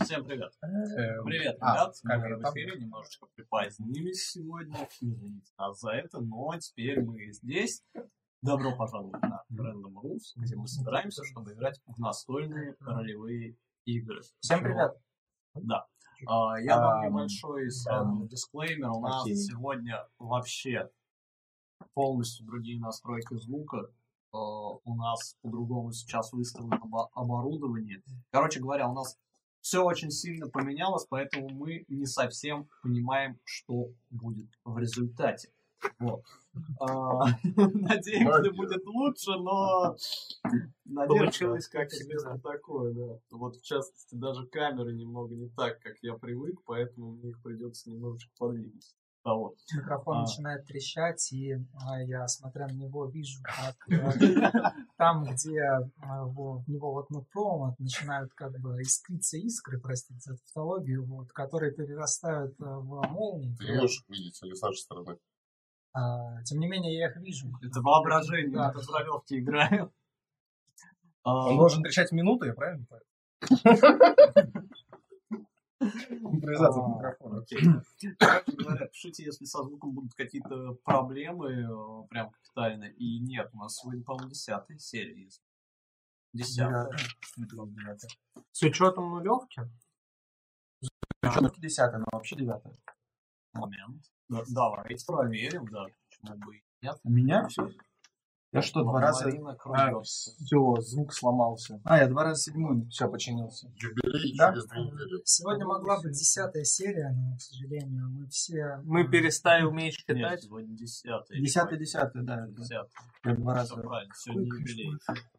Всем привет. Эм, Привет, а, ребят. камера Мы в эфире немножечко припозднились сегодня. Извините нас за это, но теперь мы здесь. Добро пожаловать на Random Rules, где мы собираемся, чтобы играть в настольные ролевые игры. Всем привет. Да. А, Я дам Ам, небольшой сразу дисклеймер. У нас сегодня вообще полностью другие настройки звука. А, У нас по-другому сейчас выставлено обо- оборудование. Короче говоря, у нас все очень сильно поменялось, поэтому мы не совсем понимаем, что будет в результате. Вот. А, Надеемся, будет лучше, но Получилось как себе такое, да. Вот в частности, даже камеры немного не так, как я привык, поэтому мне их придется немножечко подвигать. Того. Микрофон А. начинает трещать, и а, я, смотря на него, вижу, как э, там, где э, в него вот ну, провод начинают как бы искриться искры, простите за тавтологию, вот, которые перерастают э, в молнии. Ты не можешь их видеть или с нашей стороны. А, Тем не менее, я их вижу. Это воображение, Да. мы в. А, Он должен кричать минуту, я правильно понял? Импровизация А, микрофона. окей. Короче говоря, пишите, если со звуком будут какие-то проблемы, э, прям капитальные. И нет, у нас сегодня, по-моему, десятая серия есть. Десятая. С учетом нулевки? Причем десятая, но вообще девятая. Момент. Да, давайте проверим, да. Почему бы и нет. У меня все? Я что, два раза... Марина А, все, звук сломался. А, я два раза седьмой, все, починился. Юбилей Да? через две недели. Сегодня могла быть десятая серия, но, к сожалению, мы все... Мы перестали уметь Нет, считать. сегодня десятая. Десятая, десятая, да. Десятая. Я два Все раза... правильно, сегодня юбилей.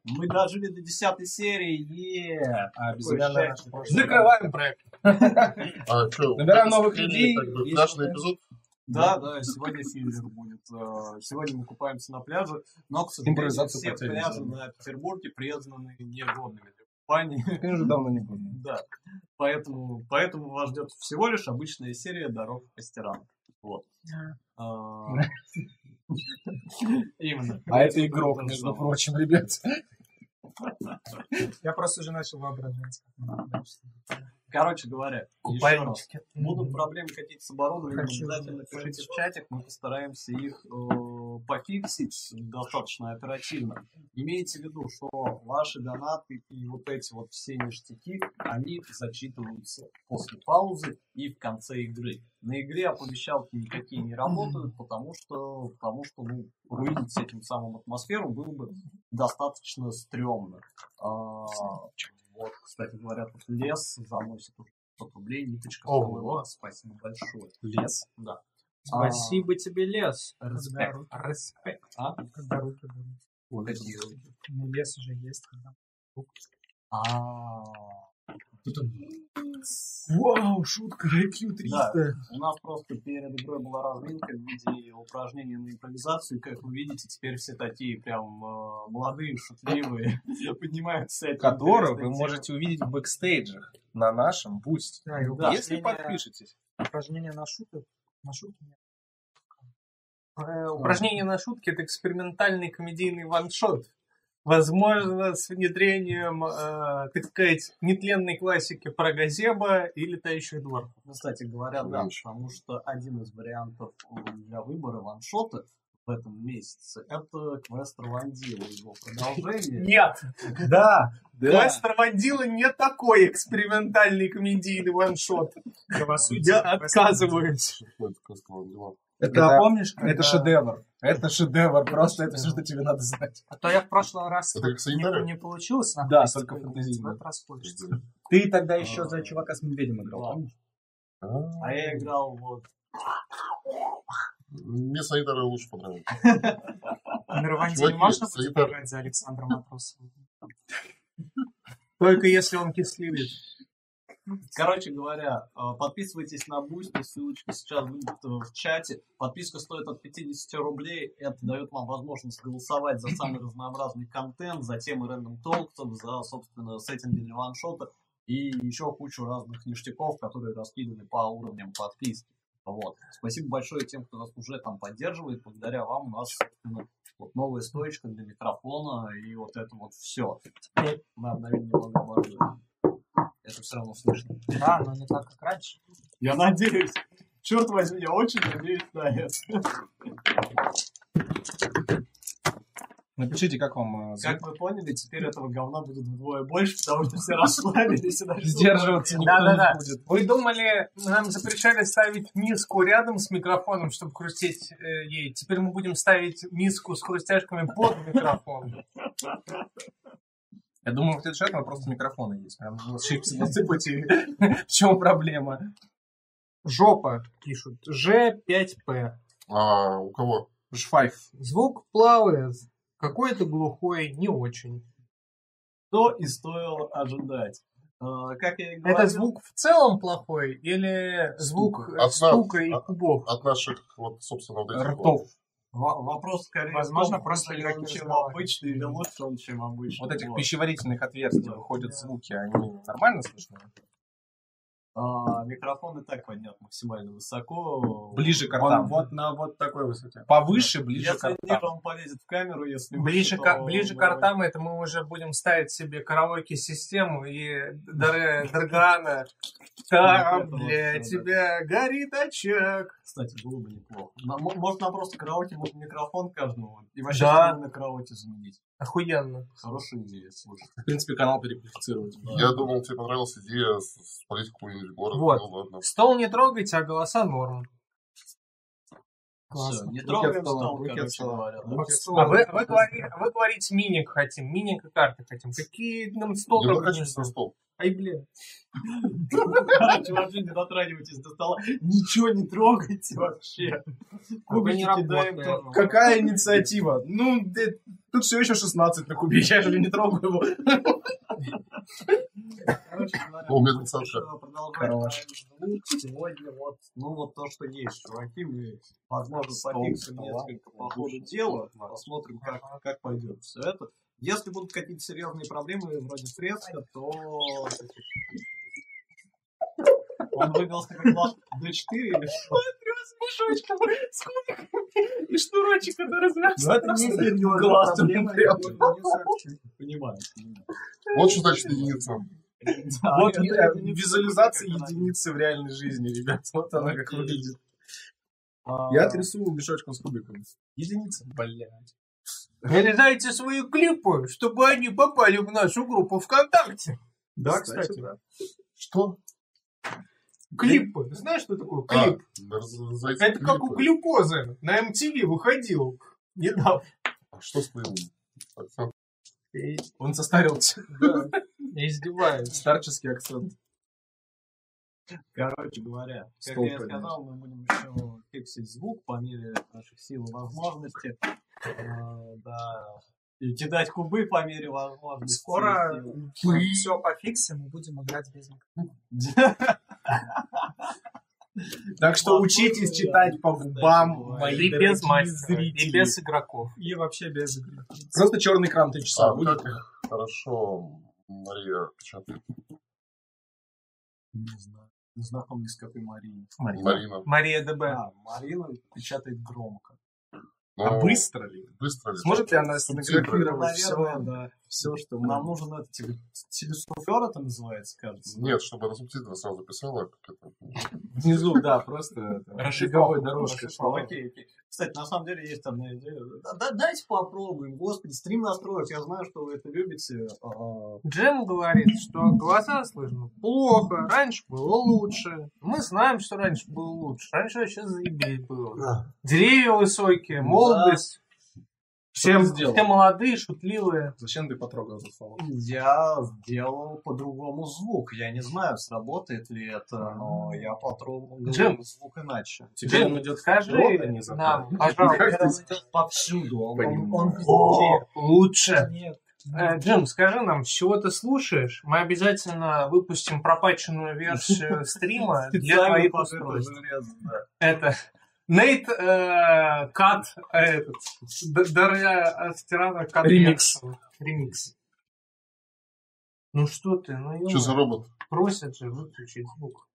Мы дожили до десятой серии, е А, прошлое. Закрываем проект. А Набираем новых людей, такое. эпизод? Да, да, сегодня филлер будет. Э, Сегодня мы купаемся на пляже, но, к сожалению, все пляжи на Петербурге признаны негодными для купания. Я уже давно не буду. Да, поэтому, поэтому вас ждет всего лишь обычная серия дорог по стиранам. Вот. А, Именно. А это игрок, между прочим, ребят. Я просто уже начал воображать. Короче говоря, еще раз. Купальнички. Будут проблемы какие-то с оборудованием, Хочу обязательно пишите в чатик, мы постараемся их э, пофиксить достаточно оперативно. Имейте в виду, что ваши донаты и вот эти вот все ништяки, они зачитываются после паузы и в конце игры. На игре оповещалки никакие не работают, потому что, потому что ну, руинить с этим самым атмосферу было бы достаточно стрёмно. А, вот, кстати говоря, тут лес заносит уже 500 рублей, ниточка Ого. всплыла. Спасибо большое. Лес. Да. Спасибо тебе, лес. А, респект. Респект. А? Когда руки будут. Какие руки? Ну, лес уже есть. Когда... А, Вау, шутка, IQ 300. Да. У нас просто перед игрой была разминка в виде упражнений на импровизацию. Как вы видите, теперь все такие прям э, молодые, шутливые, поднимают всякие Которую вы можете увидеть в бэкстейджах на нашем Boosty. Да. Если упражнения- подпишетесь. Упражнения на шутки. На шутки нет. Э, Упражнение на шутки это экспериментальный комедийный ваншот. Возможно, с внедрением, э, так сказать, нетленной классики про Газеба и летающих дворфов. Ну, Кстати говоря, да, потому что один из вариантов э, для выбора ваншота в этом месяце это квест Равандила, его продолжение. Нет! Да, Квест Равандила не такой экспериментальный комедийный ваншот. Я отказываюсь. Это? Это, помнишь, когда- это шедевр. Это шедевр. Просто это все, что тебе надо знать. А то я в прошлый раз Это не, не получилось. на Да, только хочется. Ты тогда еще за чувака с медведем играл, помнишь? А я играл вот Мне санитары лучше понравились. На Равандиле Чуваки, можно будет играть за Александра Матросова? Только если он кисливит. Короче говоря, э, подписывайтесь на Boosty, ссылочка сейчас будет э, в чате. Подписка стоит от 50 рублей, это дает вам возможность голосовать за самый разнообразный контент, за темы random talks ов, за, собственно, сеттинги для ваншота и еще кучу разных ништяков, которые раскиданы по уровням подписки. Вот. Спасибо большое тем, кто нас уже там поддерживает. Благодаря вам у нас собственно, вот новая стоечка для микрофона и вот это вот все. Теперь мы обновили немного оборудование. Это все равно слышно. Да, но не так, как раньше. Я надеюсь. Черт возьми, я очень надеюсь на это. Напишите, как вам э. Как вы поняли, теперь этого говна будет вдвое больше, потому что все расслабились и даже Сдерживаться никто не будет. Вы думали, нам запрещали ставить миску рядом с микрофоном, чтобы хрустеть э, ей. Теперь мы будем ставить миску с хрустяшками под микрофон. Я думаю, в следующий раз надо просто микрофоны есть. Прям чипсы насыпать и в чем проблема? Жопа пишут. Ж5П. А у кого? Шфайф. Звук плавает. Какой-то глухой, не очень. Что и стоило ожидать. А, Как я и говорил, Это звук в целом плохой или звук Стука. э, От стука и От- кубов? От наших, вот, собственно, вот этих вот. Ртов. во- вопрос скорее Возможно, том, просто игроки чем обычный, или лучше он, чем обычный. Вот этих пищеварительных отверстий выходят звуки, они нормально слышны? А, Микрофон и так поднят максимально высоко. Ближе к Он ртам. вот на вот такой высоте. Повыше, ближе к Если ниже, ртам. он полезет в камеру, если Ближе, выше, к, то ближе к ртам это мы уже будем ставить себе караоке-систему и Даре Даргана. Там для тебя горит очаг. Кстати, было бы неплохо. На- мо- Может, нам просто караоке, микрофон каждому и вообще на караоке заменить. Охуенно. Хорошая идея, слушай. В принципе, канал переквалифицировать. Я думал, тебе понравилась идея с, с полить какой-нибудь город. Вот. Ну, ладно. Стол не трогайте, а голоса норм. Всё, не Букет трогаем стол, короче говоря. да. А вы, вы, говори- вы говорите миник хотим, миник и карты хотим. Какие нам стол Не трогать на стол. Ай, бля. Короче, вообще не дотрагивайтесь до стола. Ничего не трогайте вообще. Кубики не кидаем. Какая инициатива? Ну, да, тут все еще 16 на кубе, я же не трогаю его. Короче говоря, Ну, сам решила продолжать. Сегодня вот, ну вот то, что есть, чуваки, мы, возможно, пофиксим несколько по ходу дела, посмотрим, как, как пойдет все это. Если будут какие-то серьезные проблемы, вроде фреска, то он как класс D4 или что? С мешочком, с кубиками и шнурочек, который Ну, это не серьезная Глаз понимаю. Вот что значит единица. Вот не визуализация единицы в реальной жизни, ребят. Вот она как выглядит. А, Я трясу мешочком с кубиками. Единица. Блядь. Нарезайте свои клипы, чтобы они попали в нашу группу ВКонтакте. Да, Кстати, кстати, да. Что? Клипы. Знаешь, что такое А, клип? зайти Это как у клипы. глюкозы. На MTV выходил. Недавно. А Что с твоим? акцентом? Он состарился. Я издеваюсь. Старческий акцент. Короче говоря, как Стол я сказал, мы будем еще фиксить звук по мере наших сил и возможностей. Э, Да. И кидать кубы по мере возможности. Скоро И все пофиксим и будем играть без микрофона. Так что учитесь читать по губам, мои И без мастера, и без игроков. И вообще без игры. Просто черный экран 3 часа А, будет. хорошо Мария печатает. Не знаю. Не знаком ни с какой Марией. Марина. Мария ДБ. Да, Марина печатает громко. Ну, А быстро ли? Быстро ли? Сможет ли она Наверное, все, да. Все, что Нам нужен это теле- телесуфлер это называется, кажется. Нет, чтобы она субтитры сразу писала. Как это. Внизу, да, просто беговой дорожкой. Окей, окей. Кстати, на самом деле есть одна идея. Да- да- дайте попробуем, господи, стрим настроить. Я знаю, что вы это любите. А, Джем говорит, что голоса слышно плохо, раньше было лучше. Мы знаем, что раньше было лучше. Раньше вообще заебись было. Деревья высокие, молодость. Все, ты сделал? все молодые, шутливые. Зачем ты потрогал за слово? Я сделал по-другому звук. Я не знаю, сработает ли это, но я потрогал Джем. звук иначе. Теперь Джем, он идет скажи строго, не за нам, пожалуйста. Идет повсюду. Он, он, Понимаю. он О, везде. лучше. Нет. Э, Джим, скажи нам, с чего ты слушаешь? Мы обязательно выпустим пропаченную версию стрима для твоих устройств. железо, да. Это Нейт э, Кат э, этот Д- Дарья Астерана Кат Ремикс. Ремикс. Ну что ты, ну Что за робот? просят же выключить звук.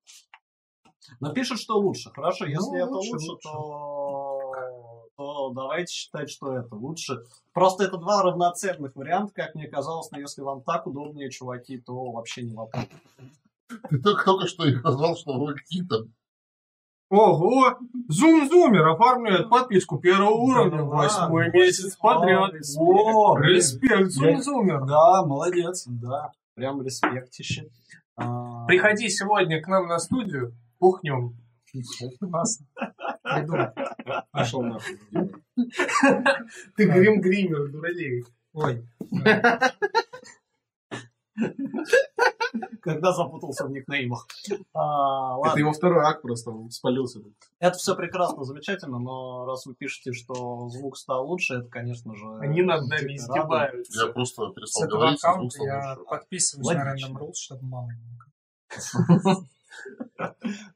Но пишут, что лучше. Хорошо, если Ну, это лучше, лучше, лучше. То... то давайте считать, что это лучше. Просто это два равноценных варианта, как мне казалось, но если вам так удобнее, чуваки, то вообще не вопрос. Ты только, только что их назвал, что вы какие-то... Ого! Зум-зумер оформляет подписку первого уровня. Да, Восьмой месяц подряд. О, респект, зум-зумер. Да, молодец, да. Прям респектище. А, Приходи сегодня к нам на студию, пухнем. Классно. Пошел нахуй. Ты грим-гример, дуралей. Ой, Когда запутался в никнеймах. А, Это его второй акт просто спалился. Это все прекрасно, замечательно, но раз вы пишете, что звук стал лучше, это, конечно же... Они над нами издеваются. Я просто с перестал этого говорить, аккаунта стал я подписываюсь Логично. на Random Rules, чтобы мама не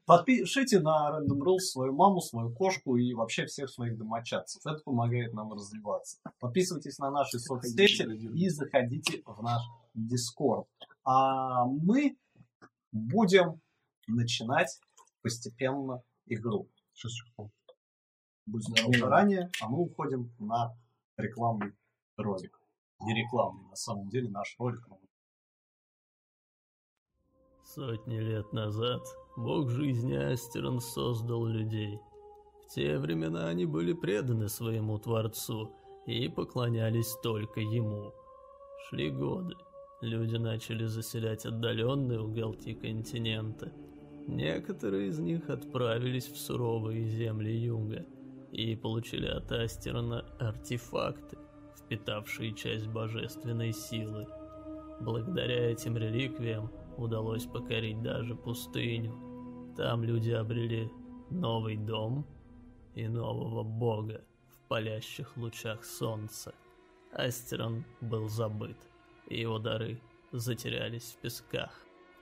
Подпишите на Random Rules свою маму, свою кошку и вообще всех своих домочадцев. Это помогает нам развиваться. Подписывайтесь на наши соцсети и заходите в наш Discord. А мы будем начинать постепенно игру. Будь здоров заранее, а мы уходим на рекламный ролик. Не рекламный, на самом деле наш ролик. Сотни лет назад бог жизни Астерон создал людей. В те времена они были преданы своему Творцу и поклонялись только ему. Шли годы. Люди начали заселять отдаленные уголки континента. Некоторые из них отправились в суровые земли юга и получили от Астерона артефакты, впитавшие часть божественной силы. Благодаря этим реликвиям удалось покорить даже пустыню. Там люди обрели новый дом и нового бога в палящих лучах солнца. Астерон был забыт, и его дары затерялись в песках.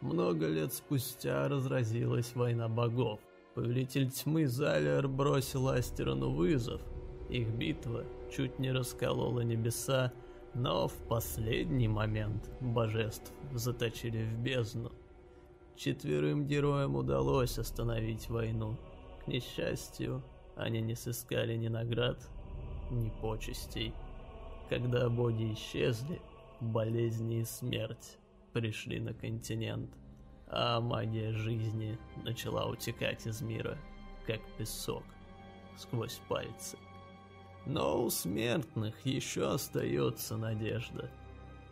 Много лет спустя разразилась война богов. Повелитель тьмы Залиар бросил Астерону вызов. Их битва чуть не расколола небеса, но в последний момент божеств заточили в бездну. Четверым героям удалось остановить войну. К несчастью, они не сыскали ни наград, ни почестей. Когда боги исчезли, болезни и смерть пришли на континент, а магия жизни начала утекать из мира, как песок, сквозь пальцы. Но у смертных еще остается надежда.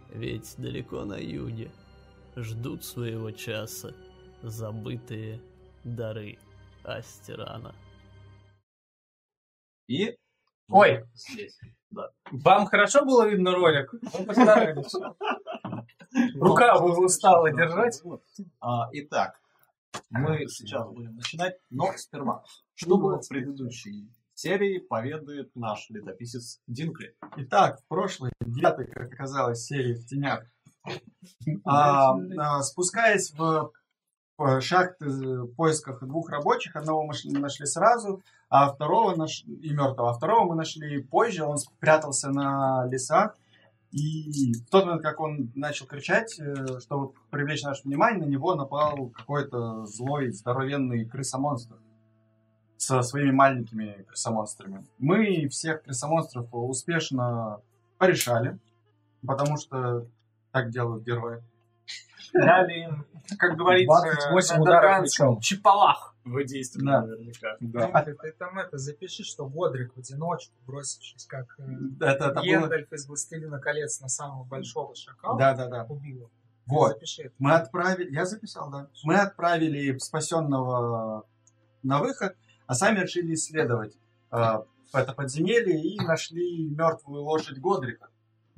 Ведь далеко на юге ждут своего часа забытые дары Астерана. И Ой, здесь. Вам хорошо было видно ролик? Мы постарались. Рука устала держать. А, итак, мы сейчас будем начинать, но сперва. Что было в предыдущей серии, поведает наш летописец Динкли. Итак, в прошлой, девятой, как оказалось, серии в тенях, а, а, спускаясь в в шахты в поисках двух рабочих, одного мы шли- нашли сразу, а второго наш... и мертвого, а второго мы нашли позже, он спрятался на лесах, и в тот момент, как он начал кричать, э, чтобы привлечь наше внимание, на него напал какой-то злой, здоровенный крысомонстр со своими маленькими крысомонстрами. Мы всех крысомонстров успешно порешали, потому что так делают герои. Дали им, как говорится, 28 на ударов мечом. чапалах. Вы действуете Да. наверняка. Да. Ты, ты там это запиши, что Годрик в одиночку, бросившись как э, Это, это было... Гендальф из «Властелина колец» на самого большого шакала, Да, да, да. убил его. Вот. Запиши это. Мы отправили... Я записал, да. Мы отправили спасенного на выход, а сами решили исследовать э, это подземелье и нашли мертвую лошадь Годрика,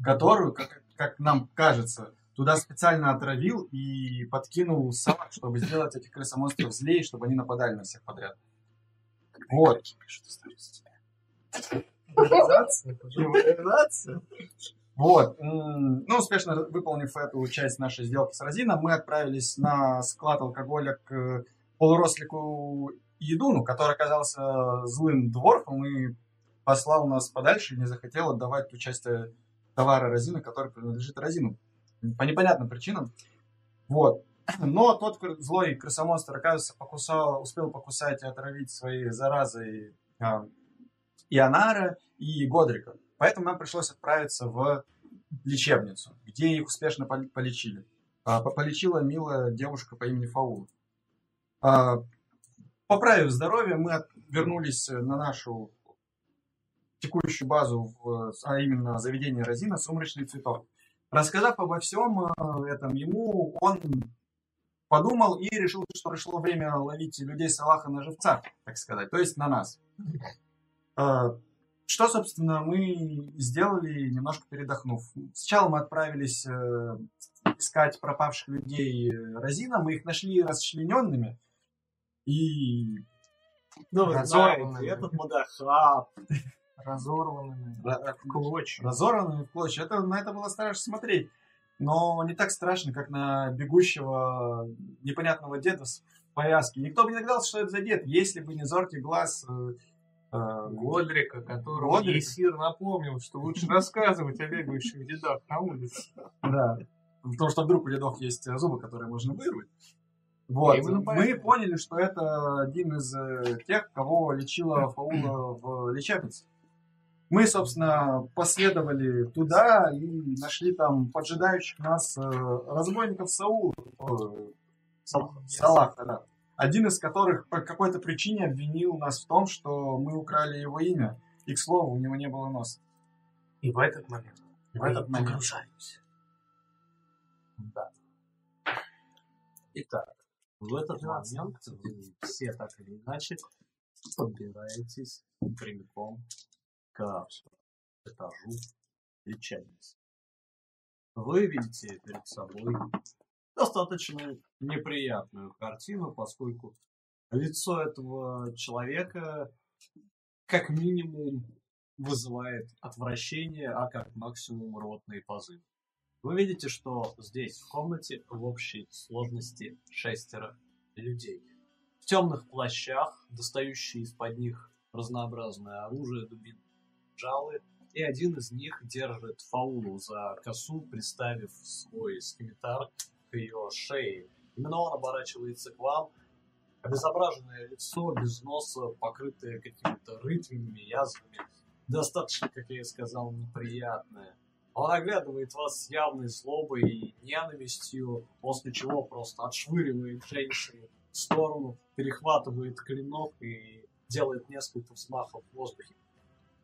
которую, как, как нам кажется, туда специально отравил и подкинул собак, чтобы сделать этих крысомонстров злее, чтобы они нападали на всех подряд. Вот. Вот. Ну, успешно выполнив эту часть нашей сделки с Розином, мы отправились на склад алкоголя к полурослику Едуну, который оказался злым дворфом и послал нас подальше и не захотел отдавать ту часть товара Розина, который принадлежит Розину. По непонятным причинам. Вот. Но тот злой крысомонстр, оказывается, покусал, успел покусать и отравить своей заразой а, Ионара и Годрика. Поэтому нам пришлось отправиться в лечебницу, где их успешно пол- полечили. а, по- полечила милая девушка по имени Фаула. А, Поправив здоровье, мы вернулись на нашу текущую базу, а именно заведение Розина «Сумрачный цветок». Рассказав обо всем э, этом ему, он подумал и решил, что пришло время ловить людей с Аллаха на живца, так сказать, то есть на нас. Э, Что, собственно, мы сделали, немножко передохнув. Сначала мы отправились э, искать пропавших людей Розина, мы их нашли расчлененными, и Ну, вы знаете, этот мудахаб. Разорванными Ра- в клочья. разорванными в клочья. Это, на это было страшно смотреть. Но не так страшно, как на бегущего непонятного деда с повязки. Никто бы не догадался, что это за дед, если бы не зоркий глаз э, э, Годрика, которого Годрик? Есир напомнил, что лучше рассказывать о бегающих дедах на улице. Да. Потому что вдруг у дедов есть зубы, которые можно вырвать. Вот. Именно Мы поняли, что это один из э, тех, кого лечила Фаула в лечебнице. Мы, собственно, последовали туда и нашли там поджидающих нас э, разбойников Саула. э, Салаха, да. Один из которых по какой-то причине обвинил нас в том, что мы украли его имя. И, к слову, у него не было носа. И в этот момент В этот момент. погружаемся. Да. Итак, в этот момент вы все так или иначе подбираетесь прямиком к этажу лечебницы. Вы видите перед собой достаточно неприятную картину, поскольку лицо этого человека как минимум вызывает отвращение, а как максимум ротные позывы. Вы видите, что здесь, в комнате, в общей сложности шестеро людей. В темных плащах, достающие из-под них разнообразное оружие, дубины, жалы, и один из них держит фаулу за косу, приставив свой скимитар к ее шее. Именно он оборачивается к вам, обезображенное лицо, без носа, покрытое какими-то рытвинами, язвами, достаточно, как я и сказал, неприятное. Он оглядывает вас с явной злобой и ненавистью, после чего просто отшвыривает женщину в сторону, перехватывает клинок и делает несколько взмахов в воздухе.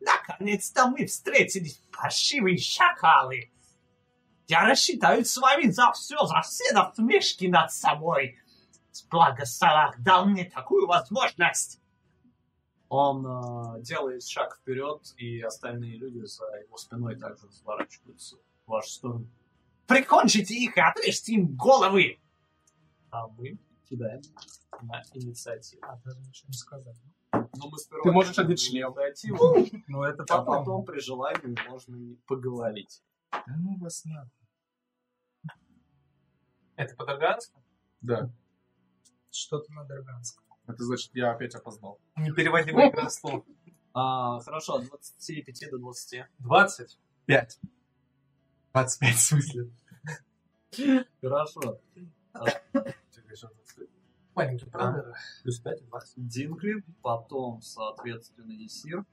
Наконец-то мы встретились, паршивые шакалы. Я рассчитаю с вами за все, за все насмешки над собой. Благо Салах дал мне такую возможность. Он э, делает шаг вперед, и остальные люди за его спиной также разворачиваются в вашу сторону. Прикончите их и отрежьте им головы. А мы кидаем на инициативу. А, даже ничего не сказать. Но мы сперва Ты можешь одеть шлем. Ну, это а потом. при желании можно и поговорить. Да ну вас надо. Это по-дагански? Да. Что-то на Дарганском. Это значит, я опять опоздал. Непереводимый слов. А, хорошо, от 25 до 20. 20. 5. 25 в смысле. Хорошо. Маленький правда? Плюс 5 и 20. Динкли, потом, соответственно, Есир.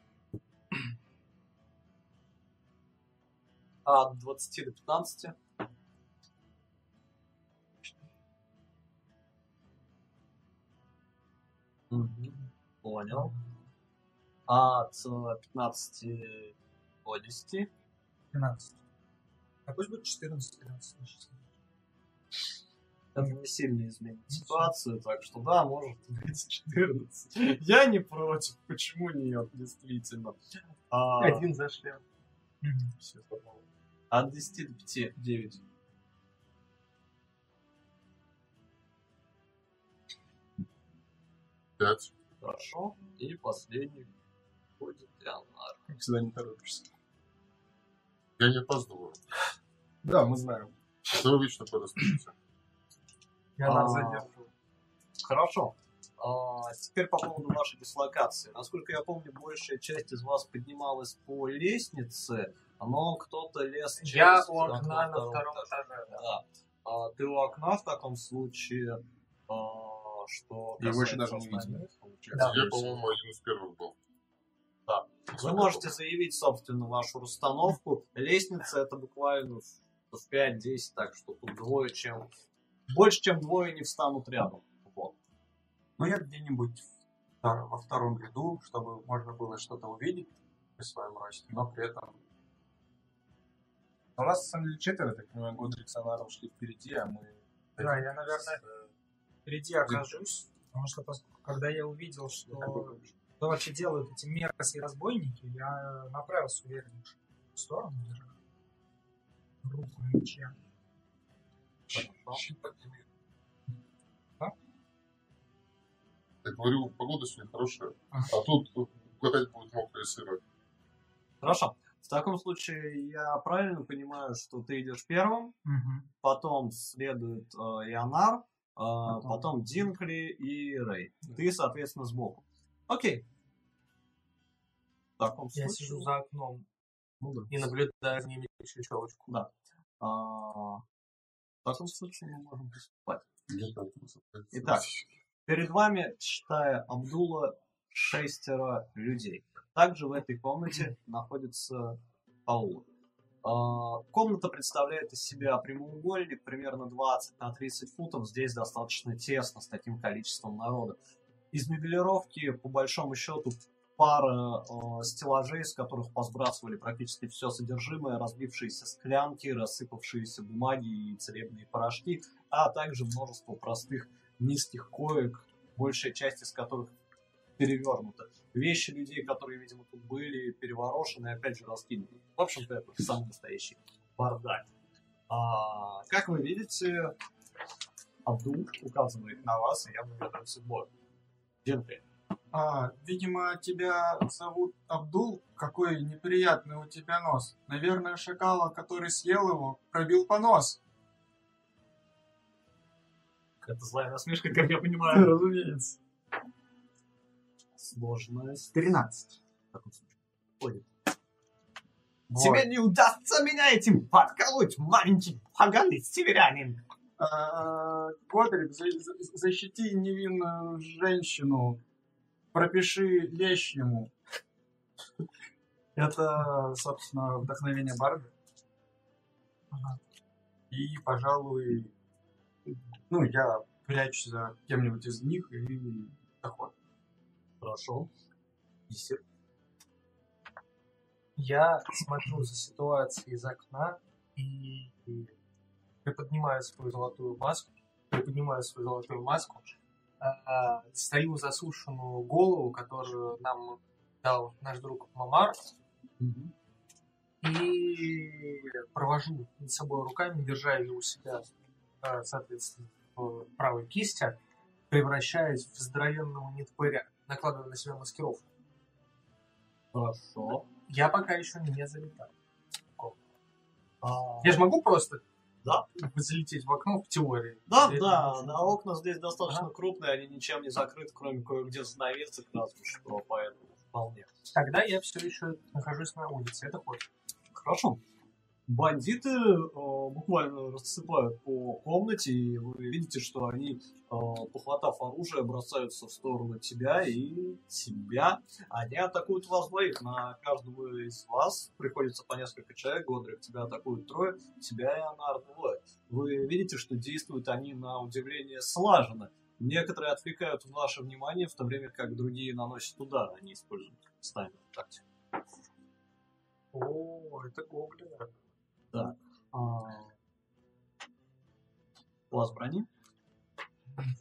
От 20 до 15. Мгм, Понял. От э, 15 до 10. 12. А пусть будет 14, 13. не 16. Это не сильно изменит ситуацию, так что да, может быть 14. Я не против, почему нет, действительно. А, Один за шлем. Здорово. От 10 до 5, 9. Пять. Хорошо. И последний будет Леонард. Как всегда не торопишься. Я не опаздываю. Да, мы знаем. Это вы вечно куда Я нас А. задерживаю. Хорошо. А, теперь по поводу вашей дислокации. Насколько я помню, большая часть из вас поднималась по лестнице, но кто-то лез через Я у окна на втором этаже. да. Да. А, ты у окна в таком случае, а, что Его еще даже не видно. получается. Я, по-моему, один из первых был. Вы можете заявить, собственно, вашу расстановку. Лестница это буквально в 5-10, так что тут двое, чем... Больше, чем двое не встанут рядом. Вот. Ну, я где-нибудь втор- во втором ряду, чтобы можно было что-то увидеть при своем росте, но при этом... У нас, на самом деле, четверо, так понимаю, Годрик с Анаром шли впереди, а мы... Да, я, наверное, впереди окажусь, потому что когда я увидел, что, что вообще делают эти мерзкие разбойники, я направился уверенно в сторону, держа руку на мече. Щит подними. А? Я говорю, погода сегодня хорошая. А. Тут опять будет мокро и сыро. Хорошо. В таком случае я правильно понимаю, что ты идешь первым, Мгм. потом следует э, Ионар, э, потом. Динкли и Рэй. Ты, соответственно, сбоку. Окей. В таком Я случае... сижу за окном Ну да. и наблюдаю за ними через щелочку. Да. А, в таком случае мы можем приступать. Итак. Перед вами, считая Абдула, шестеро людей. Также в этой комнате находится Паула. Комната представляет из себя прямоугольник, примерно 20 на 30 футов. Здесь достаточно тесно с таким количеством народа. Из мебелировки, по большому счету, пара э, стеллажей, с которых посбрасывали практически все содержимое, разбившиеся склянки, рассыпавшиеся бумаги и целебные порошки, а также множество простых низких коек, большая часть из которых перевернута. Вещи людей, которые, видимо, тут были, переворошены и опять же раскинуты. В общем-то, это самый настоящий бардак. А, как вы видите, Абдул указывает на вас, и я благодарю бою. Джентльмен. А, видимо, тебя зовут Абдул. Какой неприятный у тебя нос. Наверное, шакала, который съел его, пробил понос. Это злая насмешка, как я понимаю. Разумеется. Сложность. 13. В таком случае. Ходит. Тебе не удастся меня этим подколоть, маленький поганый северянин. А, Годрик, за- за- защити невинную женщину. Пропиши лещ ему. Это, собственно, вдохновение Барда. И, пожалуй, ну, я прячусь за кем-нибудь из них и доход. Хорошо. Исер. Я смотрю за ситуацией из окна и приподнимаю свою золотую маску, приподнимаю свою золотую маску, достаю засушенную голову, которую нам дал наш друг Мамар, и провожу над собой руками, держа ее у себя, а, соответственно, в правой кисти, превращаясь в здоровенного нетпыря, накладывая на себя маскировку. Хорошо. Я пока еще не залетаю. А, Я же могу просто Да. залететь в окно в теории. Да, Или- да, на окна здесь достаточно крупные, они ничем не закрыты, кроме кое-где занавесок, что, поэтому вполне. Тогда я все еще нахожусь на улице. Это ход. Хорошо. Бандиты э, буквально рассыпают по комнате, и вы видите, что они, э, похватав оружие, бросаются в сторону тебя и тебя. Они атакуют вас двоих. На каждого из вас приходится по несколько человек. Годрик, тебя атакуют трое, тебя и Анар двое. Вы видите, что действуют они на удивление слаженно. Некоторые отвлекают ваше внимание, в то время как другие наносят удар. Они используют стаймер тактику. О, это гоблин. Так. а, Класс брони.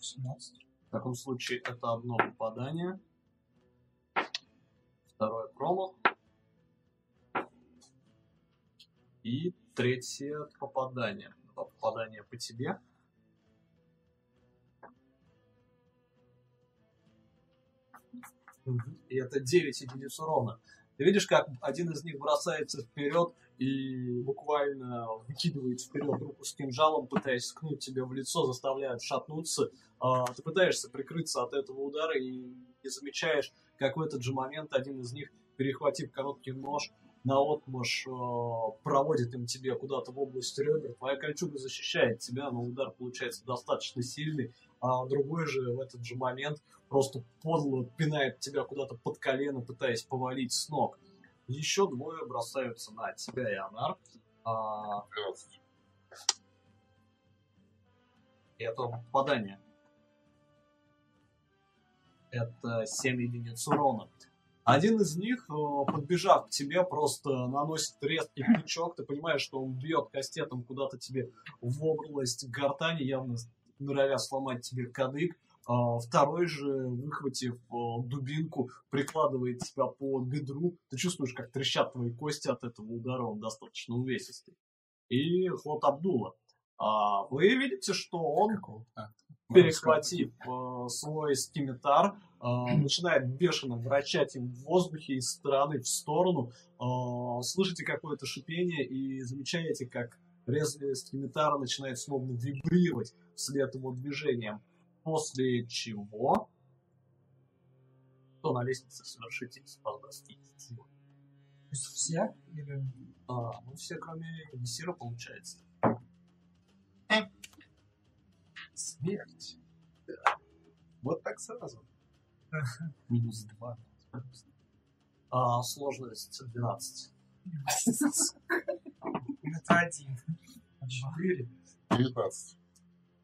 17. В таком случае это одно попадание. Второе промах. И третье попадание. Два попадания по тебе. И это 9 единиц урона. Ты видишь, как один из них бросается вперед и буквально выкидывает вперед руку с кинжалом, пытаясь ткнуть тебе в лицо, заставляя шатнуться. А, ты пытаешься прикрыться от этого удара и не замечаешь, как в этот же момент один из них, перехватив короткий нож, на отмаш проводит им тебе куда-то в область ребер. Твоя кольчуга защищает тебя, но удар получается достаточно сильный, а другой же в этот же момент просто подло пинает тебя куда-то под колено, пытаясь повалить с ног. Еще двое бросаются на тебя и Анар. А, 12. Это попадание. Это 7 единиц урона. Один из них, э, подбежав к тебе, просто наносит резкий тычок. Ты понимаешь, что он бьет кастетом куда-то тебе в область гортани, явно норовя сломать тебе кадык. А Второй же, выхватив э, дубинку, прикладывает тебя по бедру. Ты чувствуешь, как трещат твои кости от этого удара, он достаточно увесистый. И ход Абдула. А, Вы видите, что он А, перехватив свой скимитар, э, начинает бешено вращать им в воздухе из стороны в сторону. Слышите какое-то шипение и замечаете, как лезвие скимитара начинает словно вибрировать вслед его движениям. После чего... Кто на лестнице совершите спасборские То есть все? Или... А, ну все, кроме Мессира, получается. Смерть. Вот так сразу. Минус 2. А, сложность 12. Это один. Четыре. 19.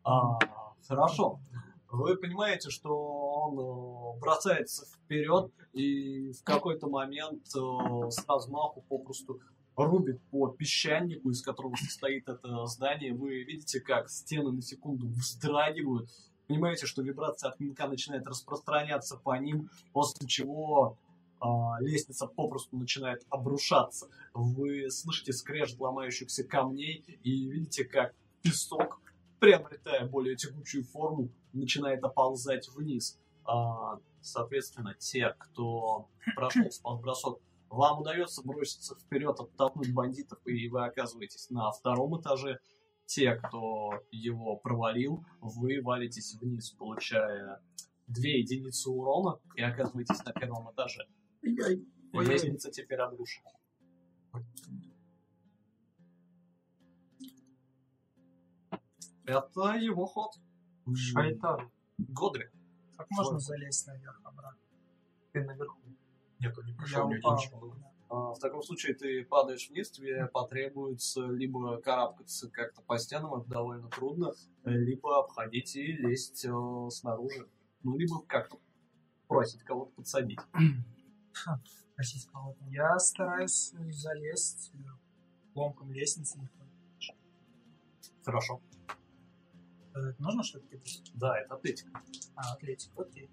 А, хорошо. Вы понимаете, что он э, бросается вперед и в какой-то момент э, с размаху попросту рубит по песчанику, из которого состоит это здание. Вы видите, как стены на секунду вздрагивают. Понимаете, что вибрация от клинка начинает распространяться по ним, после чего а, лестница попросту начинает обрушаться. Вы слышите скрежет ломающихся камней и видите, как песок, приобретая более тягучую форму, начинает оползать вниз. А, соответственно, те, кто прошел спас-бросок, вам удается броситься вперед, оттолкнуть бандитов, и вы оказываетесь на втором этаже. Те, кто его провалил, вы валитесь вниз, получая две единицы урона, и оказываетесь на первом этаже. Лестница теперь обрушена. Это его ход. Шайтан. Годри. Как можно залезть наверх обратно? Ты наверху. Нет, он не прошел, у него ничего. А, В таком случае ты падаешь вниз, тебе потребуется либо карабкаться как-то по стенам, это довольно трудно, либо обходить и лезть э, снаружи. Ну, либо как-то просить кого-то подсадить. Просить кого-то. Я стараюсь залезть э, ломком лестницы. Хорошо. Э, Нужно что-то кидать? Да, это атлетика. А, атлетик, окей.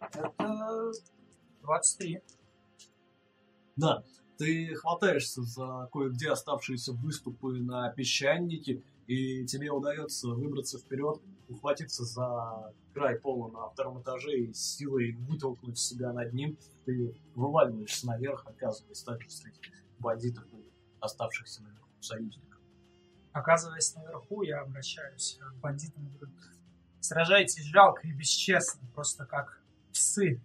Это 23. Да, ты хватаешься за кое-где оставшиеся выступы на песчанике, и тебе удается выбраться вперед, ухватиться за край пола на втором этаже и силой вытолкнуть себя над ним. Ты вываливаешься наверх, оказываясь также среди бандитов и оставшихся наверху союзников. Оказываясь наверху, я обращаюсь к бандитам и говорю, сражайтесь жалко и бесчестно, просто как псы.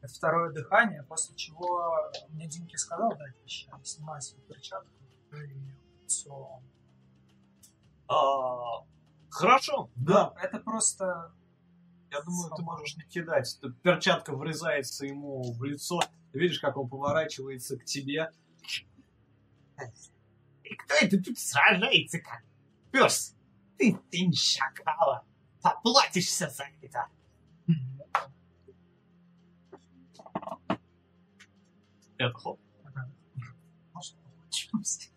Это второе дыхание, после чего мне Димки сказал дать прощание, снимаю свою перчатку и все. А, хорошо, да. Это просто Я думаю, ты Сама. можешь не кидать. Тут перчатка врезается ему в лицо. Ты видишь, как он поворачивается к тебе. И кто это тут сражается, как пес? Ты, ты не шакала. Поплатишься за это. Это получилось.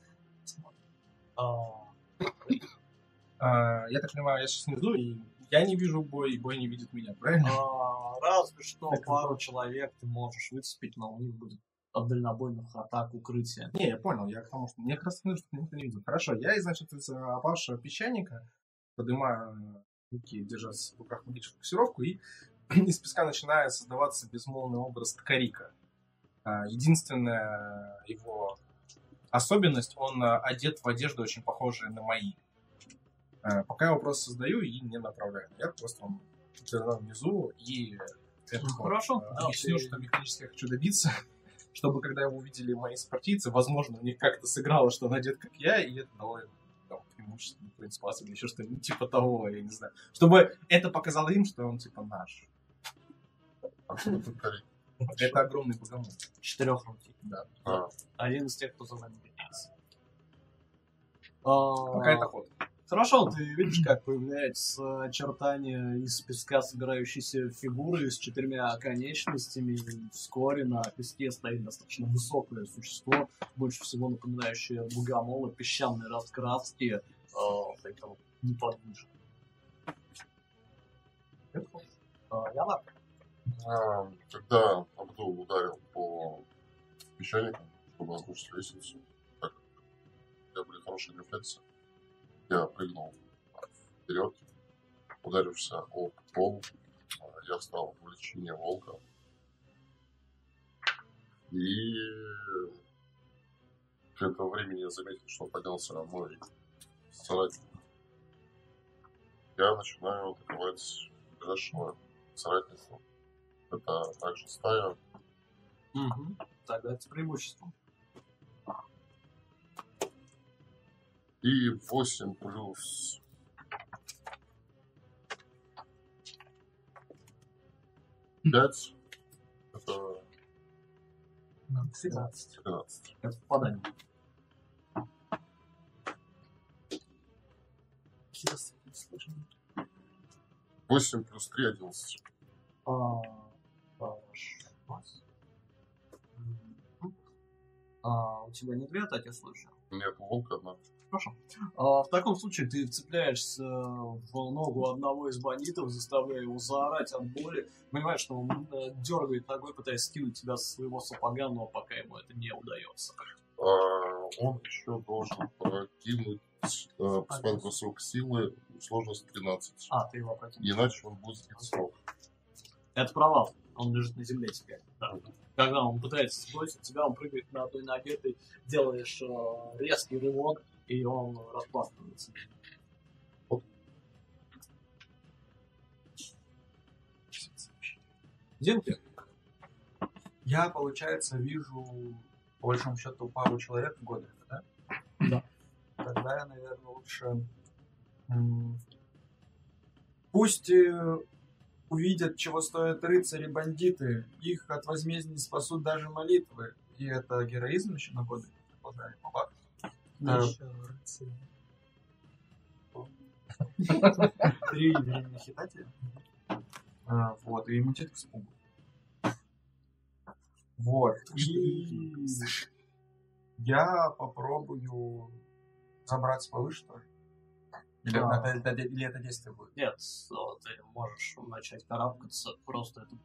А, я так понимаю, я сейчас внизу, и я не вижу бой, и бой не видит меня, правильно? а, разве что пару человек ты можешь выцепить, но у них будет от дальнобойных атак укрытие. Не, я понял, я к тому, что мне как раз что никто не видел. Хорошо, я, значит, из опавшего песчаника поднимаю руки, держа в руках магическую фокусировку, и из песка начинает создаваться безмолвный образ Ткарика. А, Единственная его особенность, он а, одет в одежду, очень похожие на мои. А, Пока я его просто создаю и не направляю. Я просто вам внизу и это Ну, вот, хорошо, да, объясню, ты- что механически я хочу добиться, чтобы когда его увидели мои спортивцы, возможно, у них как-то сыграло, что он одет как я, и это дало им там, преимущество, принципас или еще что-нибудь типа того, я не знаю. Чтобы это показало им, что он типа наш. Это огромный богомол. Четырех руки. Да. А, Один из тех, кто за нами гоняется. А, Какая-то ход. Хорошо, ты видишь, как появляется очертание из песка собирающейся фигуры с четырьмя конечностями. И вскоре на песке стоит достаточно высокое существо, больше всего напоминающее богомола, песчаной раскраски, при этом неподвижно. А, Яна? А, Когда Абдул ударил по песчанику, чтобы разрушить лестницу, так, у меня были хорошие рефлексы. Я прыгнул вперед, ударившись об пол. А, Я встал в лечение волка. И к этому времени я заметил, что поднялся мой соратник. Я начинаю атаковать ближайшего соратника. Это также стая. Угу. Тогда это с преимуществом. И 8 плюс... Пять. Это 13. 13. Это попадание. Восемь плюс три, одиннадцать. А. Мгм. А, у тебя не две атаки в случае? Нет, у волка одна. Хорошо. А, в таком случае ты вцепляешься в ногу одного из бандитов, заставляя его заорать от боли. Понимаешь, что он э, дергает ногой, пытаясь скинуть тебя со своего сапога, но пока ему это не удается. А, он еще должен прокинуть э, посмотреть бросок силы, сложность 13. А, ты его против. Иначе он будет сбит с ног. Это провал. Он лежит на земле теперь. Да. Когда он пытается сбросить тебя, он прыгает на одной ноге, ты делаешь э, резкий рывок, и он распластывается. Динки? Я, получается, вижу, по большому счету, пару человек в Годрика, да? Да. Тогда я, наверное, лучше... Пусть э, увидят, чего стоят рыцари и бандиты. Их от возмездия не спасут даже молитвы. И это героизм еще на Годрика. Продолжаем по Три временных хитателя. А, вот, и иммунитет к испугу. Вот. И я попробую забраться повыше, что ли? Или, Да. это, это- или это действие будет? Нет, ты можешь начать карабкаться, просто это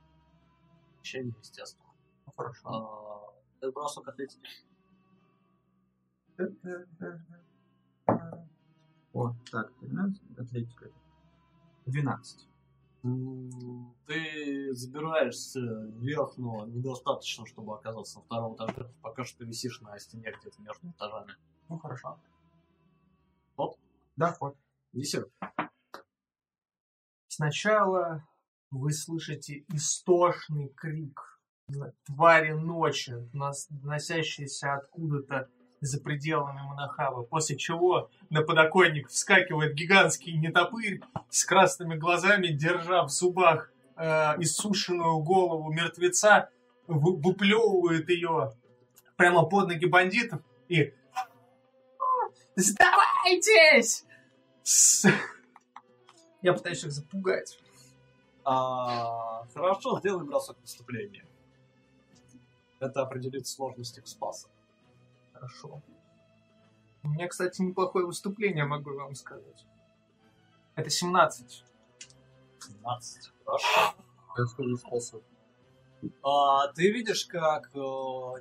ощущение, естественно. Ну, хорошо. А, Это бросок атлетики. Вот, так, 13, атлетика. 12. М, Ты забираешься вверх, но недостаточно, чтобы оказаться на втором этаже. Пока что ты висишь на стене где-то между этажами. Ну, хорошо. Ход? Да, ход. Десерт. Сначала вы слышите истошный крик твари ночи, доносящийся откуда-то за пределами Монахава, после чего на подоконник вскакивает гигантский нетопырь с красными глазами, держа в зубах э, иссушенную голову мертвеца, вы- выплевывает ее прямо под ноги бандитов и «Сдавайтесь!» С- Я пытаюсь их запугать. А, хорошо, сделай бросок наступления. Это определит сложность их спаса. Хорошо. У меня, кстати, неплохое выступление, могу вам сказать. Это 17. 17. Хорошо. Я скажу способ. А, ты видишь, как э,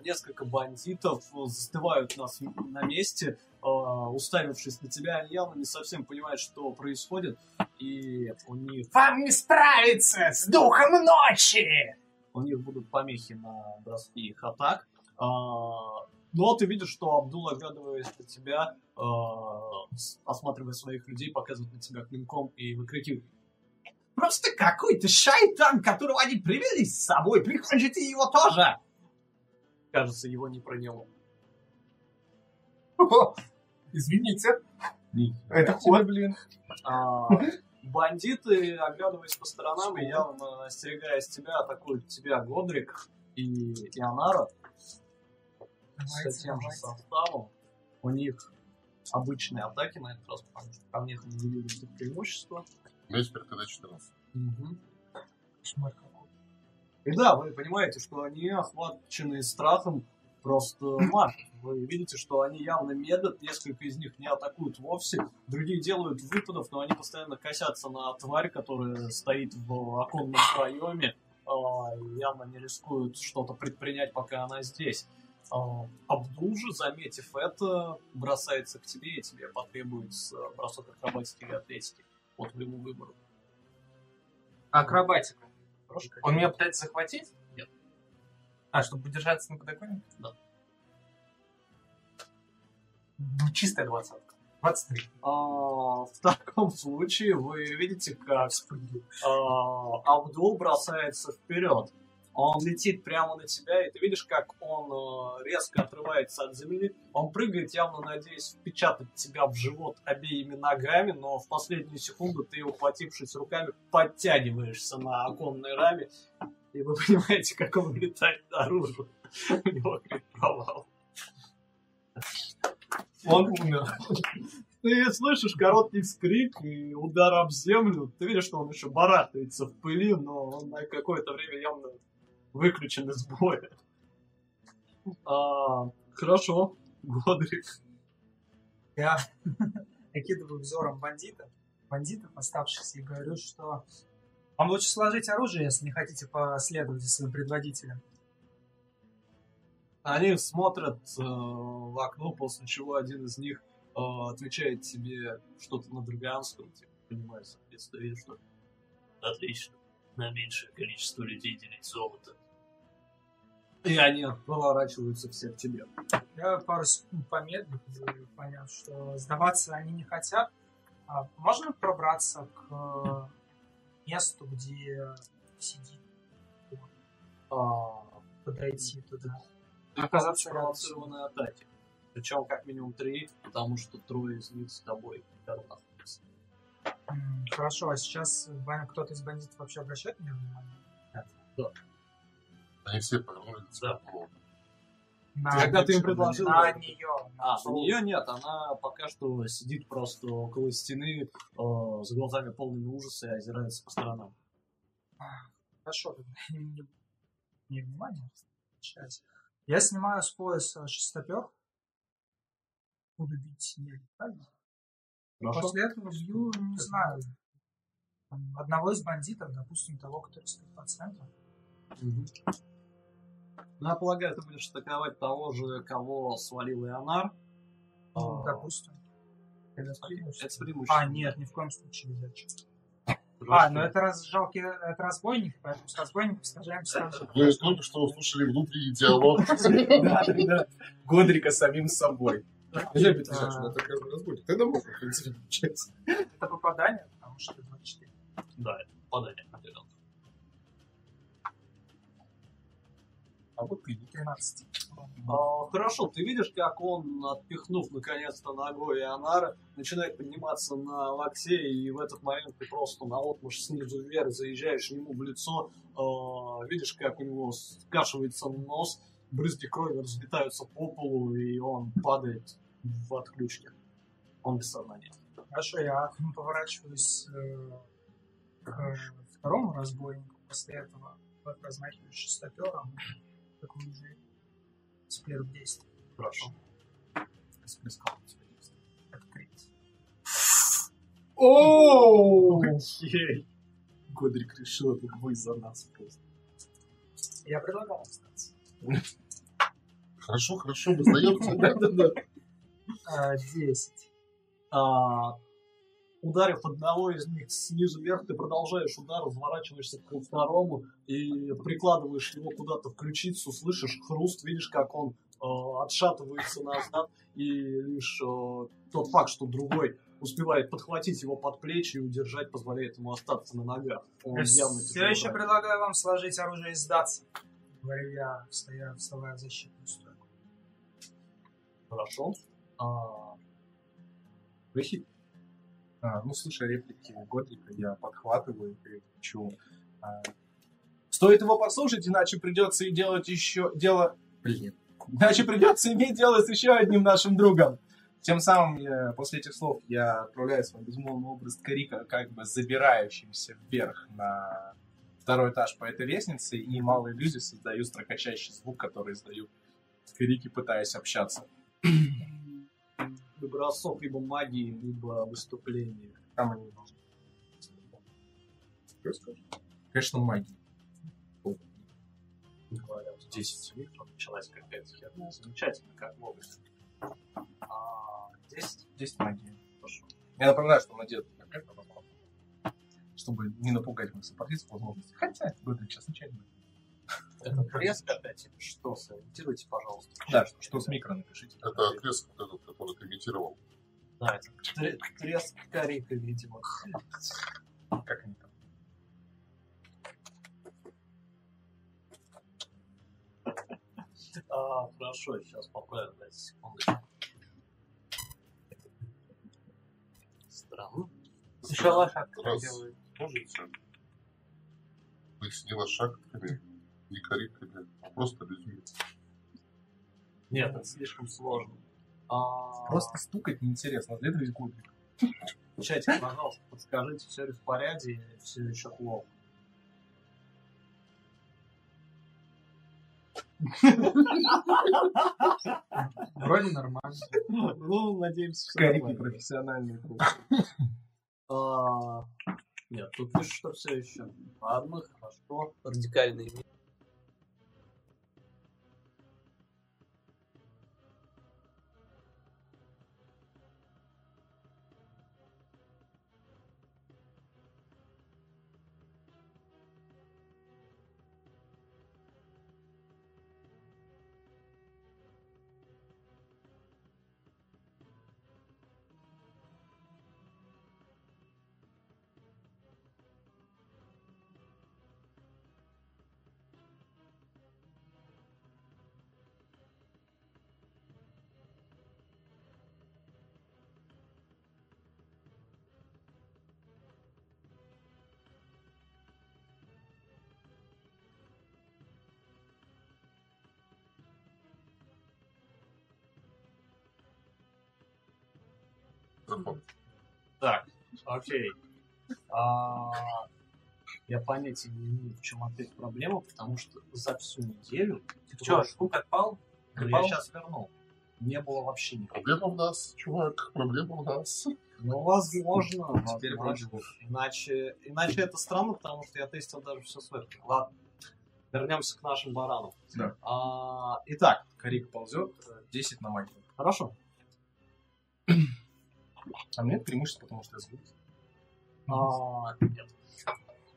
несколько бандитов застывают на, с- на месте, э, уставившись на тебя, они явно не совсем понимают, что происходит, и у них, Вам не справиться с духом ночи! у них будут помехи на броски их атак. А, но ты видишь, что Абдул, оглядываясь на тебя, э, осматривая своих людей, показывает на тебя клинком и выкрикивает. Просто какой-то шайтан, которого они привели с собой. Прикончите его тоже. Кажется, его не проняло. Извините. Это ход, блин. А, бандиты, оглядываясь по сторонам и явно остерегаясь тебя, атакуют тебя Годрик и Ионара с Давайте, тем же составом. У них обычные атаки на этот раз, потому что ко мне не видели тут преимущество. У меня теперь КД 14. Кошмар какой. И да, вы понимаете, что они охвачены страхом просто маг. Вы видите, что они явно медлят, несколько из них не атакуют вовсе, другие делают выпадов, но они постоянно косятся на тварь, которая стоит в оконном проеме, а, и явно не рискуют что-то предпринять, пока она здесь. А, Абдул же, заметив это, бросается к тебе, и тебе потребуется бросок акробатики или атлетики по твоему выбору. Акробатика. Хорошо? Он меня пытается захватить? Нет. А, чтобы удержаться на подоконнике? Да. Чистая двадцатка. 23. А, в таком случае вы видите, как а, Абдул бросается вперед. Он летит прямо на тебя, и ты видишь, как он а, резко отрывается от земли. Он прыгает, явно надеясь впечатать тебя в живот обеими ногами, но в последнюю секунду ты, ухватившись руками, подтягиваешься на оконной раме, и вы понимаете, как он улетает наружу. У него провал. Он умер. Ты слышишь короткий вскрик и удар об землю. Ты видишь, что он еще барахтается в пыли, но он на какое-то время явно выключен из боя. А, хорошо, Годрик. Я окидываю взором бандитов, бандитов оставшихся, и говорю, что вам лучше сложить оружие, если не хотите последовать за своим предводителем. Они смотрят э, в окно, после чего один из них э, отвечает тебе что-то на драганском, типа, понимаю, соответственно, что отлично, на меньшее количество людей делить золото. И они поворачиваются все к тебе. Я пару секунд помедлив, и поняв, что сдаваться они не хотят. А можно пробраться к э, месту, где сидит, А, подойти туда? оказаться спровоцированной атаки. Причем как минимум три, потому что трое из них с тобой находятся. Хорошо, а сейчас бан- кто-то из бандитов вообще обращает на меня внимание? Они все повернули лицо. Да. Ну, На, Когда ты им предложил... на нее. А, у нее нет, она пока что сидит просто около стены э, с глазами полными ужаса и озирается по сторонам. Хорошо, тогда не, не- не внимание. Сейчас. Я снимаю с пояса шестопер. Буду бить не правильно? Хорошо? После этого бью, не знаю, там, одного из бандитов, допустим, того, который стоит по центру. Мгм. Ну, я полагаю, ты будешь атаковать того же, кого свалил Ионар. Ну, А, допустим. Это с преимуществом. А, нет, ни в коем случае нельзя. А, ну это раз жалкий, это разбойник, поэтому с разбойником сражаемся сразу. Вы только что услышали внутренний диалог. Да, да. Годрика самим собой. Нельзя бить Да. женщину, это разбойник. Тогда можно, в принципе, получается. Это попадание, потому что 24. Да, это попадание. определенно. А вот ты. 13. А, Хорошо, ты видишь, как он, отпихнув наконец-то ногой Ионара, начинает подниматься на локте, и в этот момент ты просто на отмуж снизу вверх заезжаешь ему в лицо, а, видишь, как у него скашивается нос, брызги крови разлетаются по полу, и он падает в отключке. Он без сознания. Хорошо, я поворачиваюсь э, к второму разбойнику. После этого вот размахиваюсь шестопером. Такой уже с первых действий. Хорошо. Сплескал у тебя есть. Открыть. Оу! Годрик решил это бой за нас просто. Я предлагал остаться. Хорошо, хорошо, мы сдаемся. А, 10. А, ударив одного из них снизу вверх, ты продолжаешь удар, разворачиваешься к второму и прикладываешь его куда-то в ключицу, слышишь хруст, видишь, как он э, отшатывается назад, и лишь э, тот факт, что другой успевает подхватить его под плечи и удержать, позволяет ему остаться на ногах. Он явно Все тяжело еще предлагаю вам сложить оружие и сдаться. Говорю я, встая, вставая в защитную стойку. Хорошо. А, Рахит, А, ну, слушая реплики Годрика, я подхватываю и кричу. а, Стоит его послушать, иначе придется и делать еще дело... Блин. Иначе придется иметь дело с еще одним нашим другом. Тем самым я- после этих слов я отправляю свой безмолвный образ Карика, как бы забирающимся вверх на второй этаж по этой лестнице, и малой иллюзии создаю строкочащий звук, который издаю Карики, пытаясь общаться. Бросок либо магии, либо выступление. Там они должны. Что? Конечно, магия. Говоря, 10 у них там началась какая-то херня. Замечательно, как вовремя. А, 10? 10 магии. Хорошо. Я напоминаю, что надет возможно, чтобы не напугать моих сопартийцев возможности. Хотя, будет сейчас нечаянно. Это треск опять или что? Сориентируйте, пожалуйста. Да, что, что с микро напишите. Это этот, который ты имитировал. Да, это тре- треск корика, видимо. Как они там? А, хорошо, сейчас поправим, дайте секундочку. Странно. Еще лошадка Раз. делает. Быть не лошадками, не кориками, а просто людьми. Нет, это слишком сложно. А, Просто стукать неинтересно. Для этого есть гудник. В чате, пожалуйста, подскажите, все ли в порядке или все еще плохо. Вроде нормально. Ну, надеемся, все Карики нормально. профессиональные. А, Нет, тут пишет, что все еще. Ладно, хорошо. Радикальные окей. А, Я понятия не имею, в чем опять проблема, потому что за всю неделю... Че, штук отпал? Да я сейчас вернул. Не было вообще никакого. Проблема в нас, чувак, проблема в нас. Ну, возможно. Теперь возможно. вроде бы. Иначе, иначе это странно, потому что я тестил даже все сверху. Ладно. Вернемся к нашим баранам. Да. А, итак, Карик ползет, э, 10 на магию. хорошо. А мне это преимущество, потому что я злюсь. А, нет.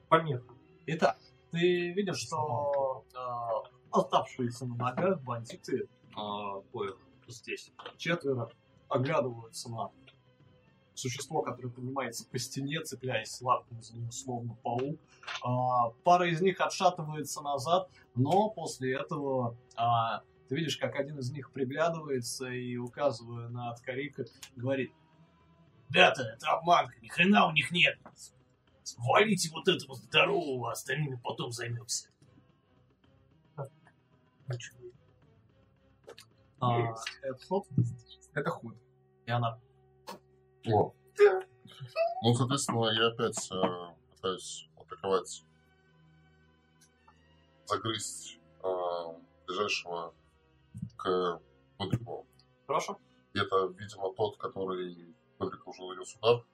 Помеха. Итак, ты видишь, что а, оставшиеся на ногах бандиты коих здесь четверо оглядываются на существо, которое поднимается по стене, цепляясь лапками за него, словно паук. А, пара из них отшатывается назад, но после этого а, ты видишь, как один из них приглядывается и, указывая на Откарика, говорит Ребята, это обманка, ни хрена у них нет. Валите вот этого здорового, а остальными потом займемся. а, это ход, Это ход. и она О. Ну, соответственно, я опять э, пытаюсь атаковать, загрызть э, ближайшего к Бодрику. Хорошо. И это, видимо, тот, который Бодрик уже нанес удар.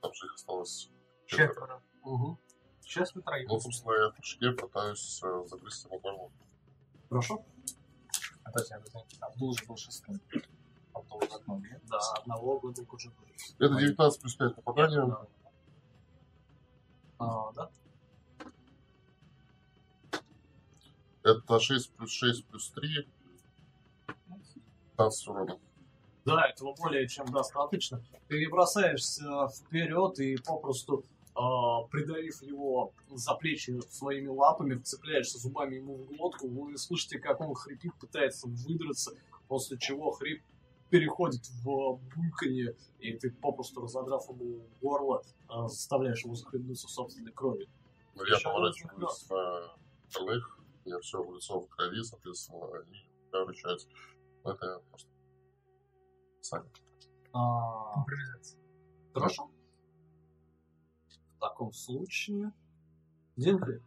Там же их осталось четверо. Четверо. Угу. Сейчас вы троих. Ну, собственно, я в прыжке пытаюсь э, загрызть ему горло. Хорошо. А то есть, я бы Абдул уже был шестым. Абдул уже одно, нет? Да, одного года уже будет. Это 19 плюс 5 попадания. Да. А, да? Это 6 плюс 6 плюс 3. 15 урона. Да, этого более чем достаточно. Ты бросаешься вперед и попросту а, придавив его за плечи своими лапами, вцепляешься зубами ему в глотку, вы слышите, как он хрипит, пытается выдраться, после чего хрип переходит в бульканье, и ты попросту разодрав ему горло, а, заставляешь его захлебнуться собственной кровью. Но я поворачиваюсь на остальных. Я все в лицо в крови, соответственно, они рычать. Это я просто Саня. А, Импровизация. хорошо. В таком случае... Динкли,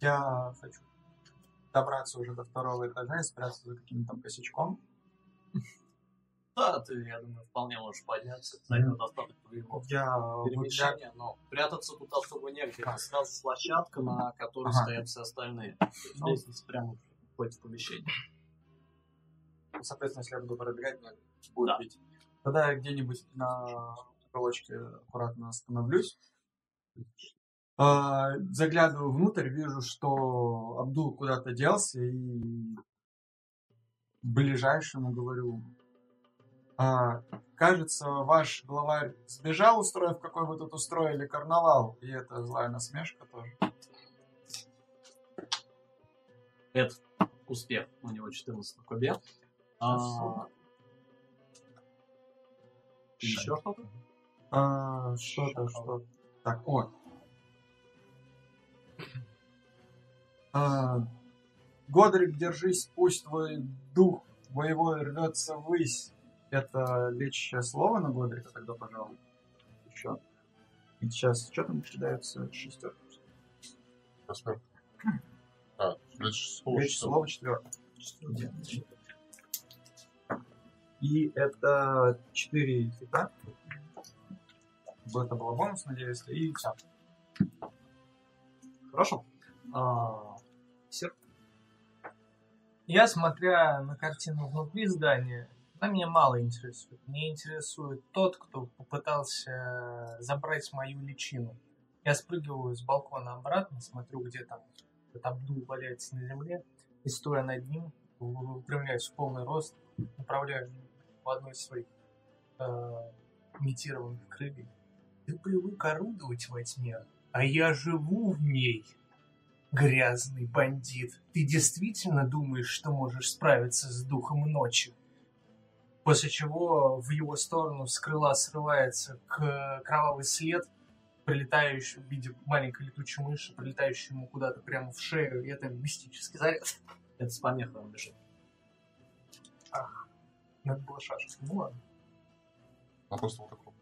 Я хочу добраться уже до второго этажа и спрятаться за каким-то там косячком. да, ты, я думаю, вполне можешь подняться. Займет достаточно твоего Я перемещения, но прятаться тут особо негде. Это сразу площадка, на которой Ага. стоят все остальные. Ну. Лестница прямо входит в помещение. Соответственно, если я буду пробегать, мне будет Да. бить. Тогда я где-нибудь на уголочке аккуратно остановлюсь. А, Заглядываю внутрь, вижу, что Абдул куда-то делся, и ближайшему говорю, «А, кажется, ваш главарь сбежал, устроив, какой вы тут устроили карнавал. И это злая насмешка тоже. Это успех. У него 14 на кубе. А, Еще что-то? А, что-то, что Так, о. А, Годрик, держись, пусть твой дух боевой рвется ввысь. Это лечащее слово на Годрика тогда, пожалуй. Еще. И сейчас, что там кидается? Шестерка. Восьмерка. А, лечь слово. Лечащее слово четверка. И это 4 хита. Это было бонусное действие. И все. Хорошо. А, Сер, Я, смотря на картину внутри здания, она меня мало интересует. Мне интересует тот, кто попытался забрать мою личину. Я спрыгиваю с балкона обратно, смотрю, где там этот Абдул валяется на земле, и стоя над ним, выпрямляюсь в полный рост, направляю в одну из своих э, имитированных крыльев. Ты привык орудовать во тьме, а я живу в ней. Грязный бандит, ты действительно думаешь, что можешь справиться с духом ночи? После чего в его сторону с крыла срывается кровавый след, прилетающий в виде маленькой летучей мыши, прилетающий ему куда-то прямо в шею, и это мистический заряд. это с помехой он бежит. Надо было шашку. Ну ладно. А просто вот такой.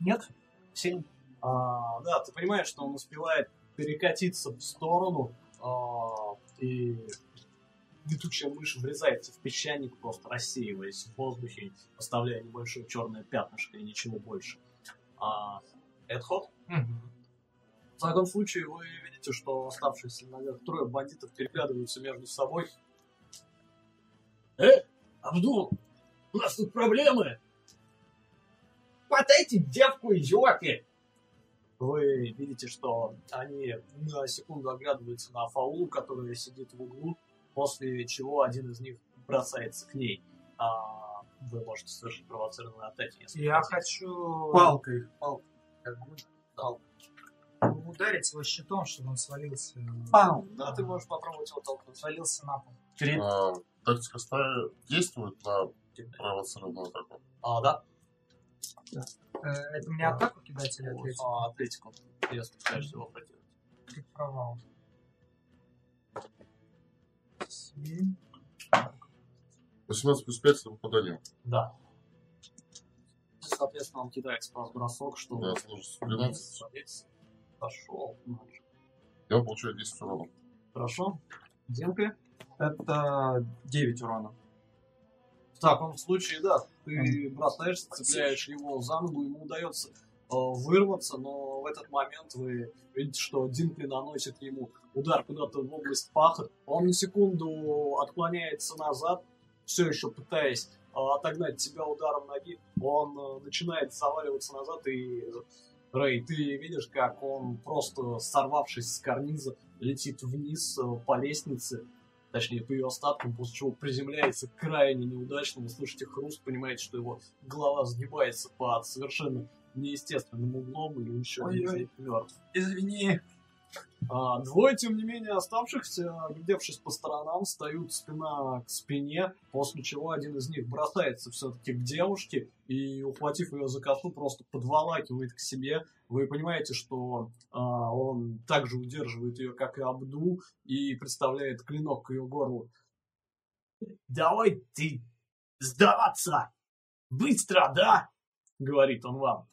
Нет? Семь. А, да, ты понимаешь, что он успевает перекатиться в сторону, а, и летучая мышь врезается в песчаник, просто рассеиваясь в воздухе, оставляя небольшое черное пятнышко и ничего больше. А, это ход. В таком случае вы видите, что оставшиеся наверх трое бандитов переглядываются между собой. Э, Абдул, у нас тут проблемы! Хватайте девку, идиоты! Вы видите, что они на секунду оглядываются на Фаулу, которая сидит в углу, после чего один из них бросается к ней. А вы можете совершить провоцированную атаку, если Я хотите. хочу Палкой. Палкой. ударить его щитом, чтобы он свалился. Пау. Да, ты можешь попробовать его толкнуть. Свалился на пол. Три. А, тактика стаи действует на провоцированную атаку. А, да? Э, Это мне атаку кидать или атлетику? А, атлетику. Если пытаешься его противить. Крит провал. Семь. 18 плюс 5 это попадание. Да. Соответственно, он кидает спас-бросок, чтобы... Да, сложность 12. Свалиться. Пошел. Я получаю 10 урона. Хорошо. Динка? Это 9 урона. В таком случае, да, ты бросаешься, цепляешь его за ногу, ему удается э, вырваться, но в этот момент вы видите, что Динкли наносит ему удар куда-то в область паха. Он на секунду отклоняется назад, все еще пытаясь э, отогнать тебя ударом ноги. Он э, начинает заваливаться назад, и Рэй, ты видишь, как он просто сорвавшись с карниза, летит вниз по лестнице, точнее, по ее остаткам, после чего приземляется крайне неудачно, вы слышите хруст, понимаете, что его голова сгибается под совершенно неестественным углом, и он еще Ой-ой. мертв. Извини. А, двое, тем не менее, оставшихся, оглядевшись по сторонам, встают спина к спине, после чего один из них бросается все-таки к девушке и, ухватив ее за косу, просто подволакивает к себе. Вы понимаете, что а, он также удерживает ее, как и Абдул, и представляет клинок к ее горлу. Давай ты сдаваться! Быстро, да? говорит он вам.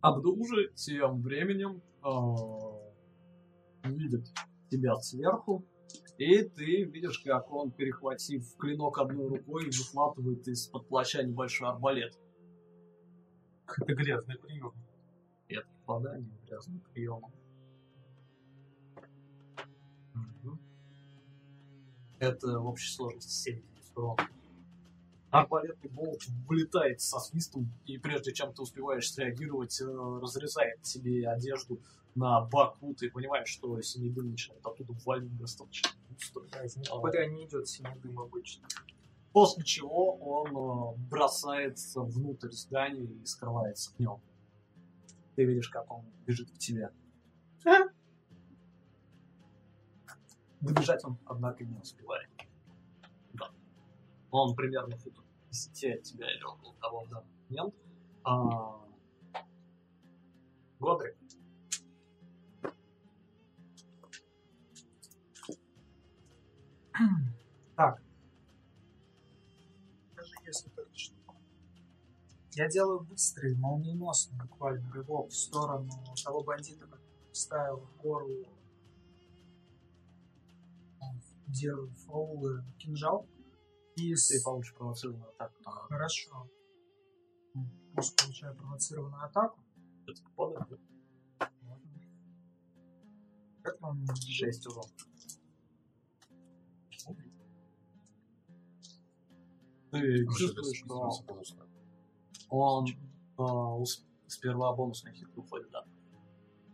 Абдул же тем временем э, видит тебя сверху, и ты видишь, как он, перехватив клинок одной рукой, выхватывает из-под плаща небольшой арбалет. Это грязный прием. Это попадание в грязный прием. Это в общей сложности 7 урона. Арбалетный болт вылетает со свистом, и прежде чем ты успеваешь среагировать, э, разрезает тебе одежду на боку. Ты понимаешь, что синий дым начинает оттуда валить достаточно густо. Куда не идет синий дым обычно. После чего он э, бросается внутрь здания и скрывается в нем. Ты видишь, как он бежит к тебе. Добежать он, однако, не успевает. Да. Он примерно футов 10 от тебя или около того в данный момент. А... Годрик. Так. Даже если точно. Я делаю быстрый, молниеносный буквально рывок в сторону того бандита, который вставил в горло делаю фаулы кинжал. И. Ты получишь провоцированную атаку. Хорошо. Пусть получаю провоцированную атаку. Это попадает. Это он 6 урон. Ты чувствуешь, что он а, сперва бонусный хит выходит, да.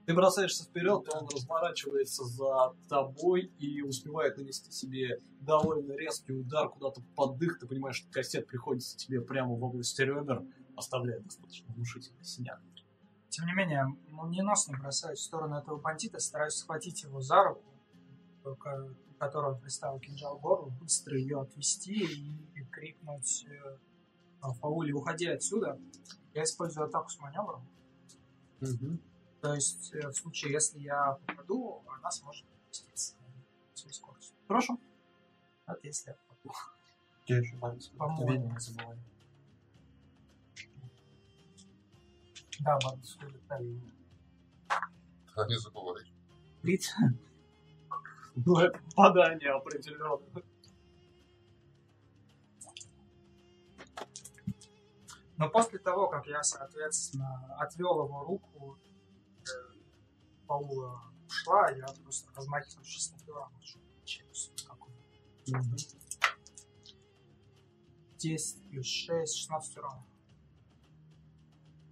Ты бросаешься вперед, он разворачивается за тобой и успевает нанести себе довольно резкий удар куда-то под дых. Ты понимаешь, что кастет приходится тебе прямо в области ребер, оставляя достаточно внушительный синяк. Тем не менее, молниеносно бросаюсь в сторону этого бандита, стараюсь схватить его за руку, только которого приставил кинжал горло, быстро ее отвести и крикнуть э, Фаули, уходи отсюда. Я использую атаку с маневром. То есть, э, в случае, если я попаду, она сможет переместиться на свою скорость. Хорошо. Вот если я попаду. Я еще. По-моему. Вене не забывай. Да, бабушка летали. А не забывай. Ведь Ну, это попадание определенно. Но после того, как я, соответственно, отвел его руку, Паула ушла, я просто размахиваюсь снайпером, челюсть какую 10 плюс 6, 16 урона.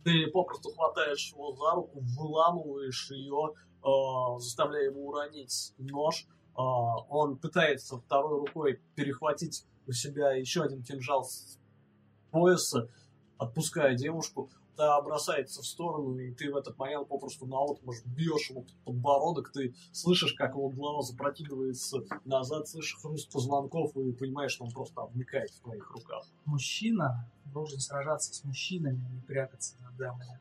Ты попросту хватаешь его за руку, выламываешь ее, э, заставляя его уронить нож. Э, он пытается второй рукой перехватить у себя еще один кинжал с пояса, отпуская девушку. Та бросается в сторону, и ты в этот момент попросту наотмашь бьешь ему под подбородок, ты слышишь, как его голова запрокидывается назад, слышишь хруст позвонков, и понимаешь, что он просто обмикает в твоих руках. Мужчина должен сражаться с мужчинами, а не прятаться за дамами.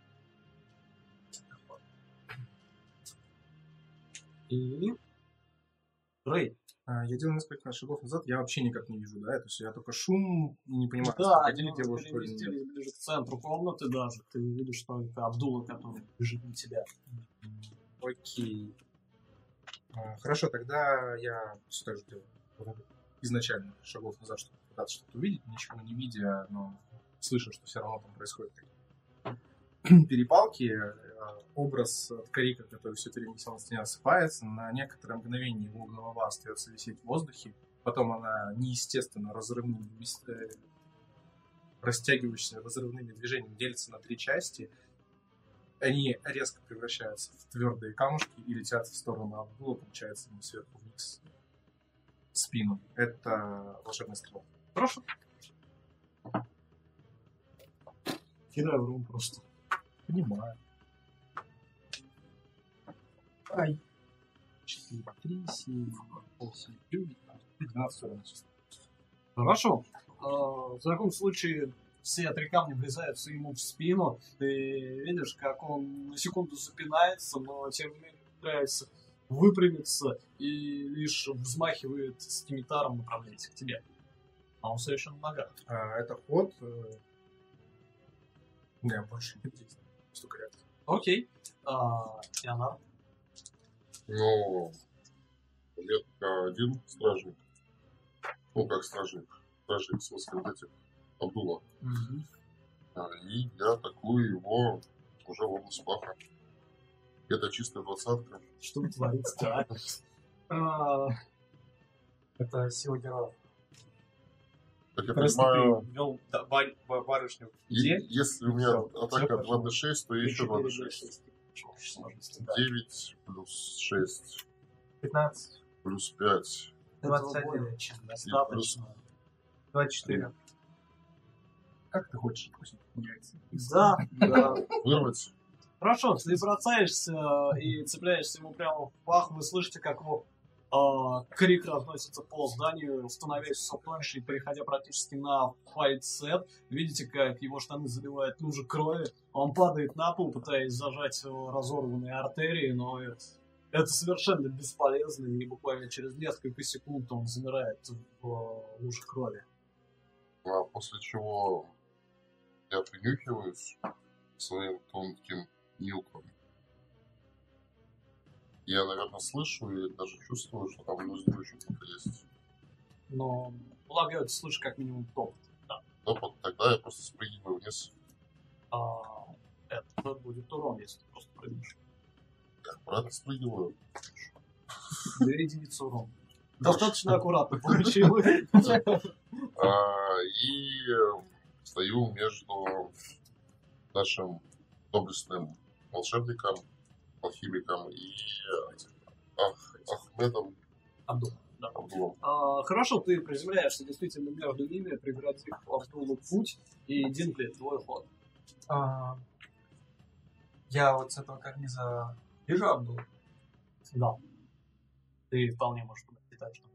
И... Рэй, Я делал несколько шагов назад, я вообще никак не вижу, да? То есть я только шум не понимаю, Да, сходили они девушку или нет. переместились ближе к центру комнаты даже. Ты видишь только Абдула, который бежит на тебя. Окей. А, Хорошо, тогда я все так же делаю. Изначально шагов назад, чтобы пытаться что-то увидеть, ничего не видя, но слыша, что все равно там происходит перепалки, э, образ от Карика, который все время висел на стене, осыпается, на некоторое мгновение его голова остается висеть в воздухе, потом она неестественно разрывными, вис- э, растягивающимися разрывными движениями делится на три части, они резко превращаются в твердые камушки и летят в сторону Абдула, получается, ему сверху вниз спину. Это волшебная стрела. Хорошо. Кидаю в рум просто. Понимаю. Ай, 4, 3, 7, 8, 9, 12 урона. Хорошо. Э, В таком случае все три камня врезаются ему в спину. Ты видишь, как он на секунду запинается, но тем не менее пытается выпрямится и лишь взмахивает скимитаром, направляется к тебе. А он совершенно нога. А, это ход. э, Не, больше нет действий. Столько реакций. Окей. А, Леонард. Но метка один стражник. Ну, как стражник. Стражник, в смысле, вот этих Абдула. А, И я атакую его уже в область паха. Это чистая двадцатка. Что а? А, Это сила героев. Так я Просто понимаю, ты ввел барышню в дель. если у меня Всё, атака всё 2d6, то еще 2d6. 9 плюс 6 15, плюс 5 Этого 21. более чем достаточно. 24. Как ты хочешь? Да, да. вырвать. Хорошо, ты бросаешься и цепляешься ему прямо в пах, вы слышите, как его крик разносится по зданию, становясь все тоньше и переходя практически на файтсет. Видите, как его штаны заливают лужи крови. Он падает на пол, пытаясь зажать его разорванные артерии, но это, это совершенно бесполезно, и буквально через несколько секунд он замирает в э, луже крови. А после чего я принюхиваюсь своим тонким нюком. Я, наверное, слышу и даже чувствую, что там внизу еще кто-то есть. Но, полагаю, ты слышишь как минимум топот. Да. Но вот тогда я просто спрыгиваю вниз. А, это будет урон, если ты просто прыгнешь. Я аккуратно спрыгиваю. Две единицы урона. Достаточно аккуратно получилось. А, и э, стою между нашим доблестным волшебником, алхимиком и э, Ах- Ахмедом Абдул, да. Абдулом. А, хорошо, ты приземляешься действительно между ними, преградив Абдулу путь, и Динкли, твой ход. А, я вот с этого карниза вижу Абдул. Да. Ты вполне можешь летать, что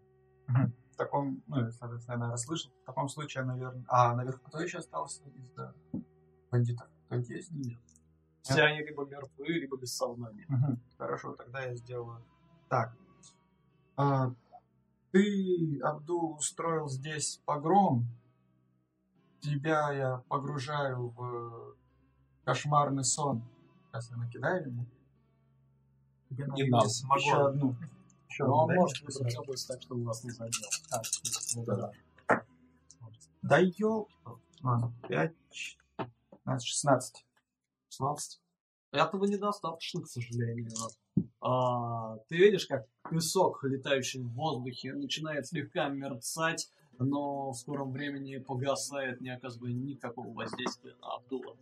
В таком, ну, соответственно, я, наверное, слышал. В таком случае, наверное... А, наверху кто еще остался из да, бандитов? Кто-нибудь есть? Нет. Все они либо мертвы, либо без сознания. Мгм. Хорошо, тогда я сделаю так. А, ты, Абдул, устроил здесь погром. Тебя я погружаю в кошмарный сон. Сейчас я накидаю ему. Тебе надо Не надо. Еще одну. Еще Но одну он может сразу. собой так, что у вас не задел. А, Ну да. Да ёлки. Ладно, 5, 15, 16. 16. Этого недостаточно, к сожалению. А, ты видишь, как песок, летающий в воздухе, начинает слегка мерцать, но в скором времени погасает, не оказывая никакого воздействия на Абдула.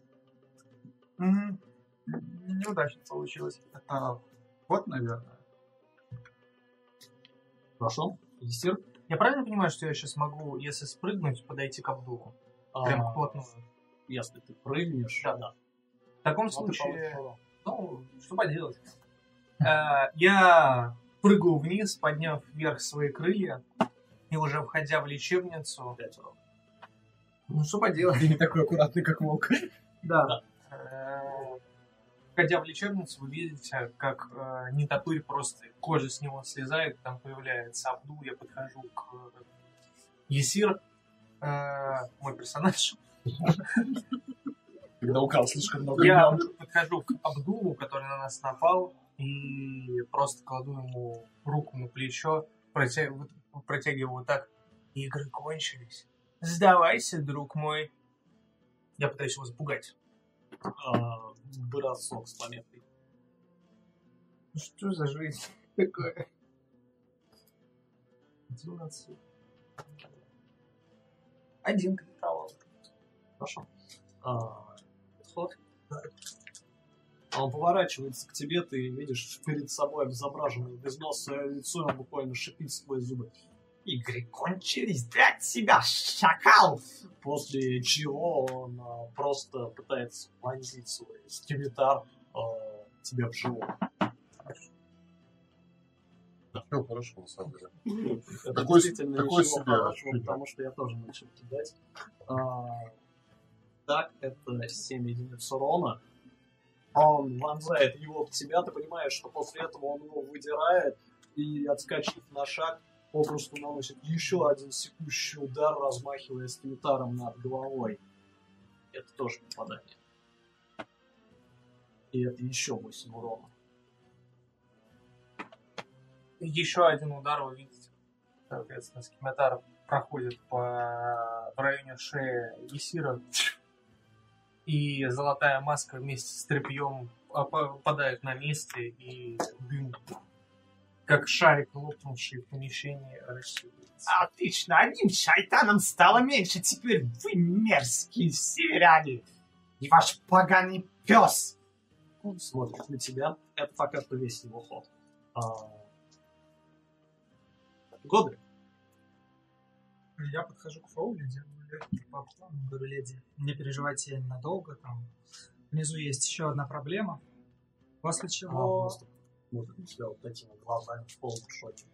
Мгм. Неудачно получилось. Это вот, наверное. Хорошо? Есир? Я правильно понимаю, что я сейчас могу, если спрыгнуть, подойти к Абдулу? Прям А, вплотную. Если ты прыгнешь, Да. да. В таком Ну, случае, ну, что поделать? Э, Я прыгаю вниз, подняв вверх свои крылья, и уже входя в лечебницу... Ну, что поделать? Ты не такой аккуратный, как волк. Да. Э, Входя в лечебницу, вы видите, как э, нетопырь просто кожа с него слезает, там появляется Абдул, я подхожу к Есир, э, мой персонаж. Когда укал слишком много Я имен. подхожу к Абдулу, который на нас напал, и просто кладу ему руку на плечо, протягиваю, протягиваю так. Игры кончились. Сдавайся, друг мой. Я пытаюсь его запугать. А, бросок с пометкой. Ну что за жизнь? 11. Один кредитовал. Хорошо. А, ход. А Он поворачивается к тебе, ты видишь перед собой обезображенное безносое лицо, и он буквально шипит сквозь зубы. Игры кончились, дай себя, шакал! После чего он а, просто пытается вонзить свой скимитар а, тебе в живот. Все хорошо, на самом деле. Это Такой такой ничего себе хорошего, ощущение. потому что я тоже начал кидать. А, так, это 7 единиц урона. Он вонзает его в тебя, ты понимаешь, что после этого он его выдирает и, отскочив на шаг, попросту наносит еще один секущий удар, размахивая скимитаром над головой. Это тоже попадание. И это еще 8 урона. Еще один удар вы видите. Соответственно, скимитар проходит по в районе шеи Есира. И золотая маска вместе с тряпьем попадает на месте, и дым, как шарик, лопнувший в помещении, рассеивается. Отлично, одним шайтаном стало меньше. Теперь вы мерзкие северяне. И ваш поганый пес. Он смотрит на тебя. Это пока что весь его ход. А... Годрик. Я подхожу к Фроули, делаю легкий поклон, говорю, леди, не переживайте я ненадолго, там внизу есть еще одна проблема. После А, чего... тебя вот такими глазами в полном шоке.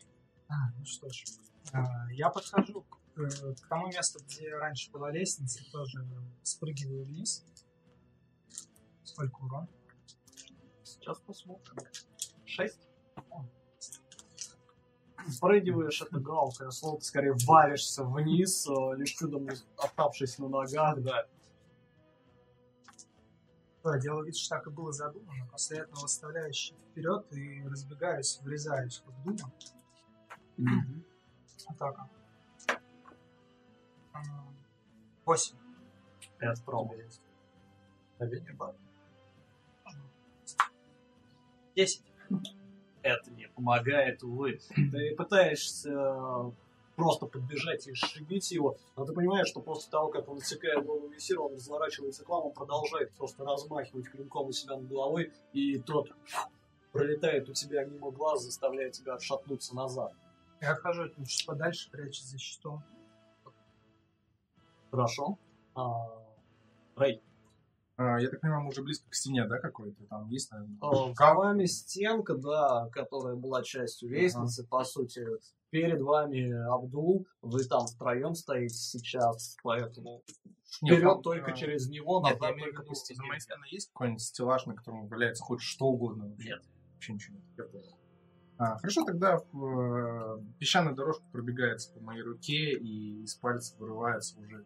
А, ну что ж. А, я подхожу к, э, к тому месту, где раньше была лестница, тоже спрыгиваю вниз. Сколько урон? Сейчас посмотрим. Шесть. Спрыгиваешь, это громкое слово, ты скорее валишься вниз, э, лишь чудом не оставшись на ногах, да. Да, делаю вид, что так и было задумано. После этого выставляю щит вперед и разбегаюсь, врезаюсь в дума. Атака. М, Восемь. Это пробуй. Десять. Это не помогает, увы. Ты пытаешься э, просто подбежать и сшибить его, но ты понимаешь, что после того, как он отсекает голову Весира, он разворачивается к вам, он продолжает просто размахивать клинком у себя над головой, и тот пролетает у тебя мимо глаз, заставляя тебя отшатнуться назад. Я отхожу от него чуть подальше, прячусь за щитом. Хорошо. А, Рэй, я так понимаю, мы уже близко к стене, да, какой-то? Там есть, наверное, э, за вами стенка, да, которая была частью лестницы, по сути. Перед вами Абдул, вы там втроем стоите сейчас, поэтому Нет, вперед там, только а, через него, Нет, назад я имею в только по стене. за моей стеной есть какой-нибудь стеллаж, на котором валяется хоть что угодно? вообще? Нет. Вообще ничего нет. А, хорошо, тогда э, песчаная дорожка пробегается по моей руке, и из пальца вырывается уже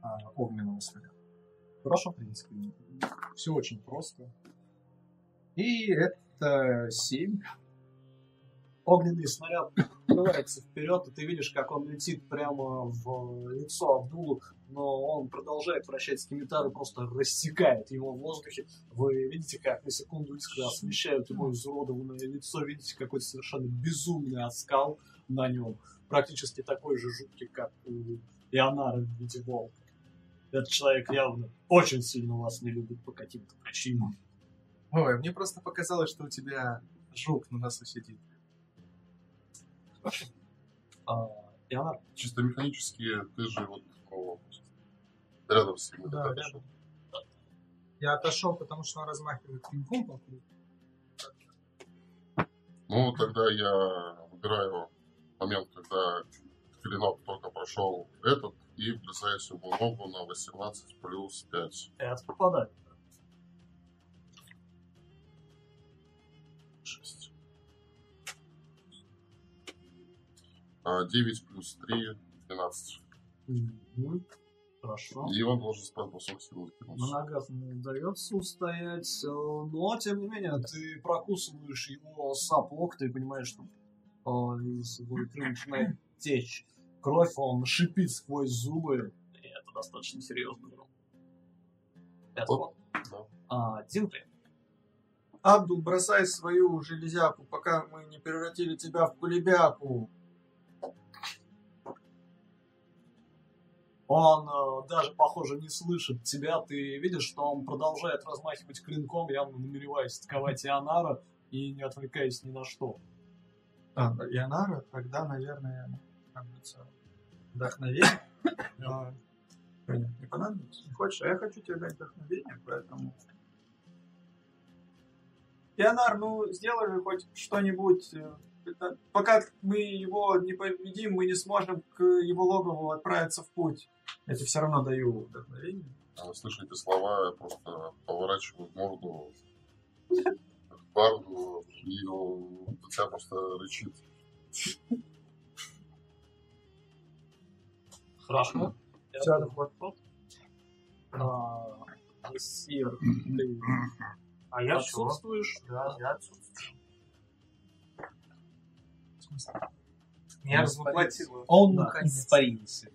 а, огненного снаряда. Хорошо, в принципе. Все очень просто. И это 7. огненный снаряд вырывается вперед, и ты видишь, как он летит прямо в лицо Абдулу, но он продолжает вращать скимитар и просто рассекает его в воздухе. Вы видите, как на секунду искры освещают его изуродованное лицо, видите какой-то совершенно безумный оскал на нем, практически такой же жуткий, как у Ионара в виде волка. Этот человек явно очень сильно вас не любит по каким-то причинам. Ой, мне просто показалось, что у тебя жук на носу сидит. А, Ионар, Чисто механически ты же вот ну, рядом с ним. Да, рядом. Я отошел, потому что он размахивает клинком по кругу. Ну, тогда я выбираю момент, когда клинок только прошел этот, и ему в ногу на 18 плюс 5. это попадает. 6. А 9 плюс 3, 12. Мгм. Хорошо. И он должен спать бросок силы На кинуться. ногах не удается устоять, э, но тем не менее ты прокусываешь его сапог, ты понимаешь, что э, из его начинает течь кровь, он шипит сквозь зубы, и это достаточно серьезно. Это Вот. вот. Да. А, Динтри. Абдул, бросай свою железяку, пока мы не превратили тебя в кулебяку. Он э, даже, похоже, не слышит тебя. Ты видишь, что он продолжает размахивать клинком, явно намереваясь атаковать Ионара и не отвлекаясь ни на что. А, Ионара, тогда, наверное, понадобится вдохновение. Не понадобится. Не хочешь? А я хочу тебе дать вдохновение, поэтому... Ионар, ну, сделай же хоть что-нибудь. э, Пока мы его не победим, мы не сможем к его логову отправиться в путь. Я тебе все равно даю вдохновение. а, слышу эти слова, я просто поворачиваю морду к барду, и он у тебя просто рычит. Хорошо. Всё, доход. А, Сир, ты А я все. отсутствуешь? Да, я отсутствую. Я Он развоплотил. Он Наконец. испарился.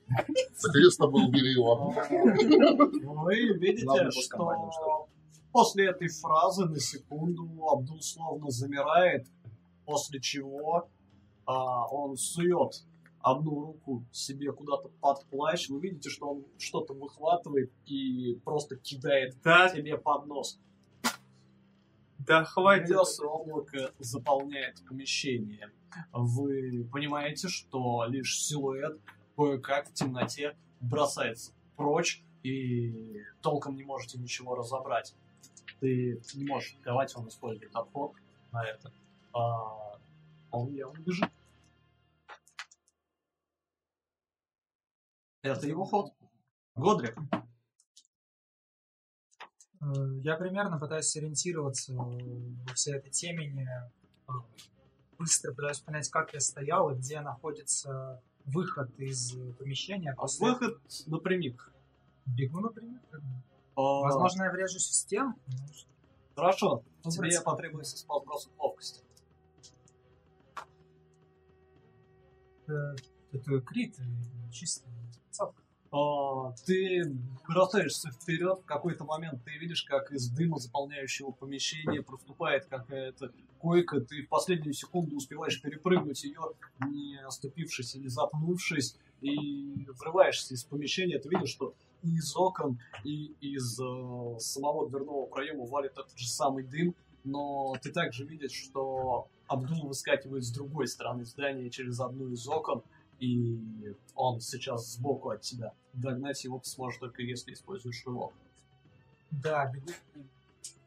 Наконец-то был Берила. Вы видите, что после этой фразы на секунду Абдул словно замирает, после чего а, он сует одну руку себе куда-то под плащ. Вы видите, что он что-то выхватывает и просто кидает Да, себе под нос. да хватит. Белесое облако заполняет помещение. Вы понимаете, что лишь силуэт кое-как в темноте бросается прочь, и толком не можете ничего разобрать. Ты не можешь давать, он использует обход на это. А, он явно бежит. Это его ход. Годрик. Э, Я примерно пытаюсь сориентироваться во всей этой темени. Э, Быстро пытаюсь понять, как я стоял и где находится выход из помещения. После Выход напрямик. Бегу, бы. А, Возможно, я врежусь в стену. Ну, Хорошо. Тебе потребуется спал бросок ловкости. Это, крит, э. А, ты бросаешься вперед, в какой-то момент ты видишь, как из дыма, заполняющего помещение, проступает какая-то койка, ты в последнюю секунду успеваешь перепрыгнуть ее, не оступившись или запнувшись, и врываешься из помещения, ты видишь, что и из окон, и из э, самого дверного проема валит этот же самый дым, но ты также видишь, что Абдул выскакивает с другой стороны здания через одну из окон, и он сейчас сбоку от тебя. Догнать его ты сможешь только если используешь рывок. Да, бегу.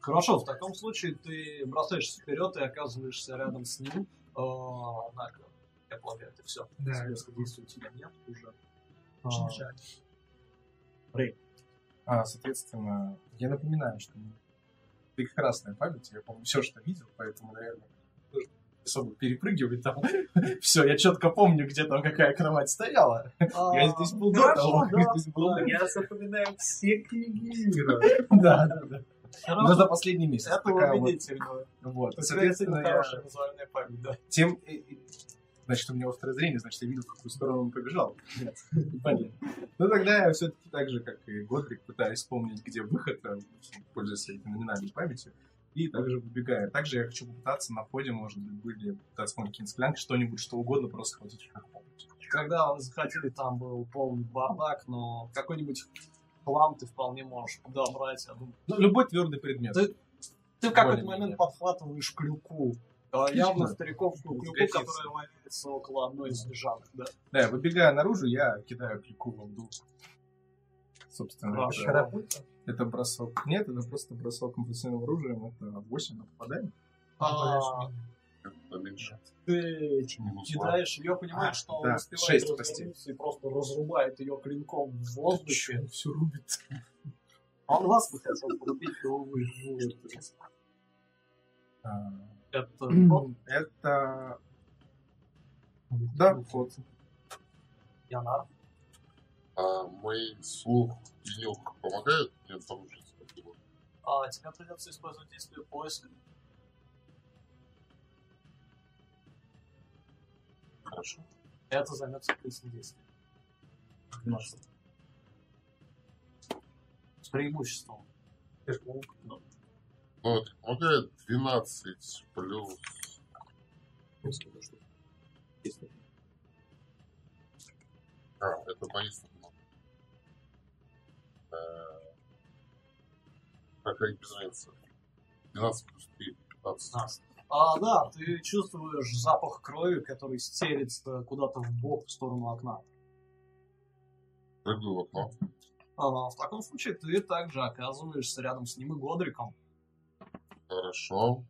Хорошо, в таком случае ты бросаешься вперед и оказываешься рядом с ним. А, Однако, я полагаю, это все. Да. Всплеска действия у тебя нет уже. Очень А, жаль. Рэй. А, соответственно, я напоминаю, что прекрасная память, я помню все, что видел, поэтому, наверное, тоже особо перепрыгивать там. Все, я четко помню, где там какая кровать стояла. Я здесь был до того, здесь был. Я запоминаю все книги мира. Да, да, да. Но за последний месяц. Это убедительно. Вот. Соответственно, хорошая визуальная память, да. тем... и- и- Значит, у меня острое зрение, значит, я видел, в какую сторону он побежал. Понятно. Ну, тогда я все-таки так же, как и Годрик, пытаюсь вспомнить, где выход, э, пользуясь феноменальной памятью, и также выбегаю. Также я хочу попытаться на входе, может быть, были пытаться помнить какие-нибудь склянки, что-нибудь, что угодно, просто схватить как помнить. Когда вы заходили, там был полный бардак, но какой-нибудь хлам ты вполне можешь подобрать. Я думаю, Ну, любой твердый предмет. Ты- Ты в какой-то момент подхватываешь клюку. А, Явно стариковскую клюку, которая валяется около одной из лежанок, да. Да, выбегая наружу, я кидаю клику в Абдул. Собственно, Хорошо. это, Карапульта? это бросок. Нет, это просто бросок компульсивным оружием. Это 8 на попадание. А, Это меньше. ты кидаешь ее, понимаешь, А, что он да, успевает развернуться и просто разрубает ее клинком в воздухе. Все рубит. А он вас бы хотел порубить, но вы. А, Это Это... Да, ход. Янар. А мой слух и нюх помогают мне обнаружить? его? А тебе придется использовать действие поиска. Хорошо. Это займет соответственно действие. Наш. С преимуществом. Ну, это помогает 12 плюс... А, это поистине. Э, Какая без разницы. 12 плюс 3, 15. А, да, ты чувствуешь запах крови, который стелится куда-то в бок в сторону окна. Прыгаю в окно. А, в таком случае ты также оказываешься рядом с ним и Годриком. Хорошо.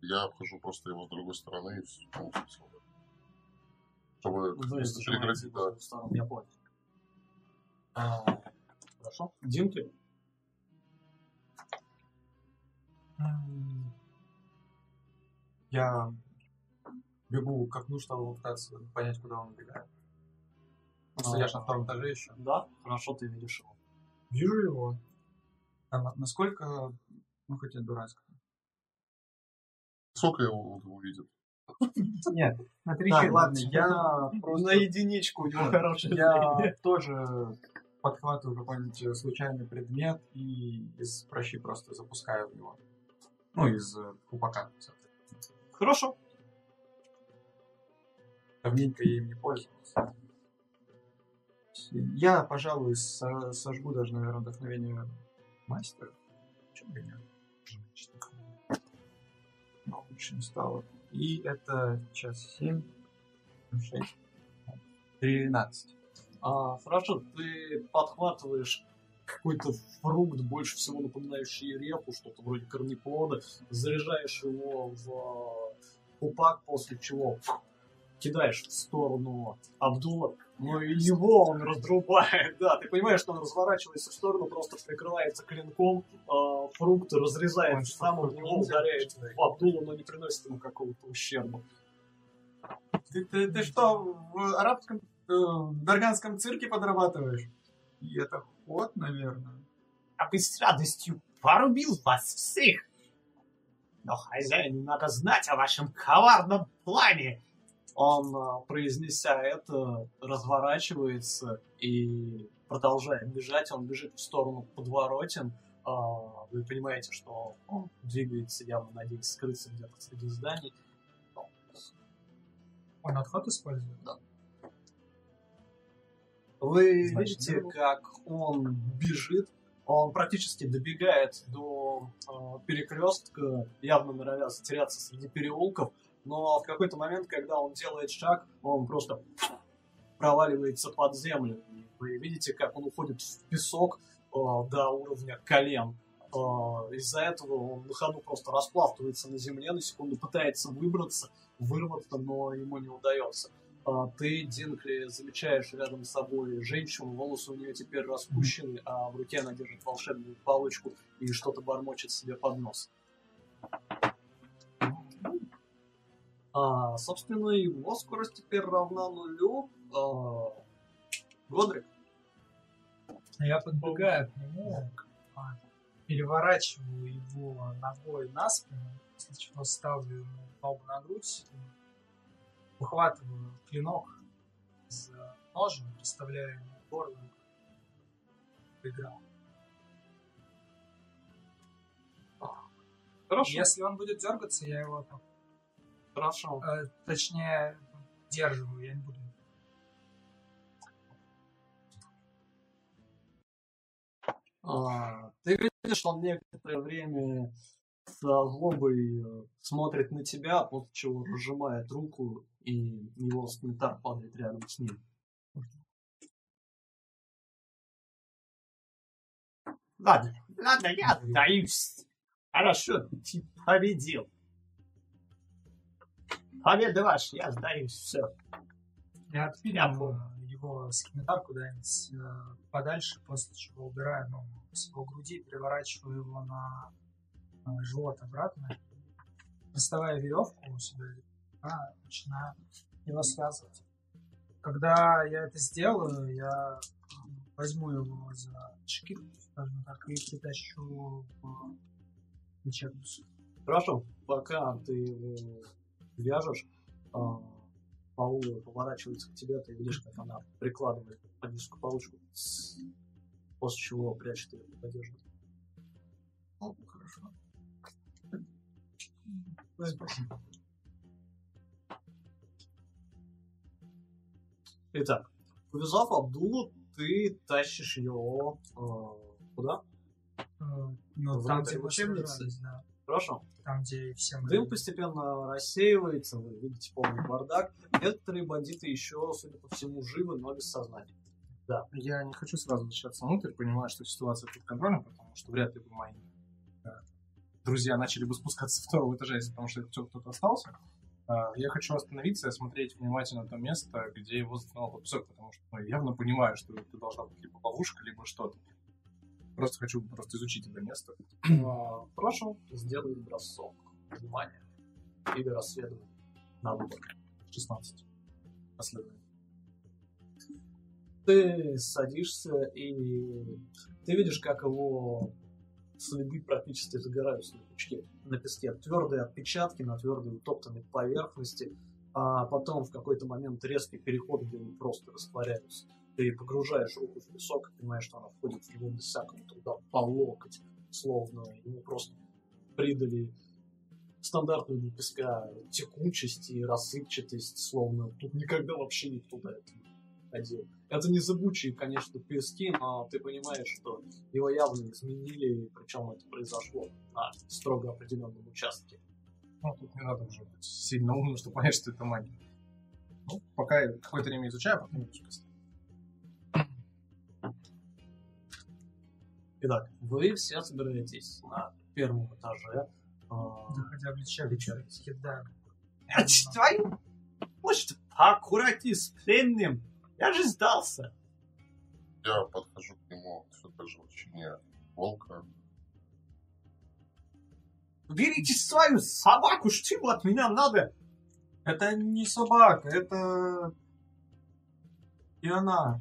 Я обхожу просто его с другой стороны и смысл. Чтобы Вы прекратить, да. сторону, я понял. А, Хорошо. Дим ты? Я бегу как нужно, чтобы пытаться понять, куда он убегает. Потому я же на а. втором этаже еще. Да? Хорошо, ты видишь его. Вижу его. А насколько... Ну, хотя дурацко. Сколько я его увидел? Нет, на три ладно, я просто... На единичку у него хорошее Я тоже подхватываю какой-нибудь случайный предмет и из прощи просто запускаю в него. Ну, из э, купака. Хорошо. Давненько я им не пользовался. Я, пожалуй, со- сожгу даже, наверное, вдохновение мастера. Почему бы нет? Но лучше не стало. И это сейчас 7, 6, 13. А, хорошо, ты подхватываешь какой-то фрукт, больше всего напоминающий репу, что-то вроде корнеплода, заряжаешь его в купак, после чего кидаешь в сторону Абдула, но и его он разрубает, да, ты понимаешь, что он разворачивается в сторону, просто прикрывается клинком, а, фрукт разрезается, сам в него ударяет в Абдула, но не приносит ему какого-то ущерба. Ты, ты, ты что, в арабском, э, в дарганском цирке подрабатываешь? И это ход, наверное. Я бы с радостью порубил вас всех. Но хозяину надо знать о вашем коварном плане. Он, а, произнеся это, разворачивается и продолжает бежать. Он бежит в сторону подворотен. А, Вы понимаете, что он двигается, явно надеясь скрыться где-то среди зданий. Он отход использует? Вы Значит, видите, ну- как он бежит. Он практически добегает до перекрестка, явно норовя затеряться среди переулков. Но в какой-то момент, когда он делает шаг, он просто проваливается под землю. Вы видите, как он уходит в песок э, до уровня колен. Э, Из-за этого он на ходу просто распластывается на земле, на секунду пытается выбраться, вырваться, но ему не удается. А ты, Динкли, замечаешь рядом с собой женщину, волосы у нее теперь распущены, а в руке она держит волшебную палочку и что-то бормочет себе под нос. А, собственно, его скорость теперь равна нулю. А, Годрик, Я подбегаю к нему, а, переворачиваю его ногой на спину, после чего ставлю ему ногу на грудь, ухватываю клинок за ножен, представляю ему горло, играл. хорошо, Если он будет дергаться, я его там, хорошо. э, точнее, держиваю, я не буду. А, ты видишь, что он некоторое время со злобой э, смотрит на тебя, после чего разжимает руку, и его скимитар падает рядом с ним. Ладно, ладно, я сдаюсь. Хорошо, ты победил. Победа ваша, я сдаюсь, все. Я отпиливаю его скимитар куда-нибудь э, подальше, после чего убираю ногу с его груди, переворачиваю его на, на живот обратно, доставая веревку у себя, а, начинаю его связывать. Когда я это сделаю, я возьму его за шкирку, скажем так, и притащу в лечебницу. Хорошо, пока ты его вяжешь, а, Паула поворачивается к тебе, ты видишь, как она прикладывает магическую палочку, после чего прячет ее под одежду. О, хорошо. Итак, повязав Абдулу, ты тащишь ее э, куда? Э, Ну, Внутрь там, где сражались, да. Хорошо. Там, где все мы... Дым постепенно рассеивается, вы видите полный бардак. Некоторые бандиты еще, судя по всему, живы, но без сознания. Я не хочу сразу возвращаться внутрь, понимаю, что ситуация под контролем, потому что вряд ли бы мои э, друзья начали бы спускаться со второго этажа, если потому что кто-то остался. А, Я хочу остановиться и осмотреть внимательно то место, где его заткнул под потому что ну, явно понимаю, что это должна быть либо ловушка, либо что-то. просто хочу просто изучить это место. А, Прошу, сделай бросок. Внимание. Или расследование. На выбор. 16. Последний. Ты садишься и ты видишь, как его следы практически загораются на пучке, на песке. Твердые отпечатки на твердой утоптанной поверхности, а потом в какой-то момент резкий переход, где они просто растворяются. Ты погружаешь руку в песок и понимаешь, что она входит в него без всякого труда по локоть, словно ему просто придали стандартную для песка текучесть и рассыпчатость, словно тут никогда вообще никто до этого ходил. Это не зыбучие, конечно, пески, но ты понимаешь, что его явно изменили, причем это произошло на строго определенном участке. Ну, тут не надо уже быть сильно умным, чтобы понять, что это магия. Ну, пока я какое-то время изучаю, потом немножко Итак, вы все собираетесь на первом этаже. а, Заходя в лечебницу, да. А твою? Может, поаккуратнее с пленным? Я же сдался. Я подхожу к нему все так же в чине волка. Берите свою собаку, что ему от меня надо? Это не собака, это... И она.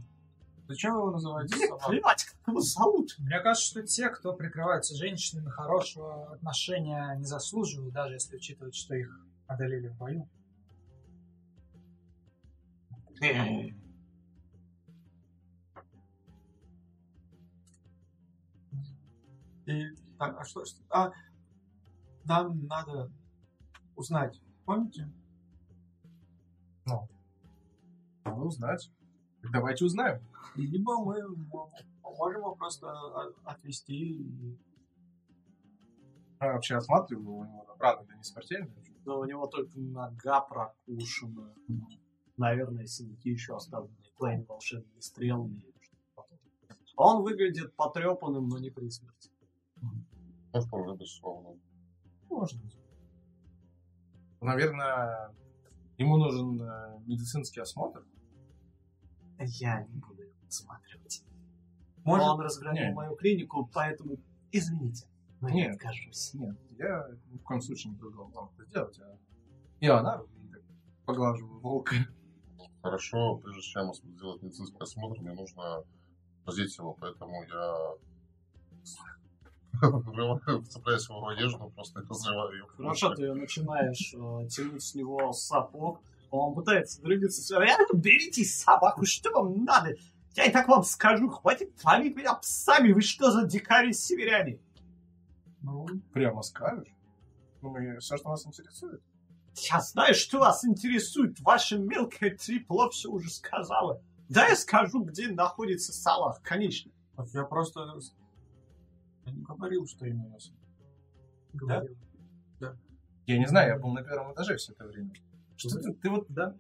Зачем вы его называете Мне собакой? плевать, как его зовут. Мне кажется, что те, кто прикрываются женщинами, хорошего отношения не заслуживают, даже если учитывать, что их одолели в бою. И, так, а что, что- А, нам надо узнать, помните? Надо узнать. Так Давайте узнаем. Либо мы можем его просто отвезти. и- Я вообще осматриваю, у него раны да не смертельные. Да у него только нога прокушена. Наверное, синяки еще оставлены. Твоими волшебными стрелами. такое. Он выглядит потрепанным, но не при смерти. Ну, вполне безусловно. Может быть. Наверное, ему нужен э, медицинский осмотр. Я не буду его осматривать. Может, Он разгромил не. мою клинику, поэтому извините. Но я Нет. откажусь. Нет, я ни в коем случае не предлагал вам это сделать. А... Я она поглаживаю волка. Хорошо, прежде чем сделать медицинский осмотр, мне нужно раздеть его, поэтому я врываю, вцепляюсь в его одежду, просто разрываю ее. Хорошо, ты начинаешь э, тянуть с него сапог. Он пытается двигаться. всё. Э, Берите собаку, что вам надо? Я и так вам скажу, хватит травить меня псами, вы что за дикари-северяне? Ну, прямо скажешь. Ну, и все, что нас интересует. Я знаю, что вас интересует, ваше мелкое трепло все уже сказала. Да я скажу, где находится Салах, конечно. Я просто... Я не говорил, что именно. Говорил. Я не знаю, я был на первом этаже все это время. Что ты, ты вот, да?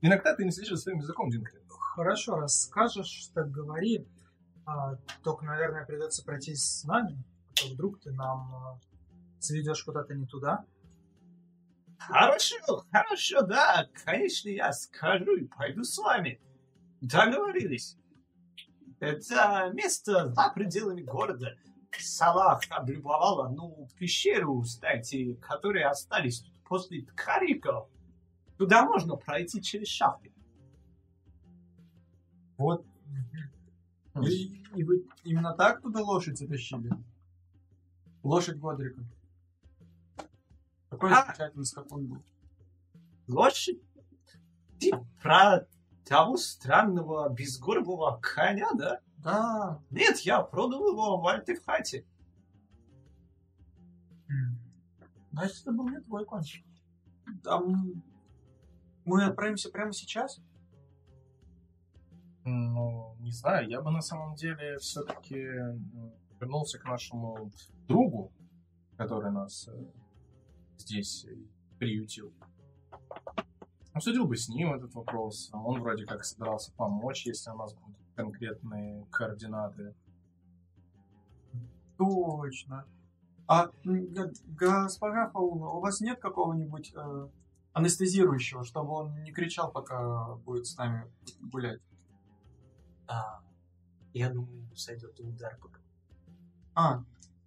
Иногда ты не следишь за своим языком, Динкли. Хорошо, раз скажешь, так говори. А, только, наверное, придется пройтись с нами. А то вдруг ты нам а, заведешь куда-то не туда. Хорошо, хорошо, да, конечно, я скажу и пойду с вами. Договорились. Это место за пределами города. Салах облюбовал одну пещеру, кстати, которые остались тут после Ткариков. Туда можно пройти через шахты. Вот. И, и вы именно так туда лошадь затащили? Лошадь Годрика. Какой А! замечательный скакун был. Лошадь? Ты про того странного безгорбого коня, да? Да, Нет, я продал его в Альтефхате. значит, это был не твой конь. Там мы отправимся прямо сейчас? Ну, не знаю, я бы на самом деле все-таки вернулся к нашему другу, который нас э, здесь приютил. Обсудил бы с ним этот вопрос. Он вроде как собирался помочь, если у нас будут конкретные координаты. Точно. А, госпожа Фауна, у вас нет какого-нибудь э, анестезирующего, чтобы он не кричал, пока будет с нами гулять? А, я думаю, сойдет и удар по голове. А,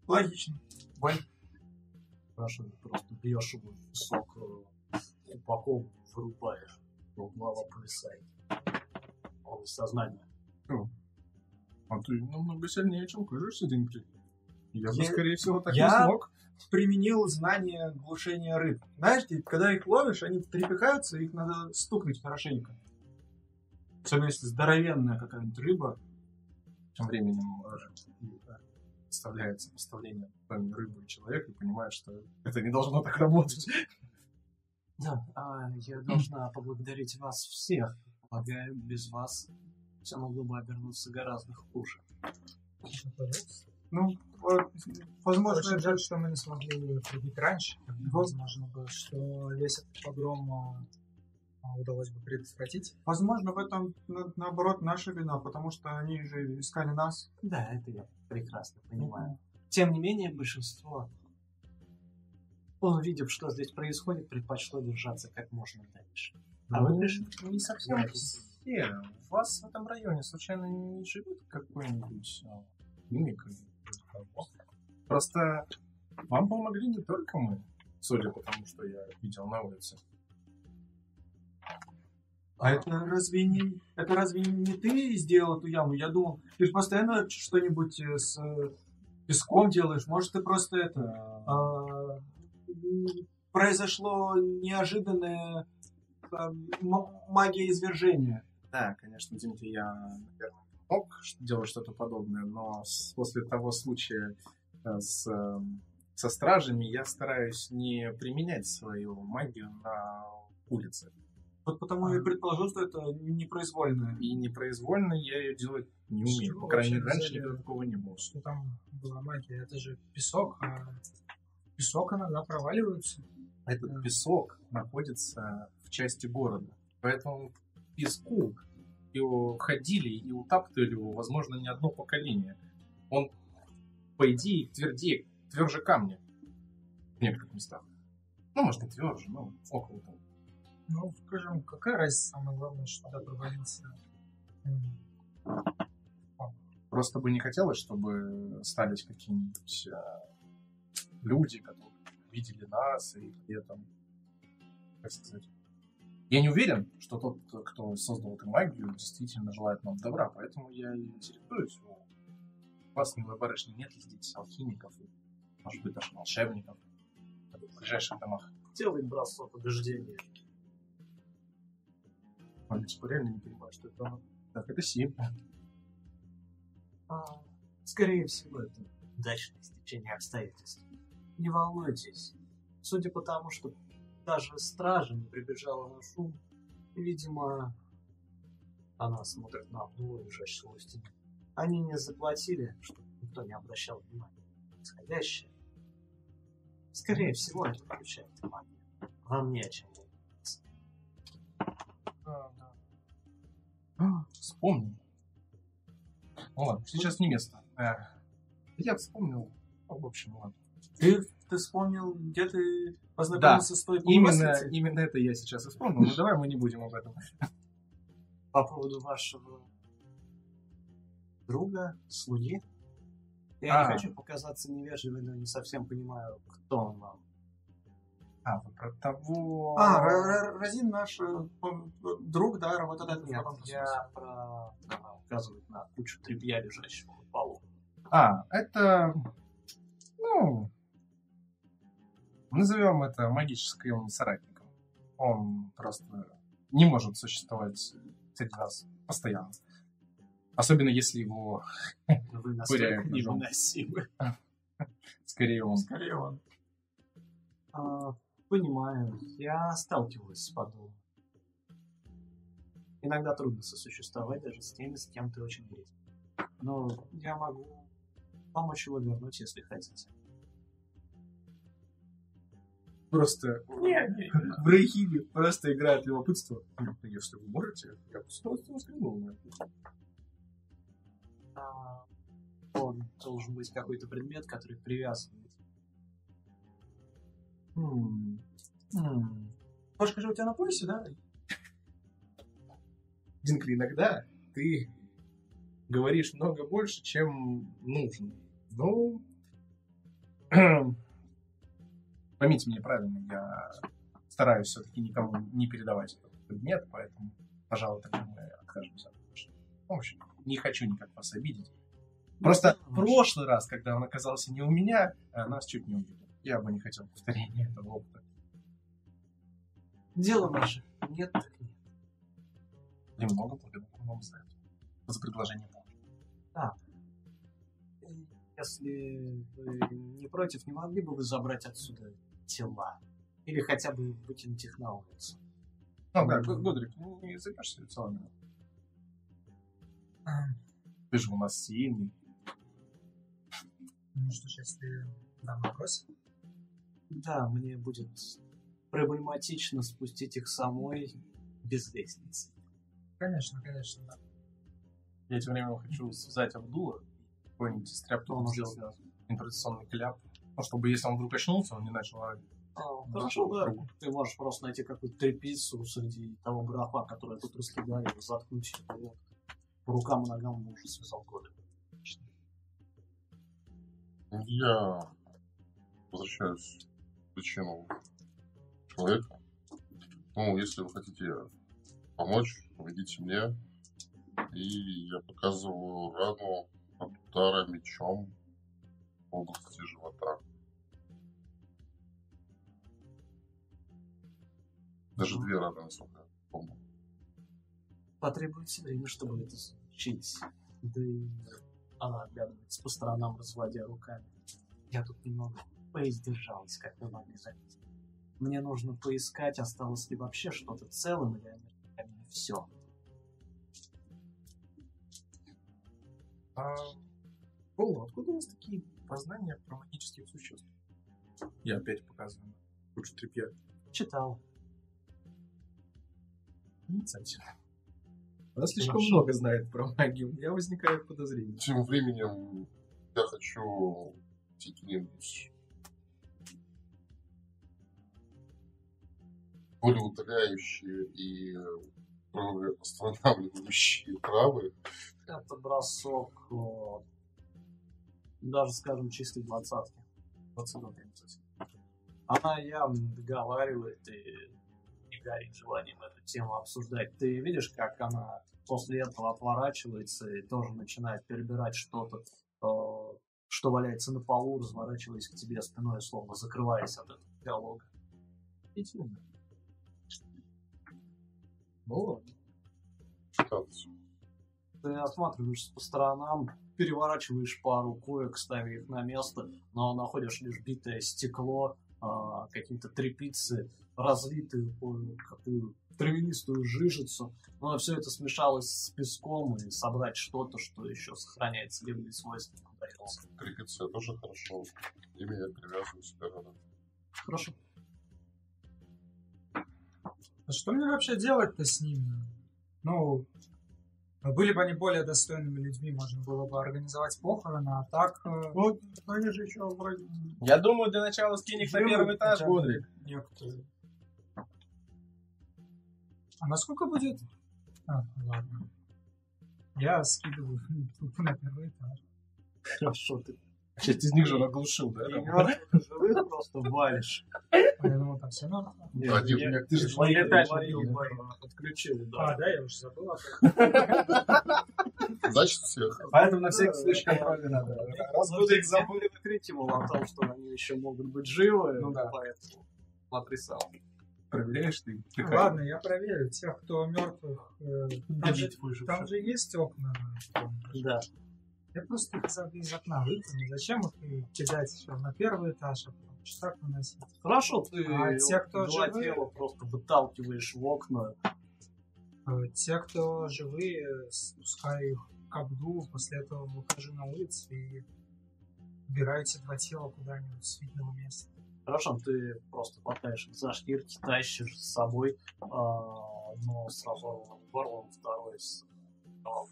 логично. Спрашиваю, просто бьешь его в песок э, упаком, вырубаешь, его голова повисает. Он без сознания. А ты намного сильнее, чем кажешься, Димитри. Я бы, Я- скорее всего, так я- не смог. Применил знание глушения рыб. Знаешь, когда их ловишь, они трепыхаются, их надо стукнуть хорошенько. Особенно если здоровенная какая-нибудь рыба. Тем временем э, вставляется поставление рыбы и человека и понимаешь, что это не должно так работать. Да, а я должна поблагодарить вас всех. Полагаю, без вас все могло бы обернуться гораздо хуже. Ну, вот, возможно, Очень жаль, что мы не смогли прибить раньше. Возможно бы, что весь этот погром а, удалось бы предотвратить. возможно, в этом, на- наоборот, наша вина, потому что они же искали нас. Да, это я прекрасно понимаю. Тем не менее, большинство, увидев, что здесь происходит, предпочло держаться как можно дальше. А вы Ну, пришли? не совсем все. У вас в этом районе случайно не живет какой-нибудь а, мимик? Просто вам помогли не только мы, судя по тому, что я видел на улице. А это разве не, это разве не ты сделал эту яму? Я думал, ты же постоянно что-нибудь э, с э, песком делаешь. Может, ты просто это... а, произошло неожиданное а, магия извержения. Да, конечно, Дмитрий, я, наверное, мог делать что-то подобное, но с- после того случая э, с, э, со стражами я стараюсь не применять свою магию на улице. Вот потому я и предположил, что это непроизвольное. И непроизвольно я ее делать не умею. чего По крайней мере, раньше никогда такого не было. Что там была магия? Это же песок, а песок иногда проваливается. Этот Да. песок находится в части города. Поэтому песку его ходили и утаптывали его, возможно, не одно поколение. Он, по идее, твердее, тверже камня в некоторых местах. Ну, может, не тверже, но около того. Ну, скажем, какая разница? Самое главное, что туда провалился. Просто бы не хотелось, чтобы стались какие-нибудь а, люди, которые видели нас и при этом, как сказать, я не уверен, что тот, кто создал эту магию, действительно желает нам добра, поэтому я и интересуюсь. У вас, милая барышня, нет ли здесь алхимиков, и, может быть, даже волшебников в ближайших домах? Делай бросок убеждения. Он реально не понимает, что это оно. Так, это семь. А, скорее всего, это удачное стечение обстоятельств. Не волнуйтесь. Судя по тому, что даже стража не прибежала на шум, видимо, она смотрит на обдуло, лежащего у стены. Они не заплатили, чтобы никто не обращал внимания на происходящее. Скорее всего, это включает магию. Вам не о чем волноваться. А, Вспомнил. Ну ладно, сейчас не место. Э, Я вспомнил. Ну, в общем, ладно. Ты, ты вспомнил, где ты познакомился с той Именно, именно это я сейчас и вспомнил. Но давай мы не будем об этом. По поводу вашего друга, слуги. Я А. не хочу показаться невежливым, но не совсем понимаю, кто он вам. А, вы про того... А, Разин наш э, э, друг, да, работодатель. Нет, я про... Она указывает на кучу тряпья, лежащего на полу. А, это... Ну... Назовем это магическим соратником. Он просто не может существовать среди нас постоянно. Особенно если его, Вы настолько невыносимы. скорее он. Скорее он. А, понимаю, я сталкиваюсь с подобным. Иногда трудно сосуществовать даже с теми, с кем ты очень близок. Но я могу помочь его вернуть, если хотите. Просто в Рейхиме просто играет любопытство. Если вы можете, я бы с удовольствием взглянул на это. А, он должен быть какой-то предмет, который привязывает. М, м. Кошка же у тебя на поясе, да? Динкли, иногда ты говоришь много больше, чем нужно. Ну, поймите меня правильно, я стараюсь все-таки никому не передавать этот предмет, поэтому, пожалуй, тогда мы откажемся от помощи. Не хочу никак вас обидеть. Просто в прошлый раз, когда он оказался не у меня, а нас чуть не убили. Я бы не хотел повторения этого опыта. Дело наше. Нет, так нет. Немного благодарен вам за это. За предложение помощи. Если вы не против, не могли бы вы забрать отсюда тела? Или хотя бы выкинуть их на улицу? Ну, да, Гудрик, ну, не займешься целыми. А, Ты же у нас сильный. Ну что ж, если дама просит. Да, мне будет проблематично спустить их самой без лестницы. Конечно, конечно, да. Я тем временем хочу связать Абдула. Какой-нибудь из тряпки он сделал импровизационный кляп. Ну, чтобы если он вдруг очнулся, он не начал орать. А, хорошо, да. Ты можешь просто найти какую-то трепицу среди того графа, который тут раскидали, заткнуть его. По рукам и ногам он уже связал годы. Я возвращаюсь к причину человека. Ну, если вы хотите помочь, помогите мне. И я показываю рану от удара мечом в области живота. Даже две раны, насколько я помню. Потребуется время, чтобы это случить. Да и она оглядывается по сторонам, разводя руками. Я тут немного поиздержалась, как вы могли заметить. Мне нужно поискать, осталось ли вообще что-то целым, или они все. А, Полу, откуда у вас такие познания про магических существ? Я опять показываю. Лучше тряпья. Читал. Инициатива. Она слишком Хорошо. много знает про магию. У меня возникает подозрение. Тем временем я хочу найти какие-нибудь более удаляющие и останавливающие травы. Это бросок, э, даже, скажем, чистой двадцатки. Принцессы. Она явно договаривает и не горит желанием эту тему обсуждать. Ты видишь, как она после этого отворачивается и тоже начинает перебирать что-то, э, что валяется на полу, разворачиваясь к тебе спиной, словно закрываясь от этого диалога. Идеально. Ну ладно. Танцы. Ты осматриваешься по сторонам, переворачиваешь пару коек, ставя их на место, но находишь лишь битое стекло, а, какие-то трепицы, разлитые какую травянистую жижицу. Но все это смешалось с песком, и собрать что-то, что еще сохраняет целебные свойства. Трепеция тоже хорошо. Ими я привязываю себя рано. Хорошо. А что мне вообще делать-то с ними? Ну, были бы они более достойными людьми, можно было бы организовать похороны, а так... э, Вот, они же еще вроде... Я думаю, для начала скинь их на первый этаж, Гудрик. Некоторые. А насколько будет... А, ладно. Я скидываю на первый этаж. Хорошо, ты Часть из них же он оглушил, да? живых просто валишь. Я думал, там все нормально. Нет, я- Ты же Мои опять отключили, А, да. я уже забыл. Значит, всех. Поэтому на всякий случай контроля надо. Раз Гудрик забыли крикивал о том, что они еще могут быть живы, Ну да. поэтому смотри сам. Проверяешь ты? Как? Ладно, я проверю. Тех, кто мертвых... э, же, там же есть окна. Да. Я просто их из, окна выкину. Зачем их кидать еще на первый этаж, а потом так выносить? Хорошо, ты А те, кто два живые? тела просто выталкиваешь в окна. Э, Те, кто живые, спускаю их к Абду, после этого выхожу на улицу и убираю эти два тела куда-нибудь с видного места. Хорошо, ты просто хватаешь их за шкирки, тащишь с собой, а, но с разорванным горлом, второй с а,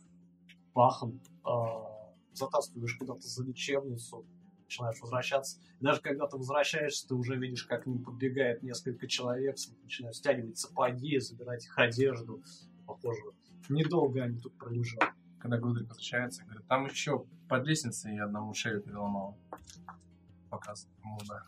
пахом, а, затаскиваешь куда-то за лечебницу, начинаешь возвращаться. И даже когда ты возвращаешься, ты уже видишь, как к ним подбегает несколько человек, начинают стягивать сапоги, забирать их одежду. Похоже, недолго они тут пролежат. когда Гудрик возвращается, говорит, там еще под лестницей я одному шею переломал. Показывает ему, да.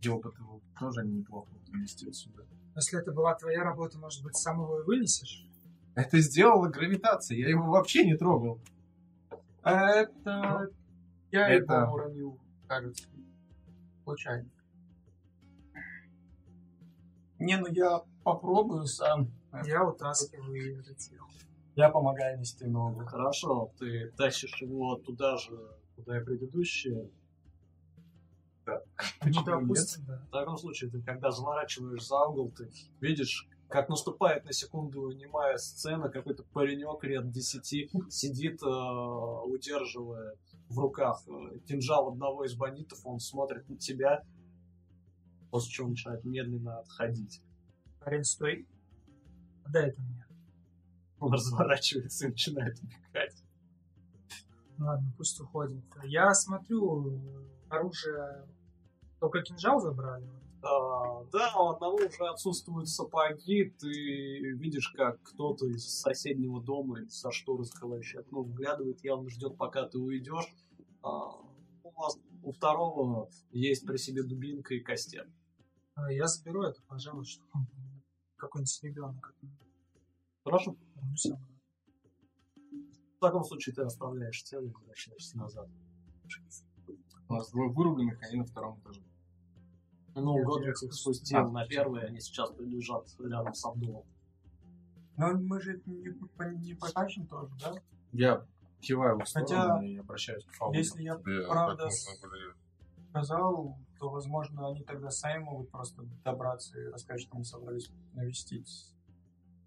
И опыт его тоже неплохо вывести отсюда. Если это была твоя работа, может быть, сам его и вынесешь? Это сделала гравитация, я его вообще не трогал. Это... Я Это- его уронил, кажется. Случайно. Не, ну я попробую сам. Я утаскиваю и летел. Я помогаю нести ногу. Хорошо, ты тащишь его туда же, куда и предыдущие. Ну, Почему допустим, да. В таком случае, ты когда заворачиваешь за угол, ты видишь, как наступает на секунду немая сцена, какой-то паренек лет 10 сидит, э, удерживая в руках э, кинжал одного из бандитов, он смотрит на тебя, после чего начинает медленно отходить. Парень, стой. Дай это мне. Он разворачивается и начинает убегать. Ладно, пусть уходит. Я смотрю, оружие... Только кинжал забрали? А, да, у одного уже отсутствуют сапоги, ты видишь, как кто-то из соседнего дома со шторы, закрывающей окно, вглядывает, явно ждет, пока ты уйдешь. А, у, вас, у второго есть при себе дубинка и костер. А, Я заберу это, пожалуй, что какой-нибудь ребенок. Хорошо? Ну. В таком случае ты оставляешь тело и возвращаешься назад. У нас двое вырубленных, они на втором этаже. Ну, Я- Годрик я- их спустил А. на первый, они сейчас лежат рядом с Абдулом. Но мы же не, не потащим тоже, да? Я киваю в сторону Хотя, и обращаюсь к Фаулу. Если я Тебе правда сказал, то, возможно, они тогда сами могут просто добраться и рассказать, что мы собрались навестить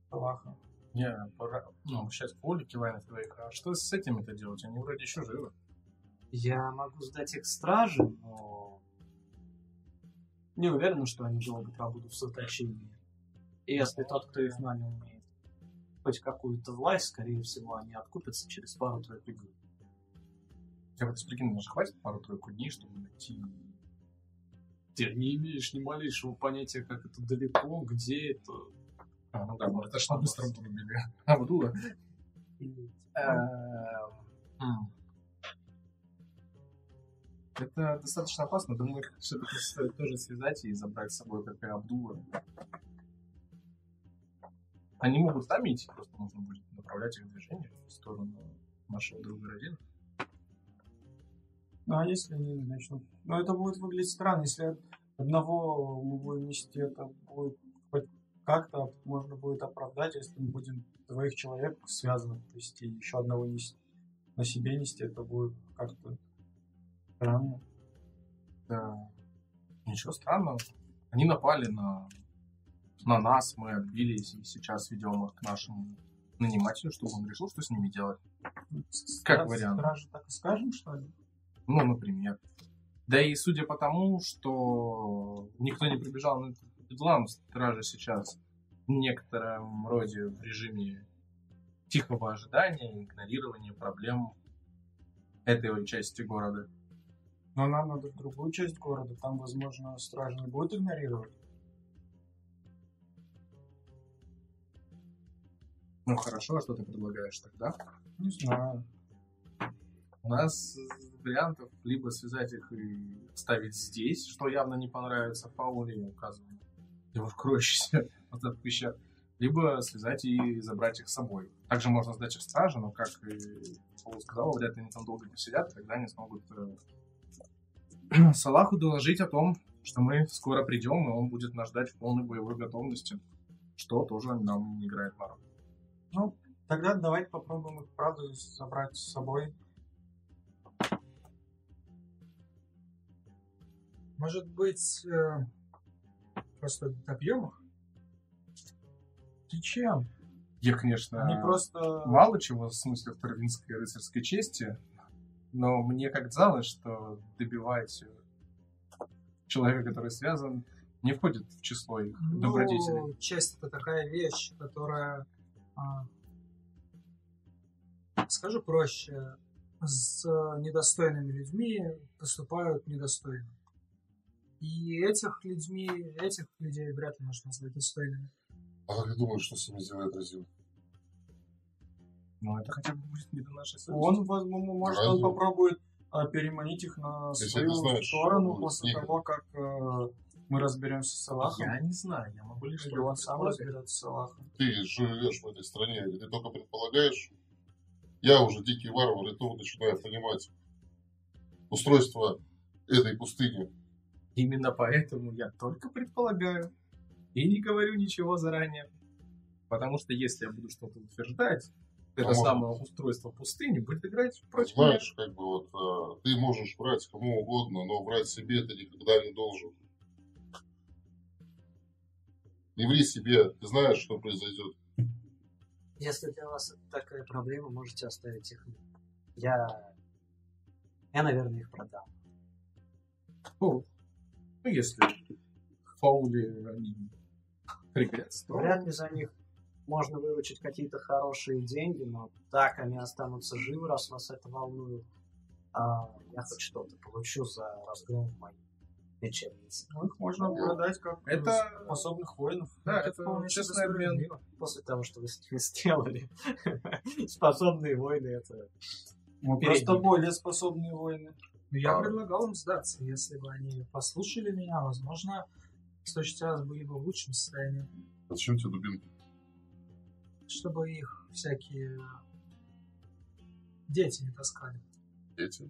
Салаха. Я пора... ну, обращаюсь к Фауле, киваю на твоих. А что с этими-то делать? Они вроде еще живы. Я могу сдать их страже, но не уверен, что они долго пробудут в заточении. И если тот, кто их нанял, имеет хоть какую-то власть, скорее всего, они откупятся через пару-тройку дней. Я вот прикинь, даже хватит пару-тройку дней, чтобы найти... Ты не имеешь ни малейшего понятия, как это далеко, где это. А, ну да, может, достаточно быстро вырубили. Абдула. Эм, м. Это достаточно опасно. Думаю, их все-таки стоит тоже связать и забрать с собой, как и Абдула. Они могут сами идти, просто нужно будет направлять их движение в сторону нашего друга Родина. Ну, а если они начнут... Ну, это будет выглядеть странно, если одного мы будем нести, это будет как-то можно будет оправдать, если мы будем двоих человек связанных вести, еще одного нести, на себе нести, это будет как-то странно. Да. Ничего странного. Они напали на, на нас, мы отбились, и сейчас ведем их к нашему нанимателю, чтобы он решил, что с ними делать. Как Стра- вариант. Стражи так и скажем, что ли? Ну, например. Да и судя по тому, что никто не прибежал на бедлам, стражи сейчас в некотором роде в режиме тихого ожидания, игнорирования проблем этой части города. Но нам надо в другую часть города, там, возможно, стражи не будут игнорировать. Ну хорошо, а что ты предлагаешь тогда? Не знаю. У нас вариантов либо связать их и ставить здесь, что явно не понравится Фауле, указываем его кроющийся вот этот пещер, либо связать и забрать их с собой. Также можно сдать их страже, но, как и Фаул сказал, вряд ли они там долго посидят, тогда они смогут э, Салаху доложить о том, что мы скоро придем, и он будет нас ждать в полной боевой готовности, что тоже нам не играет на руку. Ну, тогда давайте попробуем их, правда, забрать с собой. Может быть, э, просто добьем их? Ты чем? Я, конечно, Они просто... мало чего в смысле в Тарвинской рыцарской чести, но мне как казалось, что добивать человека, который связан, не входит в число их добродетелей. Ну, честь это такая вещь, которая, а, скажу проще, с недостойными людьми поступают недостойно. И этих людьми, этих людей вряд ли можно назвать достойными. А как ты думаешь, что с ними сделает Розин? Ну, это хотя бы будет не до нашей совести. Он, возможно, может, он Разве? попробует а, переманить их на Если свою знаешь, сторону после того, как э, мы разберемся с Аллахом. Я не знаю, я могу лишь Или он сам разберется с Аллахом. Ты живешь в этой стране, и ты только предполагаешь. Я уже дикий варвар, и то начинаю понимать устройство этой пустыни. Именно поэтому я только предполагаю и не говорю ничего заранее. Потому что если я буду что-то утверждать, это самое устройство пустыни будет играть против меня. Знаешь, как бы вот э, ты можешь врать кому угодно, но врать себе ты никогда не должен. Не ври себе, ты знаешь, что произойдет. Если для вас такая проблема, можете оставить их. Я... Я, наверное, их продам. Ну, ну, если в фауле они пригодятся, Вряд ли за них можно выручить какие-то хорошие деньги, но так они останутся живы, раз вас это волнует. А я хоть что-то получу за разгром в моей лечебнице. Ну, их можно продать как Это- способных воинов. да, Это это вполне себе честный обмен. После того, что вы с ними сделали. Способные войны это... Передний. просто более способные воины. Но я А. предлагал им сдаться. Если бы они послушали меня, возможно, в следующий раз были бы в лучшем состоянии. Зачем тебе дубинки? Чтобы их всякие дети не таскали. Эти?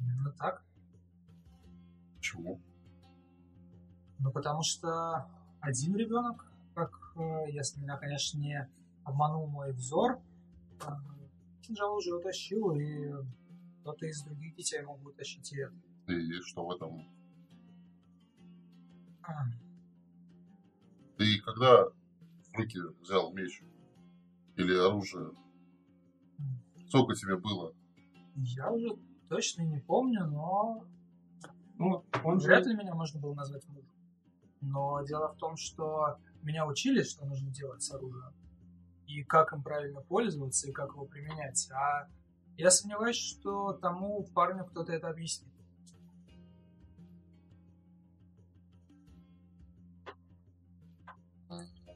Именно так. Почему? Ну, потому что один ребенок, как э, если меня, конечно, не обманул мой взор, э, кинжал уже утащил, и кто-то из других детей мог бы утащить и это. И что в этом? А, Ты когда в руки взял меч? Или оружие? Сколько тебе было? Я уже точно не помню, но Ну, он же... вряд ли меня можно было назвать мужем. Но дело в том, что меня учили, что нужно делать с оружием, и как им правильно пользоваться, и как его применять. А я сомневаюсь, что тому парню кто-то это объяснит.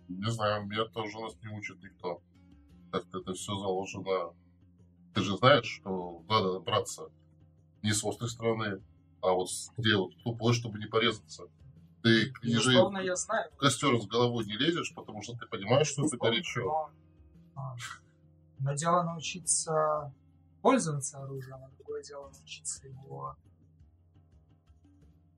Не знаю, меня тоже нас не учит никто. Как-то это все заложено. Ты же знаешь, что надо браться не с острой стороны, а вот где вот тупой, чтобы не порезаться. Ты ниже Безусловно, я знаю. в костер с головой не лезешь, потому что ты понимаешь, что это горячо. но, а, Но дело научиться пользоваться оружием, а другое дело научиться его...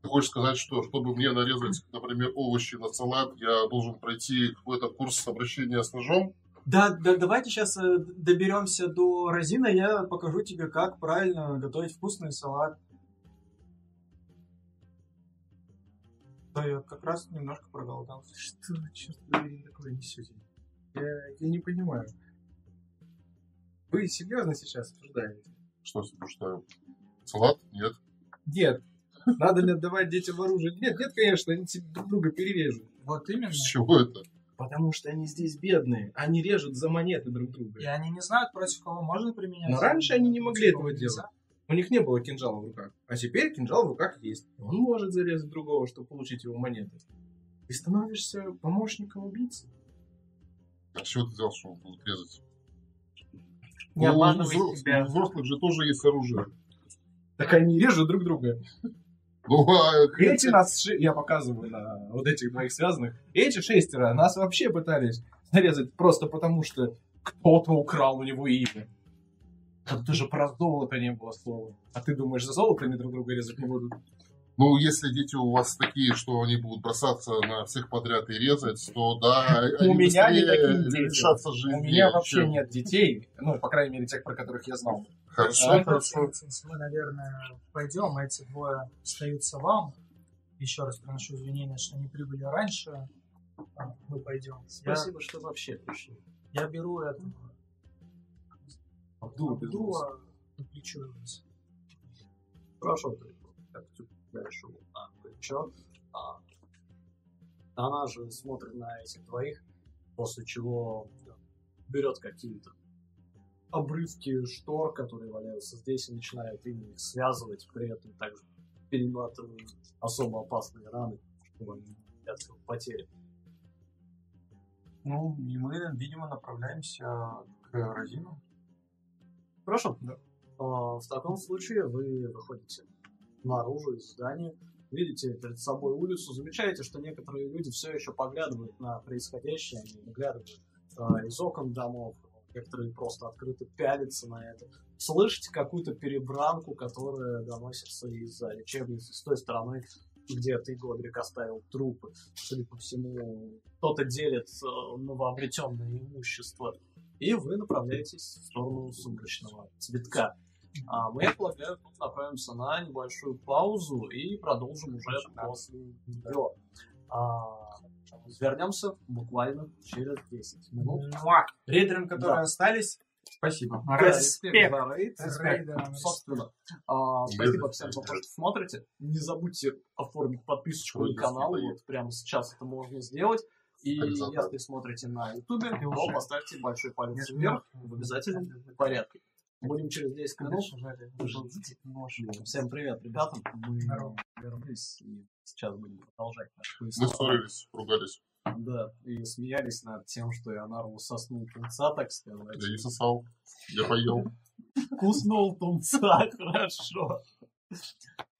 Ты хочешь сказать, что чтобы мне нарезать, например, овощи на салат, я должен пройти какой-то курс обращения с ножом? Да, да, давайте сейчас доберемся до Розина, я покажу тебе, как правильно готовить вкусный салат. Да, я как раз немножко проголодался. Что, черт побери, такое несете? Я, я не понимаю. Вы серьезно сейчас обсуждаете? Что что? Салат? Нет. Нет. Надо ли отдавать детям оружие? Нет, нет, конечно, они друг друга перережут. Вот именно. С чего это? Потому что они здесь бедные. Они режут за монеты друг И друга. они не знают, против кого можно применять. Но раньше они не могли этого нельзя. делать. У них не было кинжала в руках. А теперь кинжал в руках есть. Он может зарезать другого, чтобы получить его монеты. Ты становишься помощником убийцы. А чего ты взял, что он будет резать? Не У обманывай себя. У взрослых же тоже есть оружие. Так они режут друг друга. Эти нас, я показываю на вот этих двоих связанных, эти шестеро нас вообще пытались нарезать просто потому, что кто-то украл у него имя. Тут даже про золото не было слова. А ты думаешь, за золото они друг друга резать не будут? Ну, если дети у вас такие, что они будут бросаться на всех подряд и резать, то да, они меня не такие дети. лишатся жизни. У меня вообще чем- нет детей, ну, по крайней мере, тех, про которых я знал. Хорошо, А, хорошо. Мы, наверное, пойдем. Эти двое остаются вам. Еще раз приношу извинения, что не прибыли раньше. А, Мы пойдем. Я, Спасибо, что вообще пришли. я беру это Абдул, без носа. Абдула на плечо его. Хорошо, ты дальше на плечо. А, она же смотрит на этих двоих, после чего да, берет какие-то обрывки штор, которые валяются здесь, и начинает ими их связывать, при этом также перематывая особо опасные раны, чтобы они не от потери. Ну, и мы, видимо, направляемся К Розину. Хорошо. А, В таком случае вы выходите наружу из здания, видите перед собой улицу, замечаете, что некоторые люди все еще поглядывают на происходящее, они выглядывают а, из окон домов, некоторые просто открыто пялятся на это. Слышите какую-то перебранку, которая доносится из-за лечебницы, с той стороны, где ты, Годрик, оставил трупы. Судя по всему, кто-то делит э, новообретенное имущество. И вы направляетесь в сторону сумрачного цветка. А мы, я полагаю, тут направимся на небольшую паузу и продолжим уже после нее. А, вернемся буквально через 10 минут. Рейдерам, которые Да. остались, спасибо. Респект. Рейдерам Собственно, а, спасибо всем за то, что смотрите. Не забудьте оформить подписочку на канал. Вот прямо сейчас это можно сделать. И если смотрите на ютубе, то поставьте большой палец вверх в обязательном порядке. Будем через 10 минут. Всем привет, ребята. Мы вернулись и сейчас будем продолжать наш Мы повествование. ссорились, ругались. Да, и смеялись над тем, что Ионару соснул тунца, так сказать. Я не сосал. Я поел. Куснул тунца, хорошо.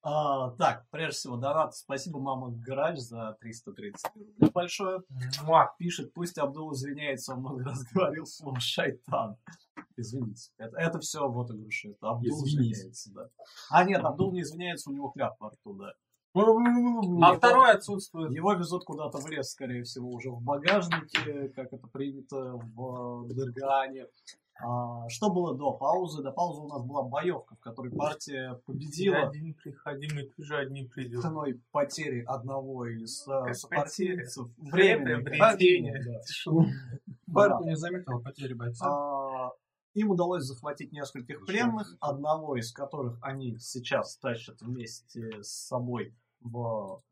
А, так, прежде всего, донат. Спасибо, мама Грач, за 330 рублей большое. Пишет, пусть Абдул извиняется, он много раз говорил слово шайтан. Извините. Это, это все в отыгрыше. Это Абдул Извинись. извиняется, да. А нет, Абдул не извиняется, у него кляп во рту, да. А второй отсутствует. Его везут куда-то в лес, скорее всего, уже в багажнике, как это принято в Дергане. А, что было до паузы? До паузы у нас была боевка, в которой партия победила Один приходим, и ты же одни придет. ценой потери одного из э, сопартийцев. Время, да. Партия не заметила потери бойца. А, Им удалось захватить нескольких пленных, одного из которых они сейчас тащат вместе с собой в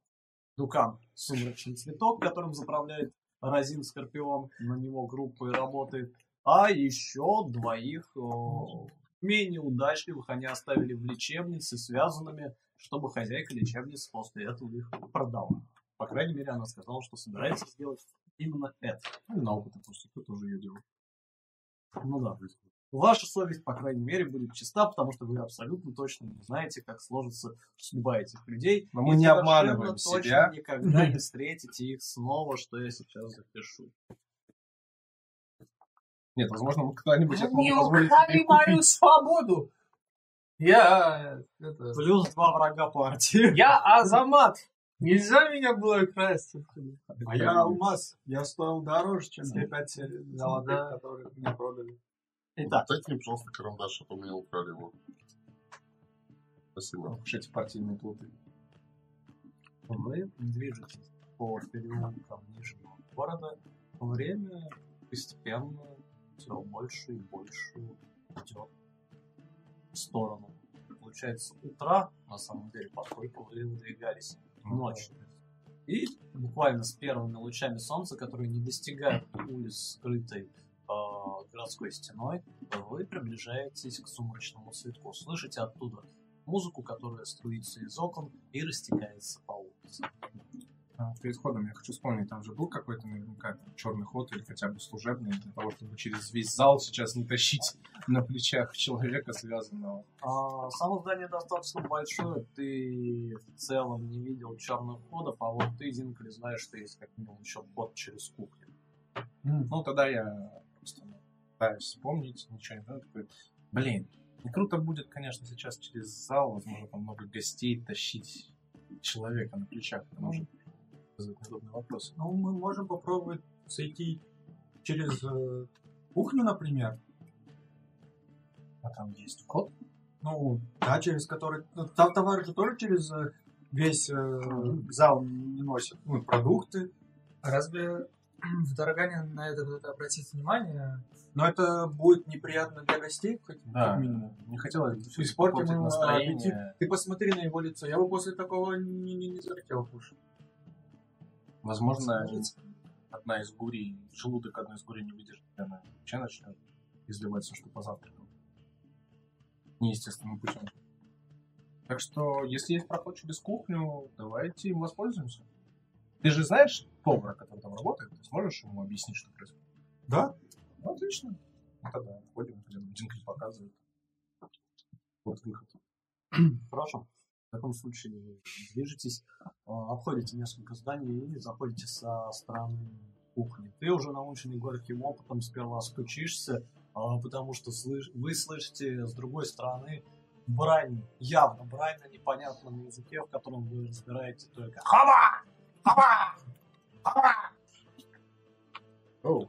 Дукан Сумрачный Цветок, которым заправляет Розин Скорпион. На него группой работает. А еще двоих о, менее удачливых они оставили в лечебнице связанными, чтобы хозяйка лечебницы после этого их продала. По крайней мере, она сказала, что собирается сделать именно это. Ну, и на опыт просто кто тоже ее делал. Ну да. Ваша совесть, по крайней мере, будет чиста, потому что вы абсолютно точно не знаете, как сложится судьба этих людей. Но мы И не обманываем точно себя. никогда не встретите их снова, что я сейчас запишу. Нет, возможно, мы когда-нибудь это Не украли мою свободу! Я... Это... Плюс два врага партии. Я Азамат! Нельзя меня было красть. А я алмаз. Я стоил дороже, чем те пять золотых, которые мне продали. Итак, Дайте мне, пожалуйста, карандаш, а то мне украли его. Спасибо. Эти партийные плоты. вы движетесь по переулкам Нижнего города. Время постепенно все больше и больше идет в сторону. Получается, утра, на самом деле, поскольку вы выдвигались ночь. И буквально с первыми лучами солнца, которые не достигают улиц, скрытой э, городской стеной, вы приближаетесь к сумрачному цветку. Слышите оттуда музыку, которая струится из окон и растекается по улице. Перед ходом я хочу вспомнить, там же был какой-то наверняка черный ход или хотя бы служебный, для того, чтобы через весь зал сейчас не тащить на плечах человека, связанного. А, само здание достаточно большое, ты в целом не видел черных ходов, а вот ты, Зинкли, знаешь, что есть как минимум еще ход через кухню. Ну, тогда я просто пытаюсь вспомнить, ничего не знаю, такой, блин, не круто будет, конечно, сейчас через зал, возможно, там много гостей тащить человека на плечах, это может вызвать неудобные вопросы. Ну, мы можем попробовать зайти через э, кухню, например. А там есть вход? Ну, да, через который... ну, Там товары же тоже через э, весь э, зал не носят. Ну, продукты. Разве в Дорогане на это кто-то обратит внимание? Но это будет неприятно для гостей, как, Да, как минимум. не хотелось бы всё-таки Испортим портить ему настроение. Ты посмотри на его лицо. Я бы после такого не, не, не захотел кушать. Возможно, одна из гурий, желудок одной из гурий не выдержит, и она вообще начнет изливать все, что позавтракал. Неестественным путем. Так что, если есть проход через кухню, давайте им воспользуемся. Ты же знаешь повара, который там работает? Ты сможешь ему объяснить, что происходит? Да? Ну, отлично. Ну тогда ходим, Динкель показывает. Вот выход. Хорошо. В таком случае движетесь, а, обходите несколько зданий и заходите со стороны кухни. Ты уже наученный горьким опытом сперва стучишься, а, потому что вы слышите с другой стороны брань, явно брань на непонятном языке, в котором вы разбираете только Хоба! Хоба! Хоба! Оу,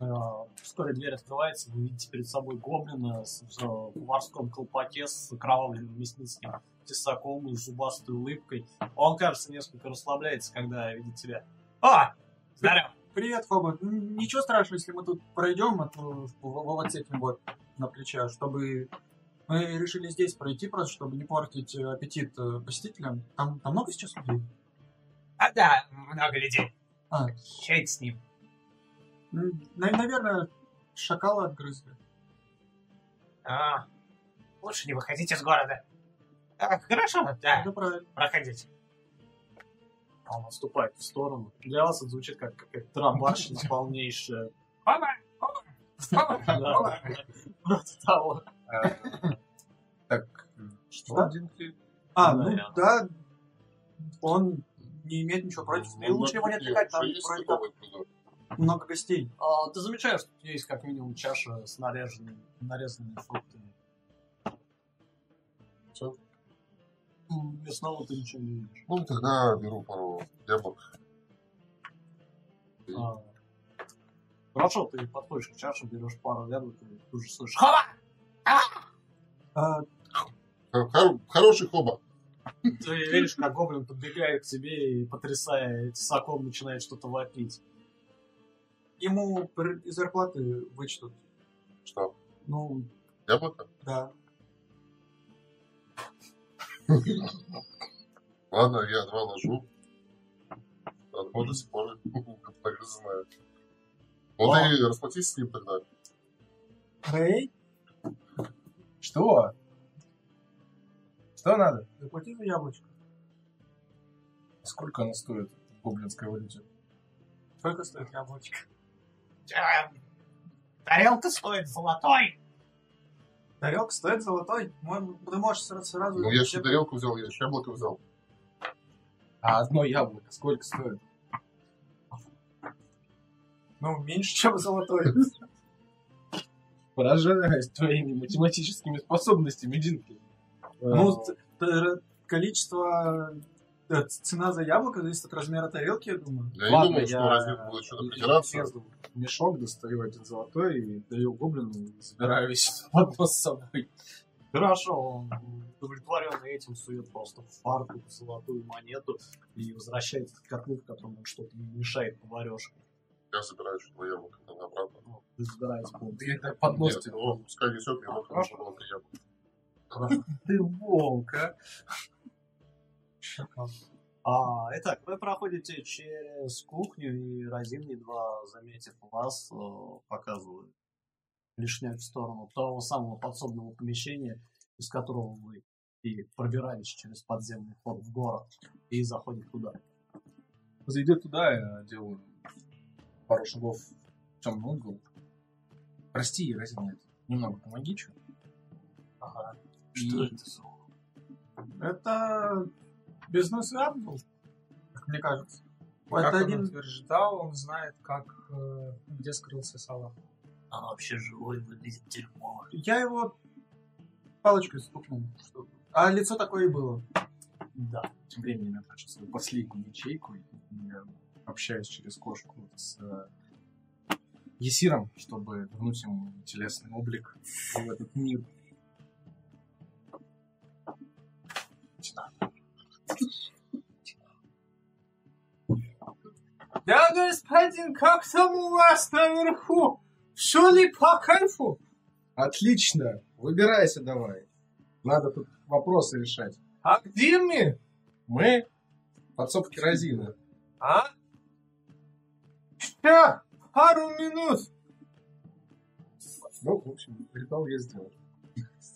А, Вскоре дверь открывается, вы видите перед собой гоблина с, в морском колпаке с окровавленным мясницким тесаком и зубастой улыбкой. Он, кажется, несколько расслабляется, когда видит тебя. О! Здорово! Привет, Фоба. Н- Ничего страшного, если мы тут пройдем а в- вот с этим вот на плечах, чтобы... Мы решили здесь пройти просто, чтобы не портить э, аппетит э, посетителям. Там, там много сейчас людей? А да, много людей. А. Черт с ним. Наверное, шакала отгрызли. А, лучше не выходить из города. А, хорошо, да, Это правильно. проходите. Он отступает в сторону. Для вас это звучит как какая-то тарабарщина полнейшая. Хоба! Хоба! Хоба! Да, Хоба! вроде того. а, Так, Что? А, Да, ну да, он не имеет ничего против. И Ну, лучше его не отвлекать, там вроде? Много гостей. А, ты замечаешь, что тут есть как минимум чаша с нарезанными, нарезанными фруктами. Всё? М, Мясного ты ничего не видишь. Ну, тогда беру пару яблок. А, Хорошо, ты подходишь к чаше, берешь пару яблок и тут же слышишь. Хоба! А, Хор- хор- Хороший хоба. Ты видишь, как гоблин подбегает к тебе и, потрясая тесаком, начинает что-то вопить. Ему из зарплаты вычтут. Что, Ну, яблоко? да. Ладно, я два ложу. Одно до сих пор. Вот А. и расплатись с ним тогда. Рэй, Что? Что надо? заплати за яблочко. Сколько оно стоит в гоблинской валюте? Сколько стоит яблочко? Эм, Тарелка стоит золотой. Тарелка стоит золотой. Ты можешь сра- сразу... Ну, я еще тарелку взял, я еще яблоко взял. А одно яблоко сколько стоит? Ну, меньше, чем золотой. Поражаюсь твоими математическими способностями, Динкель. Ну, т- т- количество... э, Цена за яблоко зависит от размера тарелки, я думаю. Я Ладно, не думал, что я- разница будет что-то притираться. Мешок, достаю один золотой и даю гоблину и забираю весь поднос с собой. Хорошо, он удовлетворенный этим сует просто в фартук золотую монету и возвращается к котлу, в котором он что-то мешает поварешке. Я забираю еще два яблока тогда обратно. Ну, Вы забираете полностью. Это поднос Нет, тебе. ну, пускай несет, мне только Хорошо. было приятно. Ты волк, а? А, итак, вы проходите через кухню, и Розин, едва заметив вас, э, показывает лишняк в сторону того самого подсобного помещения, из которого вы и пробирались через подземный ход в город, и заходит туда. Зайди туда, я делаю пару шагов в темный угол. Прости, Розин, немного помоги, что? Ага. И- Что это за Это бизнес был, как мне кажется. Как Это он один... утверждал, он знает, как, э, где скрылся Салах. Он вообще живой, выглядит дерьмово. Я его палочкой стукнул. чтобы- А лицо такое и было. Да. Тем временем я прочел свою последнюю ячейку и я общаюсь через кошку с э, Есиром, чтобы вернуть ему телесный облик в этот мир. Да, господин, как там у вас наверху? Все ли по кайфу? Отлично! Выбирайся давай. Надо тут вопросы решать. А где мы? Мы подсобки Розина. А? Ща, пару минут. Ну, в общем, ритуал я сделал.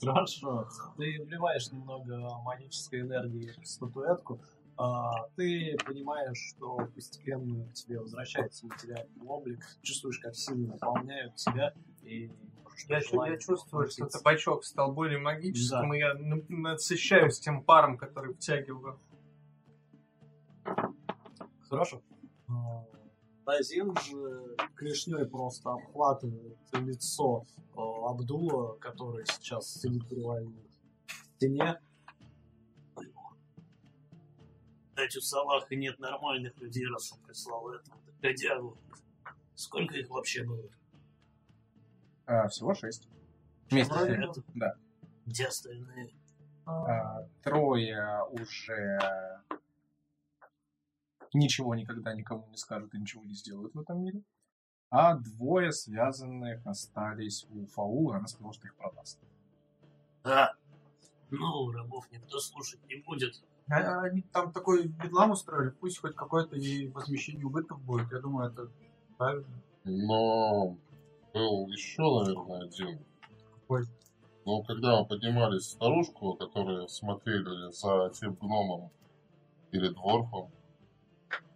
Хорошо. Ты вливаешь немного магической энергии в статуэтку, А, ты понимаешь, что постепенно к тебе возвращается материальный облик, чувствуешь, как силы наполняют тебя, и можешь Я, я чувствую, что табачок стал более магическим, Да. и я на- насыщаюсь тем паром, который втягиваю. Хорошо. А, Назин же клешней просто обхватывает лицо а, Абдула, который сейчас сидит привален к стене. Кстати, у Салаха нет нормальных людей, раз он прислал этого годягу. Сколько их вообще было? А, всего шесть. Вместе с ним. Да. Где остальные? А, трое уже ничего никогда никому не скажут и ничего не сделают в этом мире. А двое связанных остались у Фаула, она сказала, что их продаст. Да. Ну, рабов никто слушать не будет. А- Они там такой бедлам устроили, пусть хоть какое-то и возмещение убытков будет. Я думаю, это правильно. Но был еще, наверное, один. Какой? Но когда мы поднимались в старушку, которые смотрели за тем гномом или дворфом,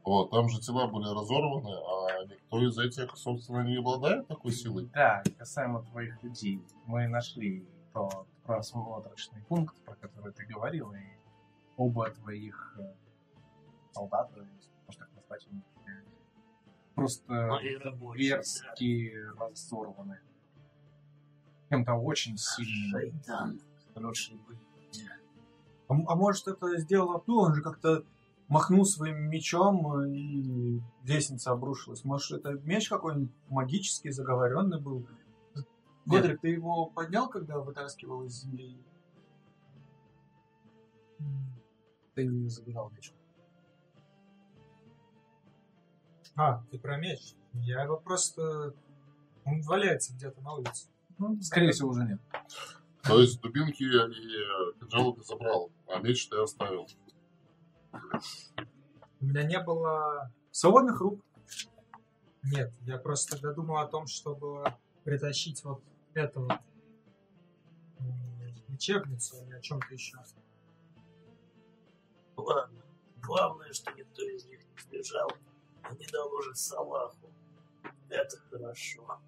вот, там же тела были разорваны, а никто из этих, собственно, не обладает такой силой. Да, касаемо твоих людей, мы нашли тот просмотрочный пункт, про который ты говорил, и оба твоих э, солдата, можно так назвать, просто зверски разорваны. Кем-то очень сильным. Шайтан. А, а может это сделал Абдул, он же как-то махнул своим мечом э, и лестница обрушилась. Может это меч какой-нибудь магический, заговоренный был? Годрик, ты его поднял, когда вытаскивал из земли? Ты не забирал меч. А, ты про меч? Я его просто... Он валяется где-то на улице. Ну, скорее всего, уже нет. То есть дубинки и кинжалы ты забрал, а меч ты оставил. У меня не было... Свободных рук. Нет, я просто тогда думал о том, чтобы притащить вот эту вот лечебницу или о чем-то еще. Ладно. Главное, что никто из них не сбежал и не доложит Салаху. Это хорошо.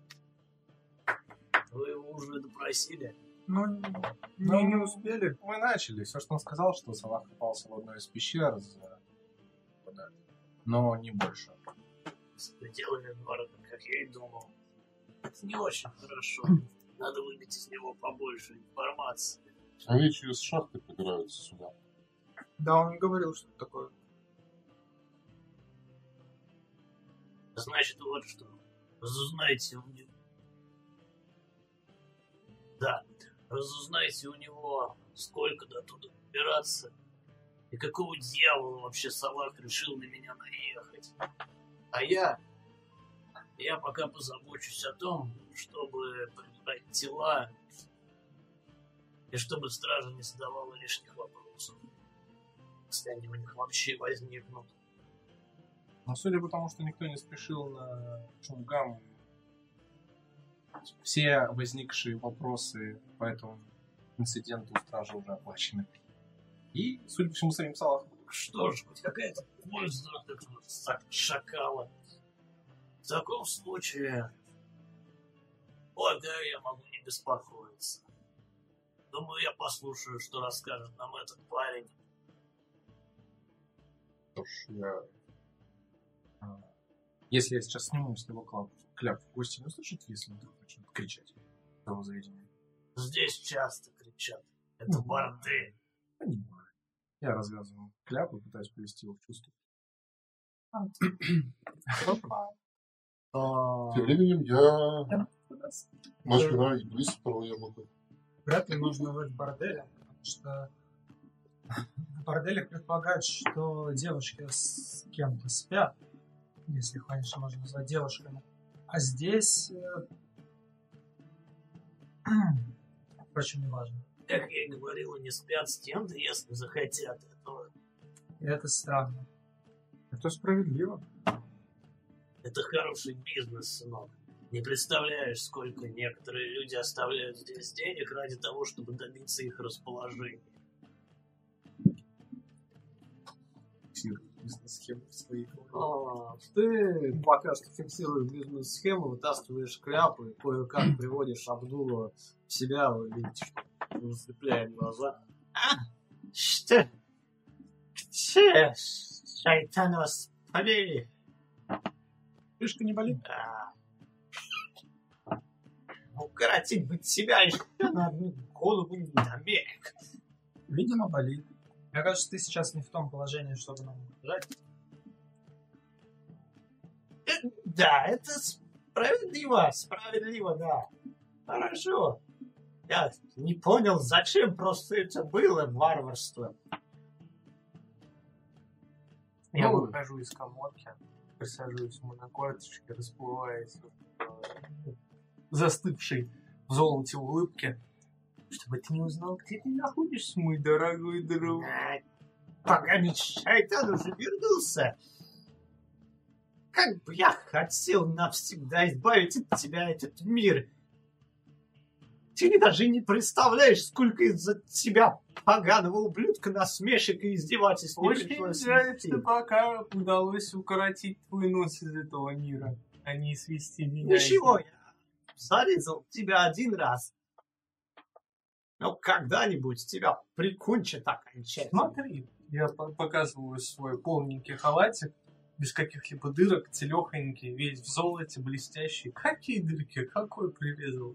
Вы его уже допросили? Ну, Ну, не, не успели. Мы начали. Все, что он сказал, что Салах попался в одной из пещер за... Но не больше. С пределами города, как я и думал. Это не очень хорошо. Надо выбить из него побольше информации. Они через шахты пробираются сюда. Да, он говорил, что это такое. Значит, вот что. Разузнайте у него. Разузнайте у него, сколько до туда добираться. И какого дьявола вообще Салах решил на меня наехать. А я... Я пока позабочусь о том, чтобы прибрать тела и чтобы стража не задавала лишних вопросов. Если они у них вообще возникнут. Но судя по тому, что никто не спешил на Чунгам, все возникшие вопросы по этому инциденту стражи уже оплачены. И, судя по всему, самим Салахом. Что ж, хоть какая-то польза от этого ша- шакала. В таком случае, полагаю, я могу не беспокоиться. Думаю, я послушаю, что расскажет нам этот парень. Что я а, Если я сейчас сниму с него клап, кляп, гости не услышат, если он вдруг начнет кричать в того заведения? Здесь часто кричат. Это Ну, бордель. Понимаю. Я развязываю кляп и пытаюсь привести его в чувство. А, Тем временем я начинаю Иблис второй яблоко. Вряд ли нужно быть в борделе, потому что в борделях предполагают, что девушки с кем-то спят, если их, конечно, можно назвать девушками. А здесь... э, Впрочем, не важно. Как я и говорил, они спят с кем-то, если захотят этого. Это странно. Это справедливо. Это хороший бизнес, сынок. Не представляешь, сколько некоторые люди оставляют здесь денег ради того, чтобы добиться их расположения. Бизнес-схему голове. А, Ты пока что фиксируешь бизнес-схему, вытаскиваешь кляпы, и кое-как приводишь Абдула в себя, вы видите, что он глаза. Что? Где шайтан вас побери? Крышка не болит? А. Укоротить бы себя еще на одну голову Америк. Видимо, болит. Мне кажется, ты сейчас не в том положении, чтобы нам угрожать. Да, это справедливо, справедливо, да. Хорошо. Я не понял, зачем просто это было варварство. Я Ну, выхожу из коморки, присаживаюсь ему на корточки, расплываясь в застывшей в золоте улыбке. Чтобы ты не узнал, где ты находишься, мой дорогой друг. Поганый шайтан уже вернулся. Как бы я хотел навсегда избавить от тебя этот мир. Ты не даже не представляешь, сколько из-за тебя поганого ублюдка насмешек и издевательств Очень жаль, что пока удалось укоротить твой нос из этого мира, а не свести меня. Ничего, я зарезал тебя один раз. Но когда-нибудь тебя прикончат окончательно. Смотри, я по- показываю свой полненький халатик, без каких-либо дырок, целехонький, весь в золоте, блестящий. Какие дырки? Какой прирезал?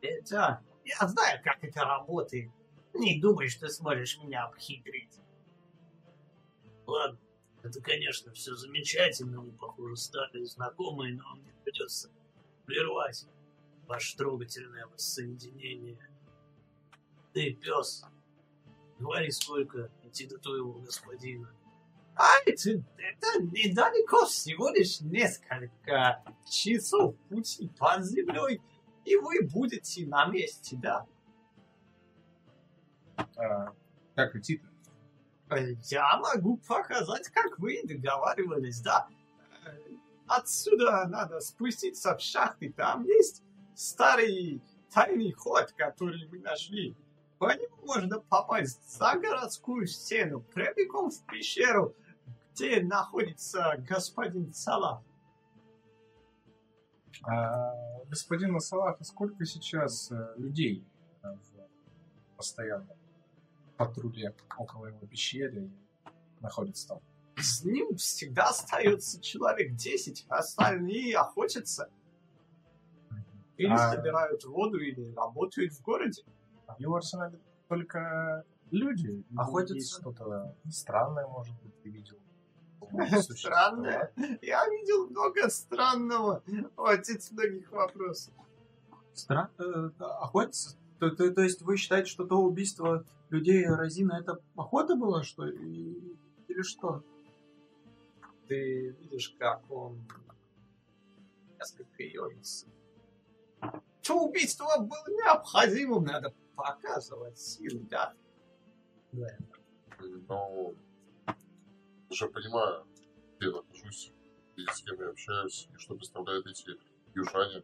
Это... Я знаю, как это работает. Не думай, что сможешь меня обхитрить. Ладно, это, конечно, все замечательно, мы, похоже, стали знакомые, но мне придется прервать ваше трогательное воссоединение. Ты, пес, говори, сколько идти до твоего господина. А это, это недалеко, всего лишь несколько часов пути под землей, и вы будете на месте, да. А, как идти-то? Э, Я могу показать, как вы и договаривались, да. Э, Отсюда надо спуститься в шахты, там есть старый тайный ход, который мы нашли. По нему можно попасть за городскую стену, прямиком в пещеру, где находится господин Салах. А, господин Салаха, сколько сейчас э, людей э, в постоянном патруле около его пещеры находится там? С ним всегда остается человек 10, остальные охотятся. Или А- собирают воду, или работают в городе. В его арсенале только люди. Охотятся? есть Что-то странное, может быть, ты видел? Странное. Я видел много странного. Отец многих вопросов. Стра... э, охотиться? То, то- то есть вы считаете, что то убийство людей Розина это охота была, что ли? Или что? Ты видишь, как он несколько ерится. То убийство было необходимым, надо показывать силу, да. Но уже понимаю, где я нахожусь, и с кем я общаюсь, и что представляют эти южане.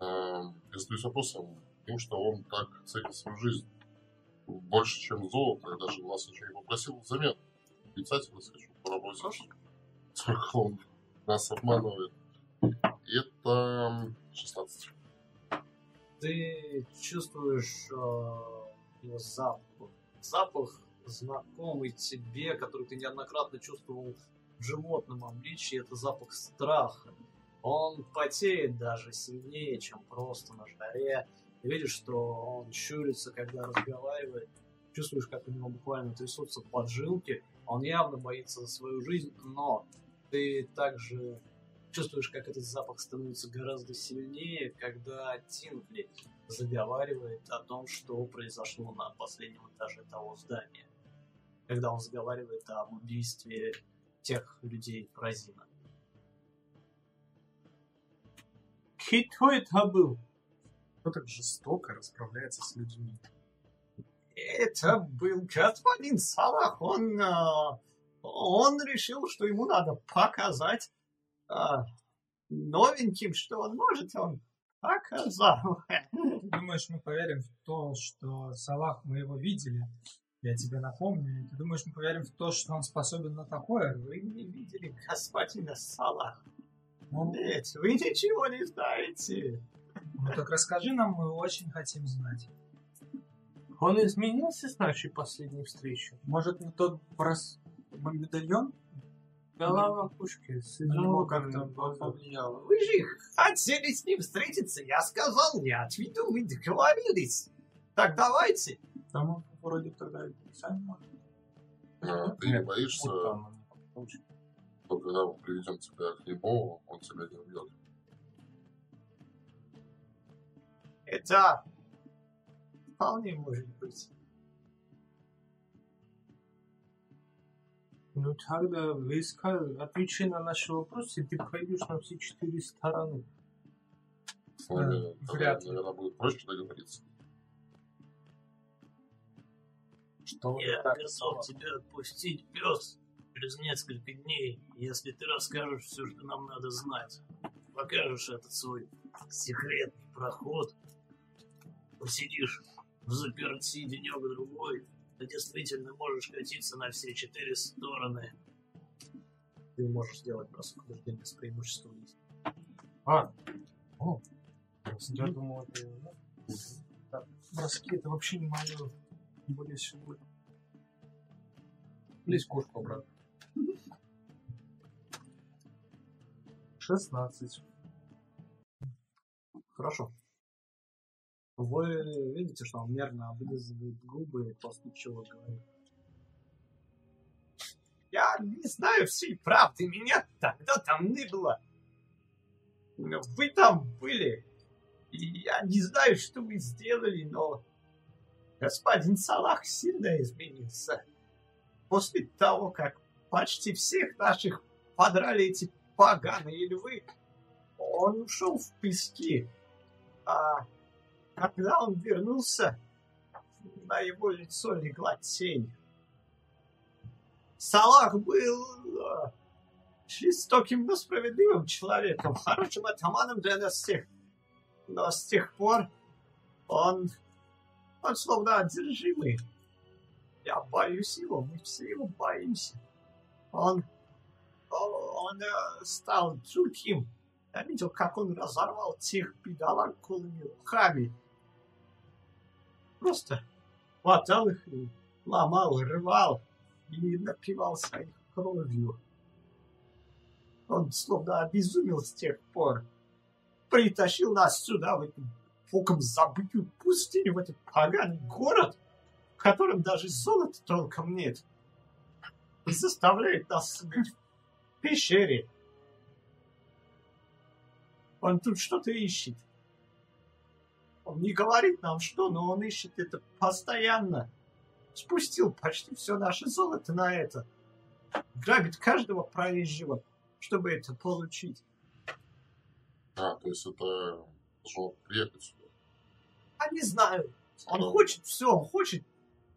Эм, Я задаюсь вопросом, тем, что он так ценит свою жизнь. Больше, чем золото, я даже у нас ничего не попросил взамен. Отрицательно скажу по работе. Он нас обманывает. И это 16. Ты чувствуешь э, его запах. Запах знакомый тебе, который ты неоднократно чувствовал в животном обличии. Это запах страха. Он потеет даже сильнее, чем просто на жаре. Ты видишь, что он щурится, когда разговаривает. Чувствуешь, как у него буквально трясутся поджилки. Он явно боится за свою жизнь, но ты также чувствуешь, как этот запах становится гораздо сильнее, когда Тинкли заговаривает о том, что произошло на последнем этаже того здания. Когда он заговаривает об убийстве тех людей Розина. Кто это был? Кто так жестоко расправляется с людьми? Это был господин Салах. Он, а, он решил, что ему надо показать а, новеньким, что он может. Он показал. Думаешь, мы поверим в то, что Салах мы его видели? Я тебе напомню, ты думаешь, мы поверим в то, что он способен на такое? Вы не видели господина Салах? Ну, Нет, вы ничего не знаете. ну так расскажи нам, мы очень хотим знать. Он изменился с нашей последней встречи? Может, не тот брос... медальон Голова пушки с на него изумрудами как-то повлияло? Вы же хотели с ним встретиться. Я сказал, не отведу, вы договорились. Так давайте. Да мы вроде тогда и сами можем. А, Ты не боишься, что когда мы приведем тебя к нему, он тебя не убьет? Это вполне может быть. Ну тогда вы сказали, отвечай на наши вопросы, и ты пройдешь на все четыре стороны. Э, тогда, вряд ли. наверное, будет проще договориться. Что Я так готов тебя отпустить, пес, через несколько дней, если ты расскажешь все, что нам надо знать. Покажешь этот свой секретный проход. Посидишь в заперти денек-другой, ты действительно можешь катиться на все четыре стороны. Ты можешь сделать просто побеждение с преимуществом. А, о, я думал, это... ну, да, Броски это вообще не мое. Более сегодня. Лезь кошку обратно. 16. Хорошо. Вы видите, что он нервно облизывает губы, после чего говорит. Я не знаю всей правды, меня тогда там не было. Вы там были. И я не знаю, что вы сделали, но господин Салах сильно изменился. После того, как почти всех наших подрали эти поганые львы, он ушел в пески. А когда он вернулся, на его лицо легла тень. Салах был э, жестоким, но справедливым человеком, хорошим атаманом для нас всех. Но с тех пор он, он словно одержимый. Я боюсь его, мы все его боимся. Он, он э, стал другим. Я видел, как он разорвал тех бедолаг голыми руками. Просто хватал их и ломал, рвал и напивался их кровью. Он словно обезумел с тех пор. Притащил нас сюда, в эту богом забытую пустыню, в этот поганый город, в котором даже золота толком нет. И заставляет нас сидеть в пещере. Он тут что-то ищет. Он не говорит нам что, но он ищет это постоянно. Спустил почти все наше золото на это. Грабит каждого проезжего, чтобы это получить. А, то есть это должно приехать сюда. А не знаю. Он хочет все, он хочет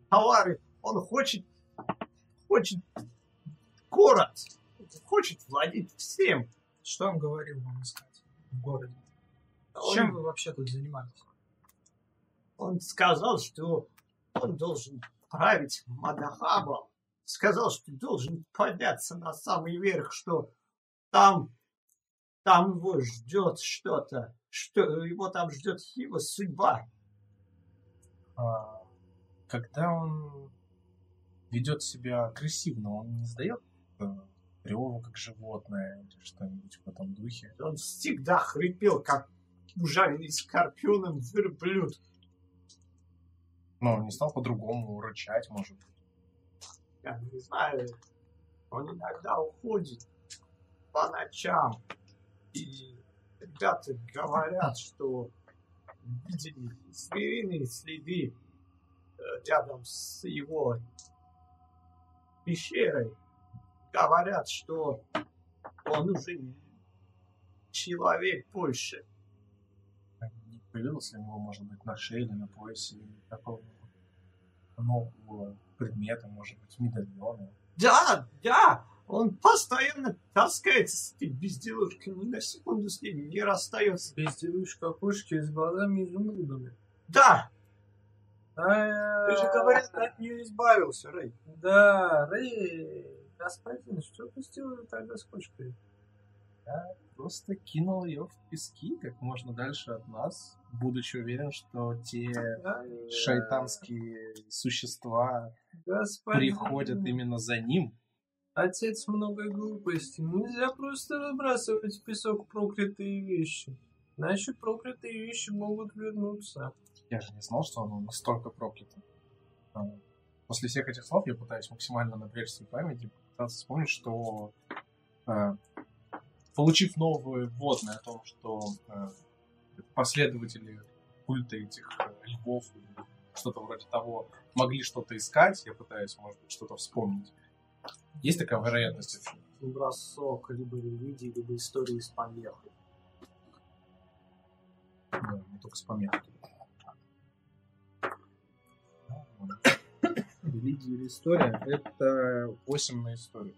товары, он хочет, хочет город, хочет владеть всем. Что он говорил вам искать в городе? Он- Чем вы вообще тут занимались? Он сказал, что он должен править Мадахабом. Сказал, что должен подняться на самый верх, что там, там его ждет что-то, что его там ждет его судьба. А, когда он ведет себя агрессивно, он не сдает э, реву, как животное или что-нибудь в этом духе. Он всегда хрипел, как ужаленный скорпионом верблюд. Но он не стал по-другому рычать, может быть. Я не знаю, он иногда уходит по ночам. И ребята говорят, что видели звериные следы э, рядом с его пещерой. Говорят, что он уже человек больше. Появилось у него, может быть, на шее или на поясе такого нового предмета, может быть, медальона? Да, да, он постоянно таскается с этой безделушкой, ни на секунду с ней не расстается. Безделушка кошки с глазами изумрудами. Да, А, Ты же, говорят, от нее избавился, Рэй. Да, Рэй, господин, что ты сделал тогда с кошкой? Просто кинул ее в пески как можно дальше от нас, будучи уверен, что те Ай, шайтанские существа господин. приходят именно за ним. Отец много глупости. Нельзя просто выбрасывать в песок проклятые вещи. Иначе проклятые вещи могут вернуться. Я же не знал, что оно настолько проклято. А, После всех этих слов я пытаюсь максимально напрячь свою память и пытаться вспомнить, что а, получив новые вводные о том, что а, последователи культа этих а, львов или что-то вроде того могли что-то искать, я пытаюсь, может быть, что-то вспомнить. Есть такая вероятность? Бросок либо религии, либо истории с помехой. Да, не только с помехой. Религия или история — это 8 на историю.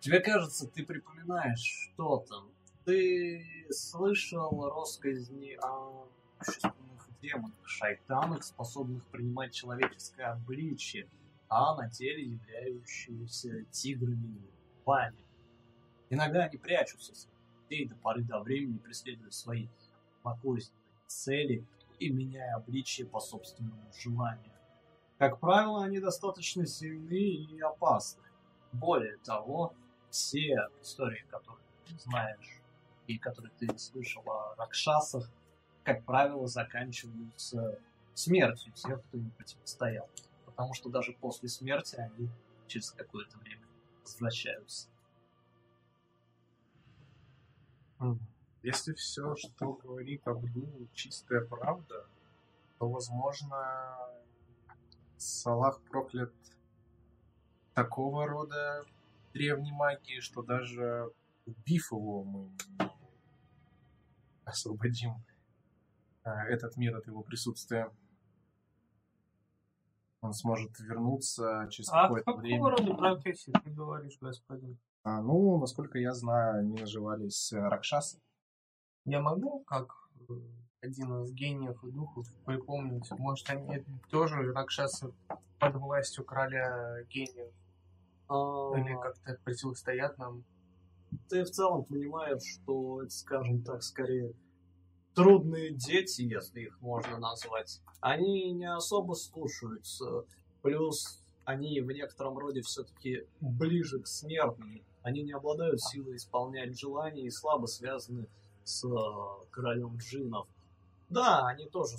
Тебе кажется, ты припоминаешь что-то. Ты слышал россказни о существенных демонах, шайтанах, способных принимать человеческое обличие, а на деле являющиеся тиграми и львами. Иногда они прячутся с людей до поры до времени, преследуя свои злокозненные цели и меняя обличие по собственному желанию. Как правило, они достаточно сильны и опасны. Более того, все истории, которые ты знаешь и которые ты слышал о Ракшасах, как правило, заканчиваются смертью тех, кто им противостоял. Потому что даже после смерти они через какое-то время возвращаются. Если все, что говорит Абдул, чистая правда, то, возможно, Салах проклят такого рода древней магии, что даже убив его, мы не освободим а, этот мир от его присутствия. Он сможет вернуться через А какое-то какого время. рода профессии ты говоришь, господин? А, ну, насколько я знаю, они наживались э, ракшасы. Я могу, как э, один из гениев и духов, припомнить, может, они тоже ракшасы под властью короля гениев, А, или как-то противостоят нам? ты в целом понимаешь, что скажем так, скорее трудные дети, если их можно назвать. Они не особо слушаются. Плюс они в некотором роде все-таки ближе к смертным. Они не обладают силой исполнять желания и слабо связаны с э, королем джинов. Да, они тоже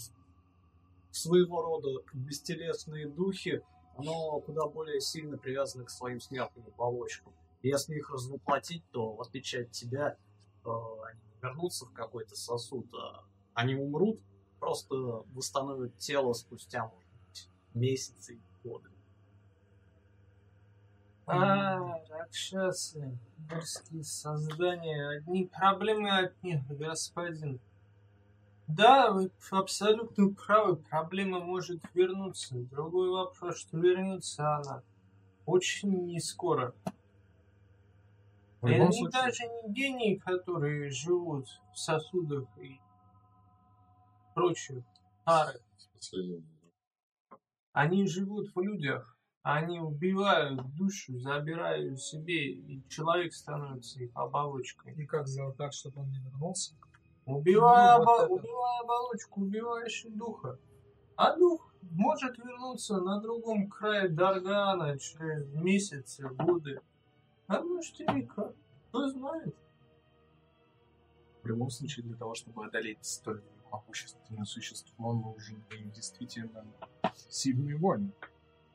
своего рода бестелесные духи, но куда более сильно привязаны к своим смертным оболочкам. Если их развоплотить, то, в отличие от тебя, э, они вернутся в какой-то сосуд, а они умрут, просто восстановят тело спустя, может быть, месяцы годы. А, ракшасы, морские создания, одни проблемы от них, господин. Да, вы абсолютно правы, проблема может вернуться. Другой вопрос, что вернется она очень не скоро. В И они случае, даже не гении, которые живут в сосудах и прочее. Пары. Последнее. Они живут в людях. Они убивают душу, забирают себе, и человек становится их оболочкой. И как сделать так, чтобы он не вернулся? Убивая, обо- убивая оболочку, убиваешь духа. А дух может вернуться на другом крае Даргана через месяцы, годы. А может и века. Кто знает? в любом случае, для того, чтобы одолеть столь могущественное существо, нужен действительно сильный воин.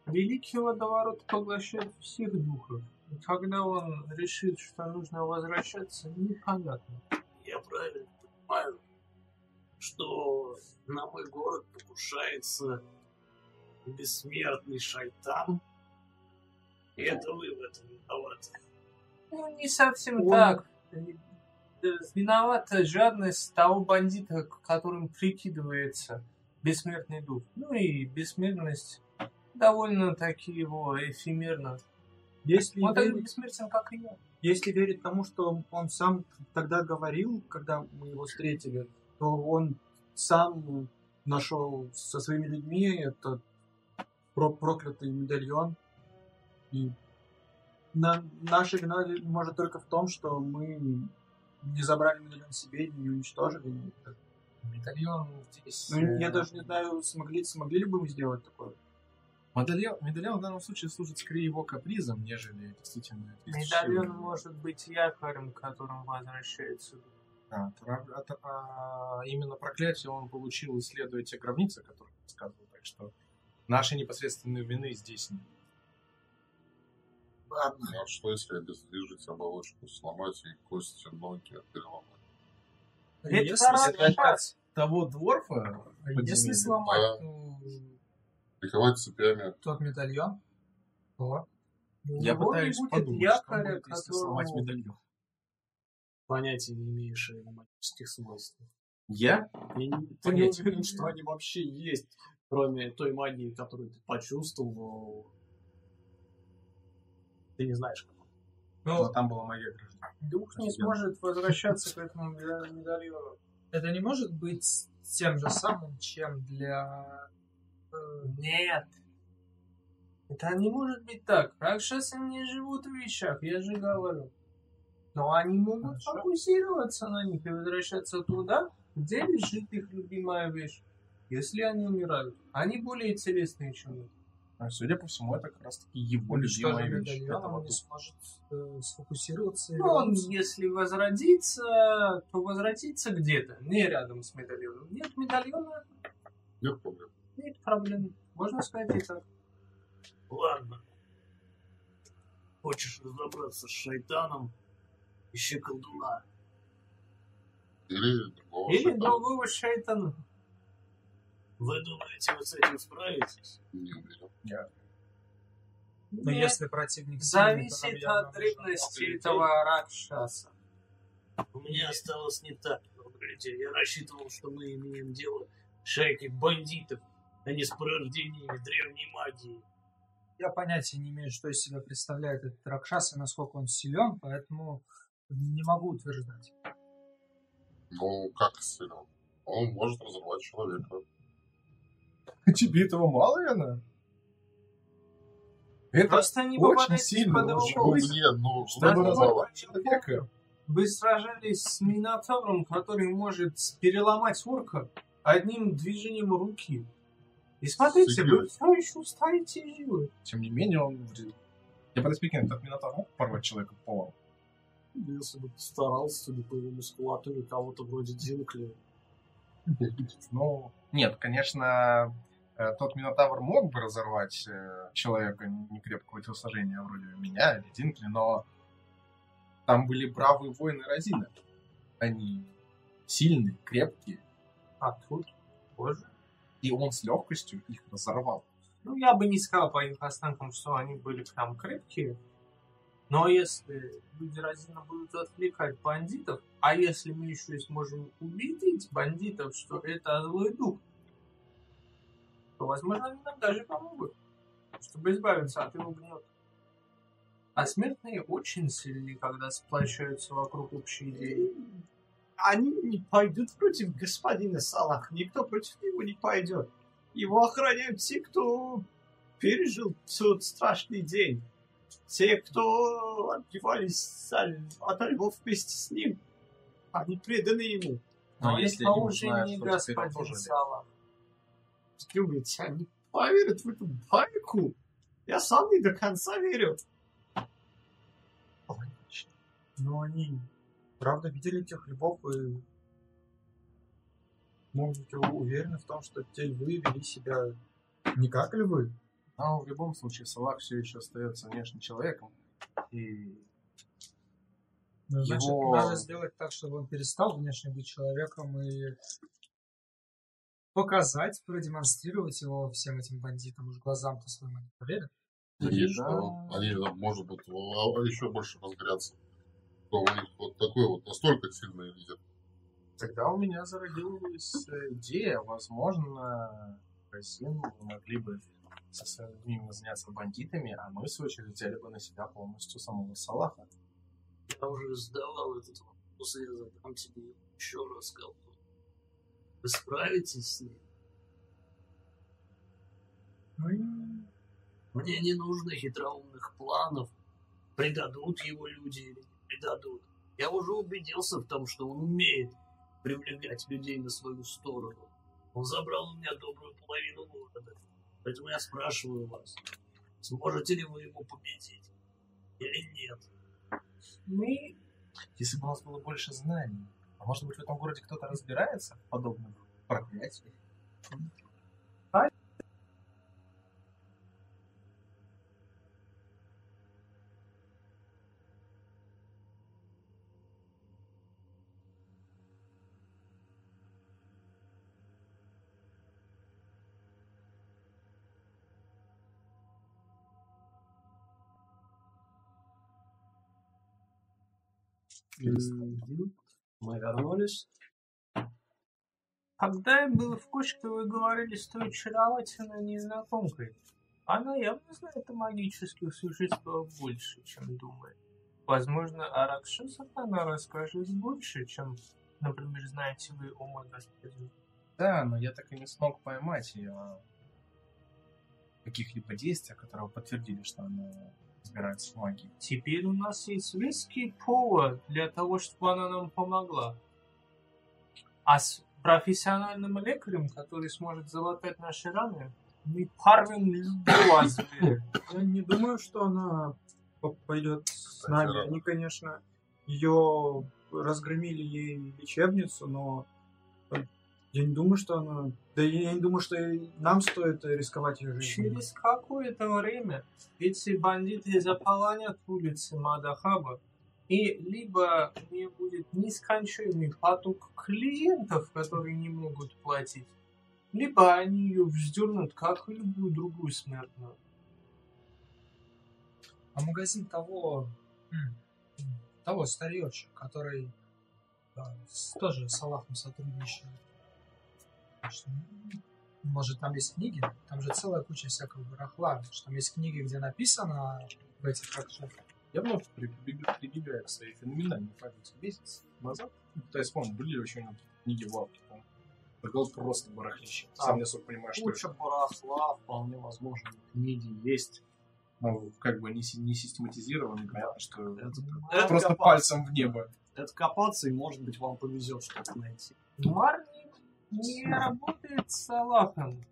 Великий водоворот поглощает всех духов. И когда он решит, что нужно возвращаться, непонятно. Я правильно понимаю, что на мой город покушается бессмертный шайтан? И это вы в этом виноваты. Ну, не совсем Он- так. Э, Виновата жадность того бандита, к которым прикидывается бессмертный дух. Ну и бессмертность довольно-таки его эфемерна. Если Он верить, бессмертен, как и я. если верить тому, что он сам тогда говорил, когда мы его встретили, то он сам нашел со своими людьми этот про- проклятый медальон. И на, наша вина может только в том, что мы не забрали медальон себе, не уничтожили. Медальон здесь... Ну, я даже не знаю, смогли, смогли ли бы мы сделать такое. Медальон, медальон в данном случае служит скорее его капризом, нежели действительно... Медальон может быть якорем, которым возвращается. А, про- от- а, именно проклятие он получил, исследуя те гробницы, о которых я рассказывал. Так что нашей непосредственной вины здесь нет. Ладно. А что если обездвижить оболочку, сломать и кости, ноги переломать? Если- хорошо. Того дворфа А Если сломать Да. Приковать цепями. тот медальон, то У Я него пытаюсь подумать, что якоря, будет, если сломать медальон. Понятия не имеешь о его магических свойствах. Я? Я не, ты не уверен, что они вообще есть, кроме той магии, которую ты почувствовал. Ты не знаешь, как. Ну, там была моя гражданка. Дух не сможет возвращаться к этому меда- медальону. это не может быть тем же самым, чем для... Нет. Это не может быть так. Ракшасы не живут в вещах, я же говорю. Но они могут Хорошо. фокусироваться на них и возвращаться туда, где лежит их любимая вещь. Если они умирают. Они более телесные, чем мы. А, Судя по всему, это как раз таки его любимая вещь. он не сможет э, сфокусироваться и Но он, если возродится, то возродится где-то, не рядом с медальоном. Нет медальона, Нет проблем. Нет проблем. Можно сказать и так. Ладно. Хочешь разобраться с шайтаном? Ищи колдуна. Или другого Или шайтана. другого шайтана. Вы думаете, вы с этим справитесь? Не уверен. Но Нет. если противник сильный, Зависит от древности этого Ракшаса. У меня осталось не так много людей. Я рассчитывал, что мы имеем дело с шайкой бандитов, а не с порождениями древней магии. Я понятия не имею, что из себя представляет этот Ракшас и насколько он силен, поэтому не могу утверждать. Ну, как силен? Он может разорвать человека. Тебе этого мало, Яна? Это Просто не очень сильно под его очень Ну, ну, чтобы разорвать человека. Вы сражались с Минотавром, который может переломать орка одним движением руки. И смотрите, вы все еще стоите живы. Тем не менее, он... вроде- Я подоспекин, этот Минотавр мог порвать человека пополам? Если бы постарался, судя по его мускулатуре, кого-то вроде Динкли. Ну, нет, конечно, э, тот Минотавр мог бы разорвать э, человека некрепкого телосложения, вроде меня или Динкли, но там были бравые воины Розина. Они сильные, крепкие, А тут позже. И он с легкостью их разорвал. Ну, я бы не сказал по их останкам, что они были прям крепкие. Но если люди разина будут отвлекать бандитов, а если мы еще и сможем убедить бандитов, что это злой дух, то, возможно, они нам даже помогут, чтобы избавиться от его гнета. А смертные очень сильны, когда сплощаются вокруг общей идеи. Они не пойдут против господина Салах. Никто против него не пойдет. Его охраняют те, кто пережил тот страшный день. Те, кто отбивались от львов вместе с ним. Они преданы ему. Но Но если это они узнают, что господин тоже. Салах. Думаете, они поверят в эту байку? Я сам не до конца верю. Но они правда видели тех львов и могут быть уверены в том, что те львы вели себя не как львы. Но в любом случае Салах все еще остается внешним человеком. И Ну, значит, Его- надо сделать так, чтобы он перестал внешне быть человеком и показать, продемонстрировать его всем этим бандитам. Уж глазам-то своим они поверят. Да. что они, может быть, а- а еще больше разгорятся. Что у них вот такой вот настолько сильный лидер. тогда у меня зародилась э, идея, возможно, вы могли бы со своими заняться бандитами, а мы, в свою очередь, взяли бы на себя полностью самого Салаха. Я уже задавал этот вопрос, и я задам тебе еще раз, Колдун. Вы справитесь с ним? Мне не нужно хитроумных планов, предадут его люди или не предадут. Я уже убедился в том, что он умеет привлекать людей на свою сторону. Он забрал у меня добрую половину города. Поэтому я спрашиваю вас, сможете ли вы его победить или нет? Мы Если бы у нас было больше знаний, а может быть в этом городе кто-то разбирается в подобных проклятиях? Мы вернулись. Когда я был в кучке, вы говорили с той очаровательной незнакомкой. Она явно знает о магических существах больше, чем думает. Возможно, о Ракшасах она расскажет больше, чем, например, знаете вы о господин. Да, но я так и не смог поймать ее каких-либо действиях, которые подтвердили, что она в магии. Теперь у нас есть веский повод для того, чтобы она нам помогла. А с профессиональным лекарем, который сможет залатать наши раны, мы порвем любого зверя. Я не думаю, что она по- пойдет с нами. Они, конечно, ее разгромили ей лечебницу, но я не думаю, что она... Да я не думаю, что нам стоит рисковать ее жизнью. Через какое-то время эти бандиты заполонят улицы Мадахаба, и либо не будет нескончаемый поток клиентов, которые не могут платить, либо они ее вздернут, как и любую другую смертную. А магазин того, того старьёча, который да, с- тоже с Аллахом сотрудничает. Что, м, Может, там есть книги? Там же целая куча всякого барахла. Что там есть книги, где написано в этих акциях. Я вновь прибег- прибегаю к своей феноменальной памяти. Месяц назад, ну, есть, помню, были очень много книги в лавке. Там предлагал просто барахлище. Сам Там не особо понимаю, что Куча барахла, вполне возможно, книги есть. Ну, как бы не, не систематизировано, понятно, что Это, просто копаться. пальцем в небо. Это копаться, и, может быть, вам повезет что-то найти. Марник не работает с Аллахом.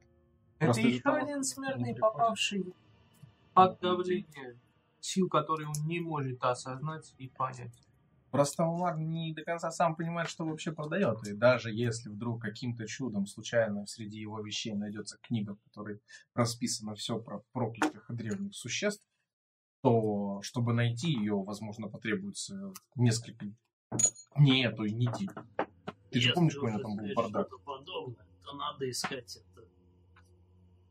Это еще того, один смертный, попавший под давление сил, которые он не может осознать и понять. Просто Умар не до конца сам понимает, что вообще продает. И даже если вдруг каким-то чудом случайно среди его вещей найдется книга, в которой расписано все про проклятых и древних существ, то чтобы найти ее, возможно, потребуется несколько дней, а то и недель. Ты же помнишь, какой у него там был бардак? Подобное, то надо искать это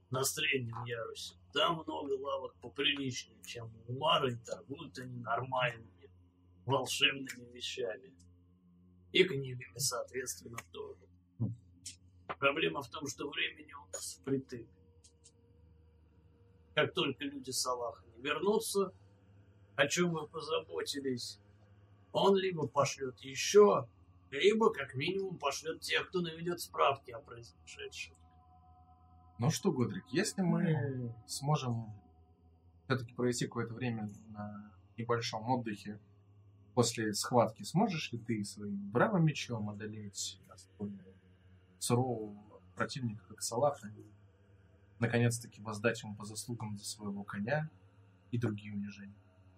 на среднем ярусе. Там много лавок поприличнее, чем у Мары, и торгуют они нормальными волшебными вещами. И книгами, соответственно, тоже. Проблема в том, что времени у нас впритык. Как только люди с Аллаха не вернутся, о чем мы позаботились, он либо пошлет еще, либо как минимум пошлет тех, кто наведет справки о произошедшем. Ну что, Годрик, если мы сможем все-таки провести какое-то время на небольшом отдыхе после схватки, сможешь ли ты своим бравым мечом одолеть сурового противника, как Салаха, и наконец-таки воздать ему по заслугам за своего коня и другие унижения?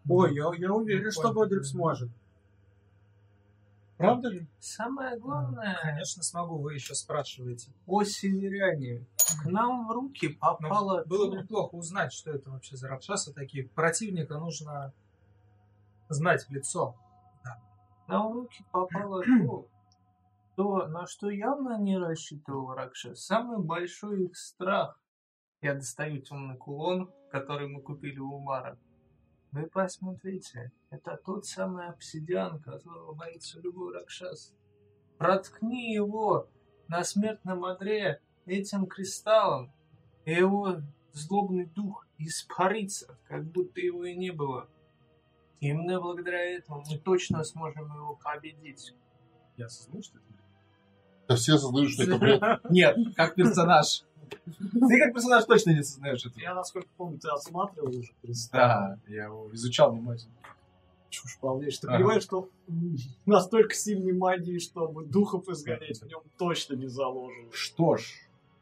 Ой, я, я уверен, что Годрик сможет. Правда ли? Самое главное, Конечно, смогу, вы еще спрашиваете. о северяне. К нам в руки Но попало было бы неплохо узнать, что это вообще за Ракшасы такие. Противника нужно знать в лицо. нам в руки попало то, то, на что явно не рассчитывал Ракша. Самый большой их страх. Я достаю темный кулон, который мы купили у Умара. Вы посмотрите, это тот самый обсидиан, которого боится любой Ракшас. Проткни его на смертном одре этим кристаллом, и его злобный дух испарится, как будто его и не было. Именно благодаря этому мы точно сможем его победить. Я осознаю, что это Да все осознают, что это бред. Нет, как персонаж. Ты как персонаж точно не осознаешь это. Я, насколько помню, ты осматривал уже. Да, я его изучал внимательно. Чушь полнейшая. Ты Ага. понимаешь, что настолько сильной магии, чтобы духов изгонять в нем точно не заложено. Что ж,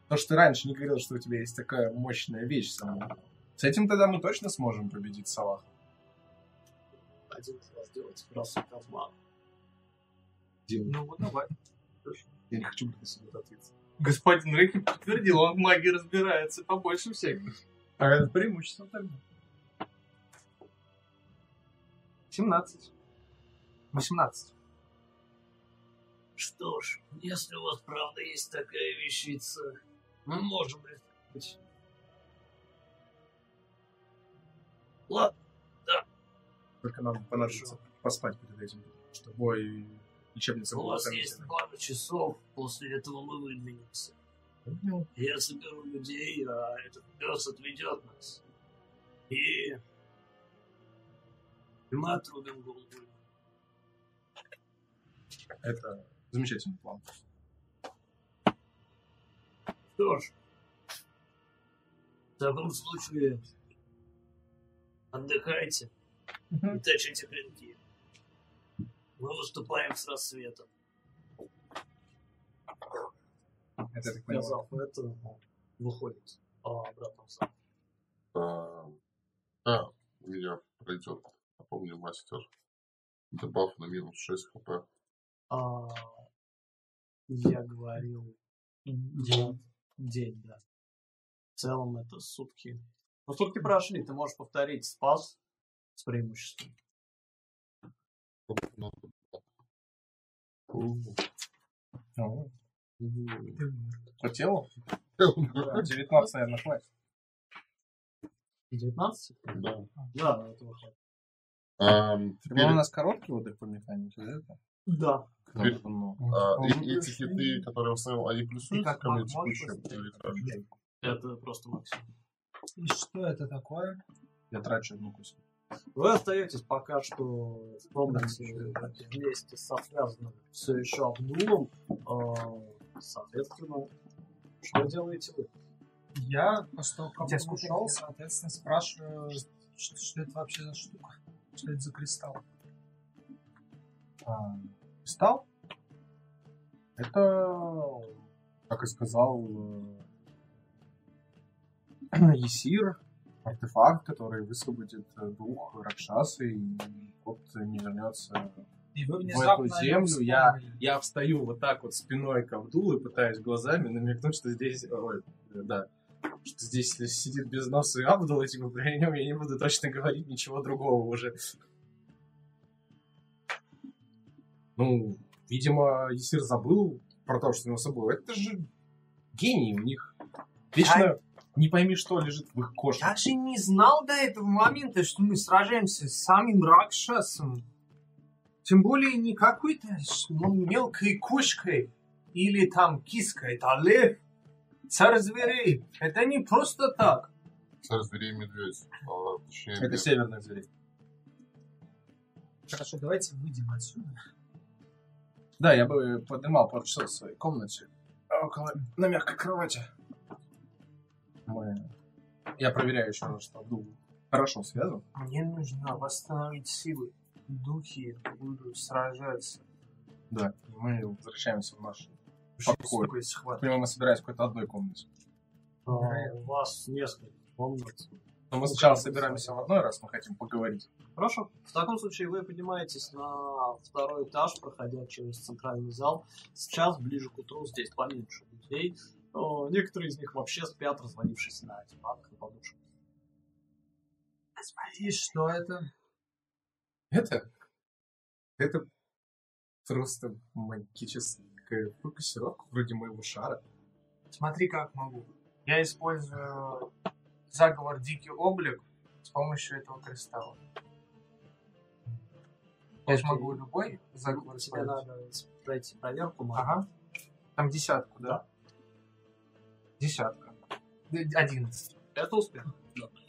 то, что ты раньше не говорил, что у тебя есть такая мощная вещь сама. С этим тогда мы точно сможем победить Салаха. Один из вас делать бросок обмана. Ну вот давай. Я не хочу быть на себе ответственным. Господин Рейки подтвердил, он в магии разбирается побольше всех. А это преимущество тогда. 17. 18. Что ж, если у вас правда есть такая вещица, мы можем рискнуть. Ладно, Только нам понадобится поспать перед этим, что бой лечебница у была вас там есть пару часов, после этого мы выдвинемся. Я соберу людей, а этот пес отведет нас. И... и мы отрубим голову. Это замечательный план. Что ж, в таком случае отдыхайте и точите клинки. Мы выступаем с рассветом. Это так. Сказав это, выходит а, обратно в зал. А, а, у меня пройдет, напомню, мастер. Дебаф на минус 6 хп. А, я говорил день, день, да. В целом это сутки. Но сутки прошли, ты можешь повторить спас с преимуществом. Ну, По телу? 19, наверное, хватит. 19? Да. Да, этого хватит. Теперь, он у нас короткий вот по механике, да? Да. Теперь- Ну, а, и- выиграл. эти хиты, которые установил, они плюсуются ко мне текущим? поставить? Или как? Это просто максимум. И что это такое? Я трачу одну косу. Вы остаетесь пока что в комнате вместе со связанным все еще Абдулом. А, Соответственно, что делаете вы? Я, после того, как ушел, лет? соответственно, спрашиваю, что, что это вообще за штука? Что это за кристалл? А, Кристалл? Это, как и сказал э, Есир, артефакт, который высвободит э, дух Ракшасы, и кот не вернется И вы в внезапно эту о нем землю. Я, вспомнили. я встаю вот так вот спиной к Абдулу и пытаюсь глазами намекнуть, что здесь... Ой, э, да. Что здесь сидит без носа и Абдул, и типа при нем я не буду точно говорить ничего другого уже. Ну, видимо, Есир забыл про то, что у него с собой. Это же гений у них. Вечно не пойми, что лежит в их коже. Я же не знал до этого момента, что мы сражаемся с самим Ракшасом. Тем более не какой-то ну, мелкой кошкой или там киской. Это лев, царь зверей. Это не просто так. Царь зверей и медведь. А, точнее, Это северный зверь. Хорошо, давайте выйдем отсюда. Да, я бы поднимал пару часов в своей комнате. Около, на мягкой кровати. Мы... Я проверяю еще раз, что Абдул хорошо связан. Мне нужно восстановить силы. Духи будут сражаться. Да. И мы возвращаемся в наш покой. понимаю, мы собираемся в какой-то одной комнате. А, у вас несколько комнат. Но мы сначала собираемся в одной, раз мы хотим поговорить. Хорошо. В таком случае вы поднимаетесь на второй этаж, проходя через центральный зал. Сейчас, ближе к утру, здесь поменьше людей. Но некоторые из них вообще спят, развалившись на диванах и подушках. И что это? Это... Это просто магическая фокусировка вроде моего шара. Смотри, как могу. Я использую заговор Дикий Облик с помощью этого кристалла. Я же могу любой заговор Тебе использовать. надо пройти проверку. Ага. Там десятку, да? Да. Десятка. 11. Это успех.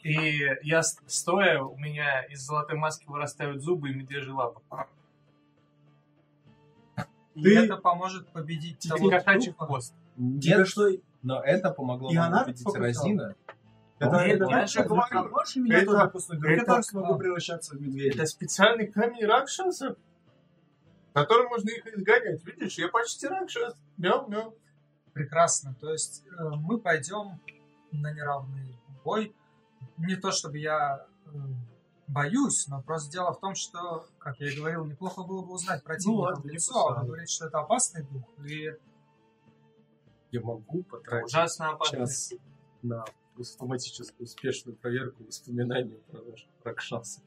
И я стоя, у меня из золотой маски вырастают зубы и медвежьи лапы. И Ты- это поможет победить И того кошачий хвост. Нет, что но это помогло И нам она победить попыталась. Розина. Это, Нет, это, я же говорю, больше меня это- тоже. Я тоже смогу превращаться в медведя. Это специальный камень Ракшаса, которым можно их изгонять. Видишь, я почти Ракшас. Мяу-мяу. Прекрасно. То есть э, мы пойдем на неравный бой. Не то чтобы я э, боюсь, но просто дело в том, что, как я и говорил, неплохо было бы узнать противника ладно, в лицо. Он говорит, что это опасный дух. И Я могу потратить Ужасно час на автоматическую успешную проверку воспоминаний про Ракшаса.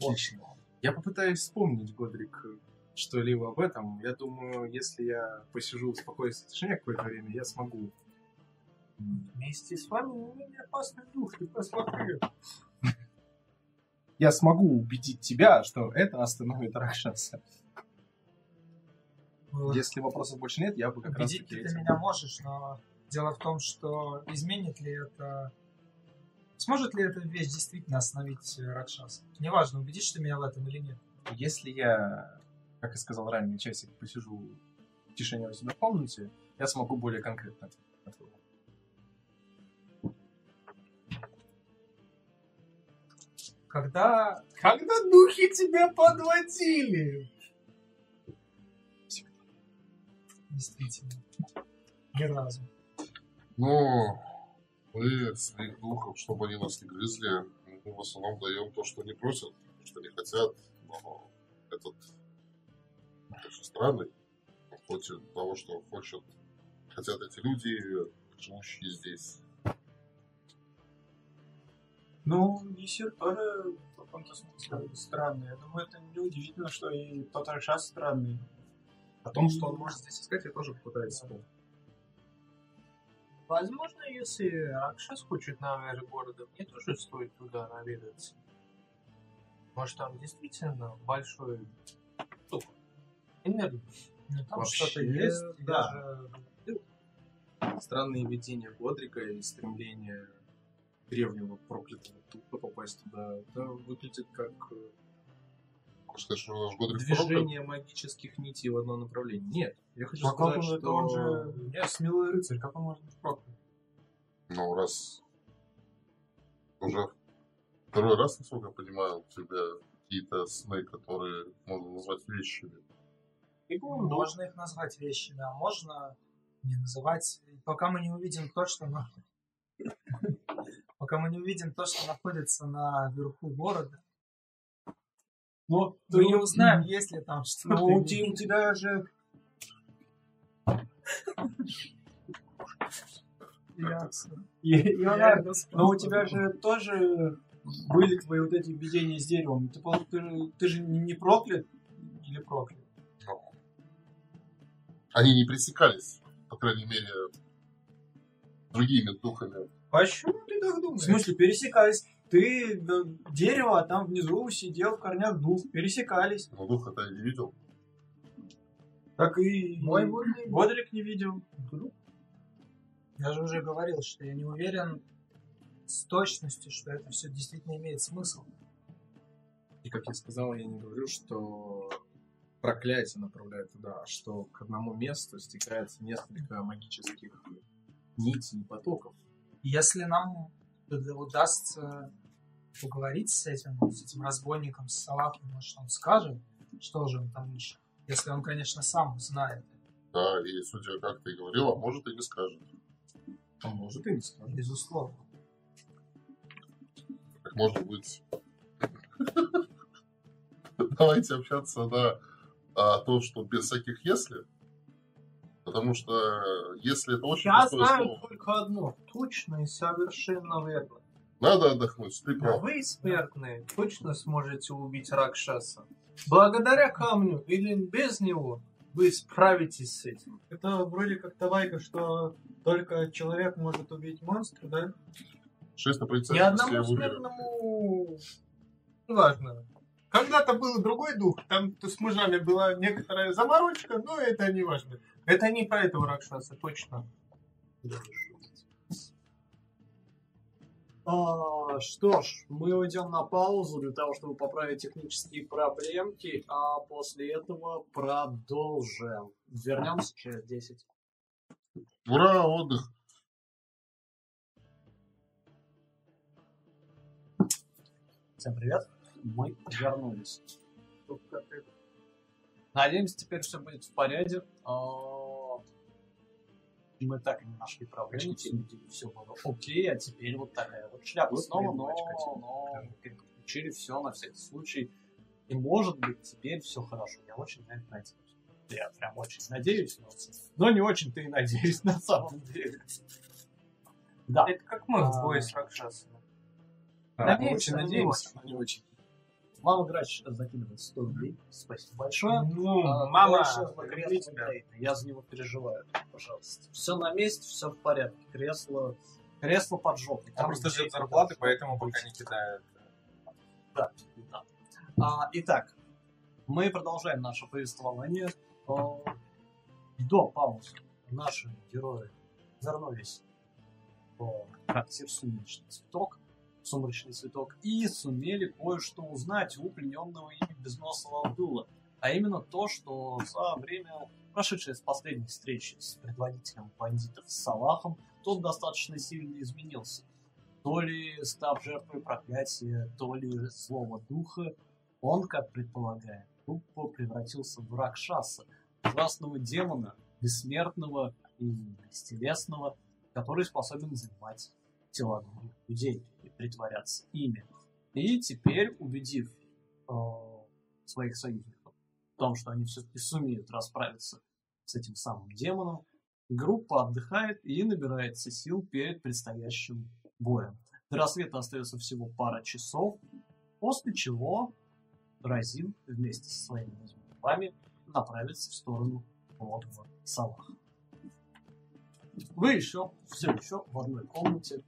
Отлично. Я попытаюсь вспомнить, Годрик, что-либо об этом. Я думаю, если я посижу в спокойствии тишине какое-то время, я смогу. Вместе с вами не менее опасный дух. Ты посмотри. Я смогу убедить тебя, что это остановит Ракшаса. Если вопросов больше нет, я бы как раз убедить таки ты этим- меня можешь, но дело в том, что изменит ли это... Сможет ли эта вещь действительно остановить э, Ракшаса? Неважно, убедишь ты меня в этом или нет. Если я, как и сказал ранее, часик посижу в тишине у себя в комнате, я смогу более конкретно ответить. Когда Когда духи тебя подводили? действительно ни разу. Ну, мы своих духов, чтобы они нас не грызли, мы в основном даем то, что они просят, что они хотят. Но этот, конечно, странный. Он хочет того, что хочет, хотят эти люди, живущие здесь. Ну, тоже в каком-то смысле странный. Я думаю, это неудивительно, что и тот Ракшас странный. О том, что он может здесь искать, я тоже попытаюсь вспомнить. Возможно, если Ракшас хочет наверх города, мне тоже стоит туда наведаться. Может, там действительно большой. Энергии. Ну, там Вообще, что-то есть. да. Я же Странные видения Годрика и стремление древнего проклятого духа попасть туда, это выглядит как э, сказать, что наш Годрик проклят? движение магических нитей в одно направление. Нет, я хочу А как сказать, он, что... он же я смелый рыцарь, как он может быть проклят? Ну, раз уже второй раз, насколько я понимаю, у тебя какие-то сны, которые можно назвать вещами. Можно их назвать вещами, а можно не называть, пока мы не увидим то, что на... пока мы не увидим то, что находится на верху города, Ну, мы не узнаем, есть ли там что-то. Ну, у, те- у тебя же... Но у тебя же тоже были твои вот эти видения с деревом. Ты, ты, же- ты же не проклят или проклят? Они не пресекались, по крайней мере, другими духами. Почему ты так В думаешь? смысле, пересекались. Ты да, дерево, а там внизу сидел в корнях дух. Пересекались. Но духа-то я не видел. Так и Мой водный Годрик не видел. Я же уже говорил, что я не уверен с точностью, что это все действительно имеет смысл. И как я сказал, я не говорю, что проклятие направляет туда, а что к одному месту стекается несколько магических нитей и потоков. Если нам удастся поговорить с этим, с этим разбойником, с Салахом, может, он скажет, что же он там ищет. Если он, конечно, сам знает. Да, и судя как ты и говорил, а может и не скажет. А может и не скажет. Безусловно. Как может быть. Давайте общаться на а, то, что без всяких если. Потому что э, если это очень Я знаю слово. только одно. Точно и совершенно верно. Надо отдохнуть, ты прав. Вы, смертные, точно сможете убить Ракшаса. Благодаря камню или без него вы справитесь с этим. Это вроде как тавайка, что только человек может убить монстра, да? Шесть на Ни одному смертному... Неважно. Когда-то был другой дух, там с мужами была некоторая заморочка, но это не важно. Это не про этого Ракшаса, точно. А, что ж, мы уйдем на паузу для того, чтобы поправить технические проблемки, а после этого продолжим. Вернемся через 10. Ура, отдых. Всем привет. Мы вернулись. Надеемся, теперь все будет в порядке. А, Мы так и не нашли проблем. Все было окей, а теперь вот такая вот шляпа Вот снова, но, но переключили все на всякий случай. И может быть теперь все хорошо. Я очень на это надеюсь. Я прям очень надеюсь, но, но не очень-то и надеюсь на самом деле. Да. Это как мы в А. бое с Ракшасом. Да, очень надеемся, не очень. Мама Грач закидывает 100 рублей. Спасибо большое. Ну, А, мама, кресло. Я за него переживаю. Пожалуйста. Все на месте, все в порядке. Кресло, кресло под жопой. Он просто ждет зарплаты, поэтому пока не кидает. Да, да. А, итак, мы продолжаем наше повествование. До паузы наши герои вернулись в трактир «Сумеречный цветок», «Сумеречный цветок» и сумели кое-что узнать у плененного ими безносого Абдула. А именно то, что за время, прошедшее с последней встречи с предводителем бандитов Салахом, тот достаточно сильно изменился то ли став жертвой проклятия, то ли злого духа, он, как предполагает, тупо превратился в Ракшаса, ужасного демона, бессмертного и бестелесного, который способен занимать тела других людей и притворяться ими. И теперь, убедив э, своих союзников в том, что они все-таки сумеют расправиться с этим самым демоном, группа отдыхает и набирается сил перед предстоящим боем. До рассвета остается всего пара часов, после чего Разин вместе со своими вами направится в сторону логова Салаха. Вы еще, все еще в одной комнате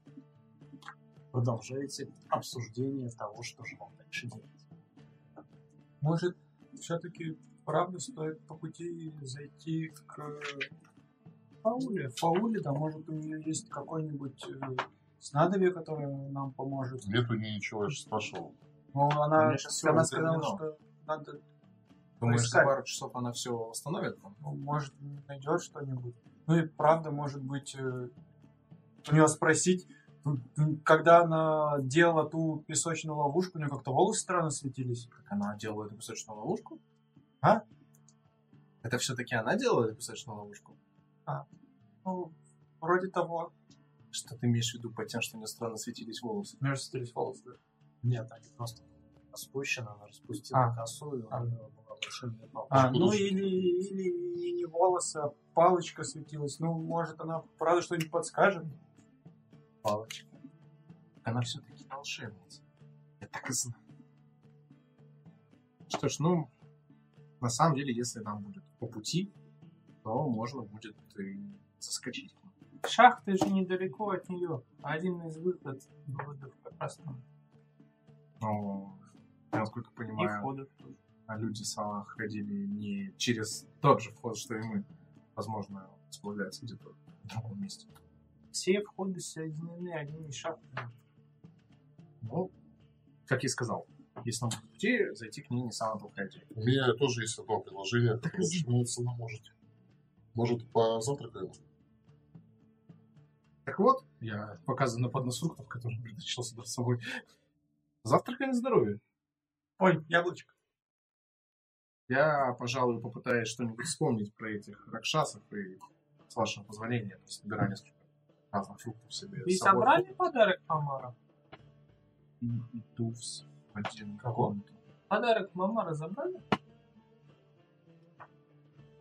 продолжаете обсуждение того, что же вам дальше делать. Может, все-таки правда стоит по пути зайти к Фауле? Фауле, да, может, у нее есть какой-нибудь э, снадобье, которое нам поможет. Нету ничего, я же спрашивал. Ну, она, она сказала, что надо, Думаешь, за пару часов она все восстановит? ну, может, найдет что-нибудь. Ну и правда, может быть, э, у нее спросить, когда она делала ту песочную ловушку, у нее как-то волосы странно светились. Как она делала эту песочную ловушку? А? Это все-таки она делала эту песочную ловушку? Ну, вроде того. Что ты имеешь в виду под тем, что у нее странно светились волосы? У нее светились волосы, да. Нет, они просто спущены, она распустила А. косу, и у А. нее была волшебная палочка. А, ну или, или не волосы, а палочка светилась. Ну, может, она правда что-нибудь подскажет? Палочка. Она все-таки волшебница. Я так и знал. Что ж, ну, на самом деле, если нам будет по пути, то можно будет и заскочить. Шахта же недалеко от нее. Один из выход, выходов как раз там. Но, я, насколько И понимаю, входов тоже. а люди сама ходили не через тот же вход, что и мы. Возможно, располагается где-то в другом месте. Все входы соединены одними шахтами. Ну, как я и сказал, если нам по пути, зайти к ней не самое плохая идея. У меня тоже есть одно предложение, которое начинается на можете. Может, позавтракаем? Так вот, я показываю на поднос фруктов, который притащил сюда с собой. Завтракай на здоровье. Ой, яблочко. Я, пожалуй, попытаюсь что-нибудь вспомнить про этих ракшасов и, с вашего позволения, несколько разных фруктов себе. Вы с собой. собрали подарок Мамара? И иду в один комнату. Подарок Мамара забрали?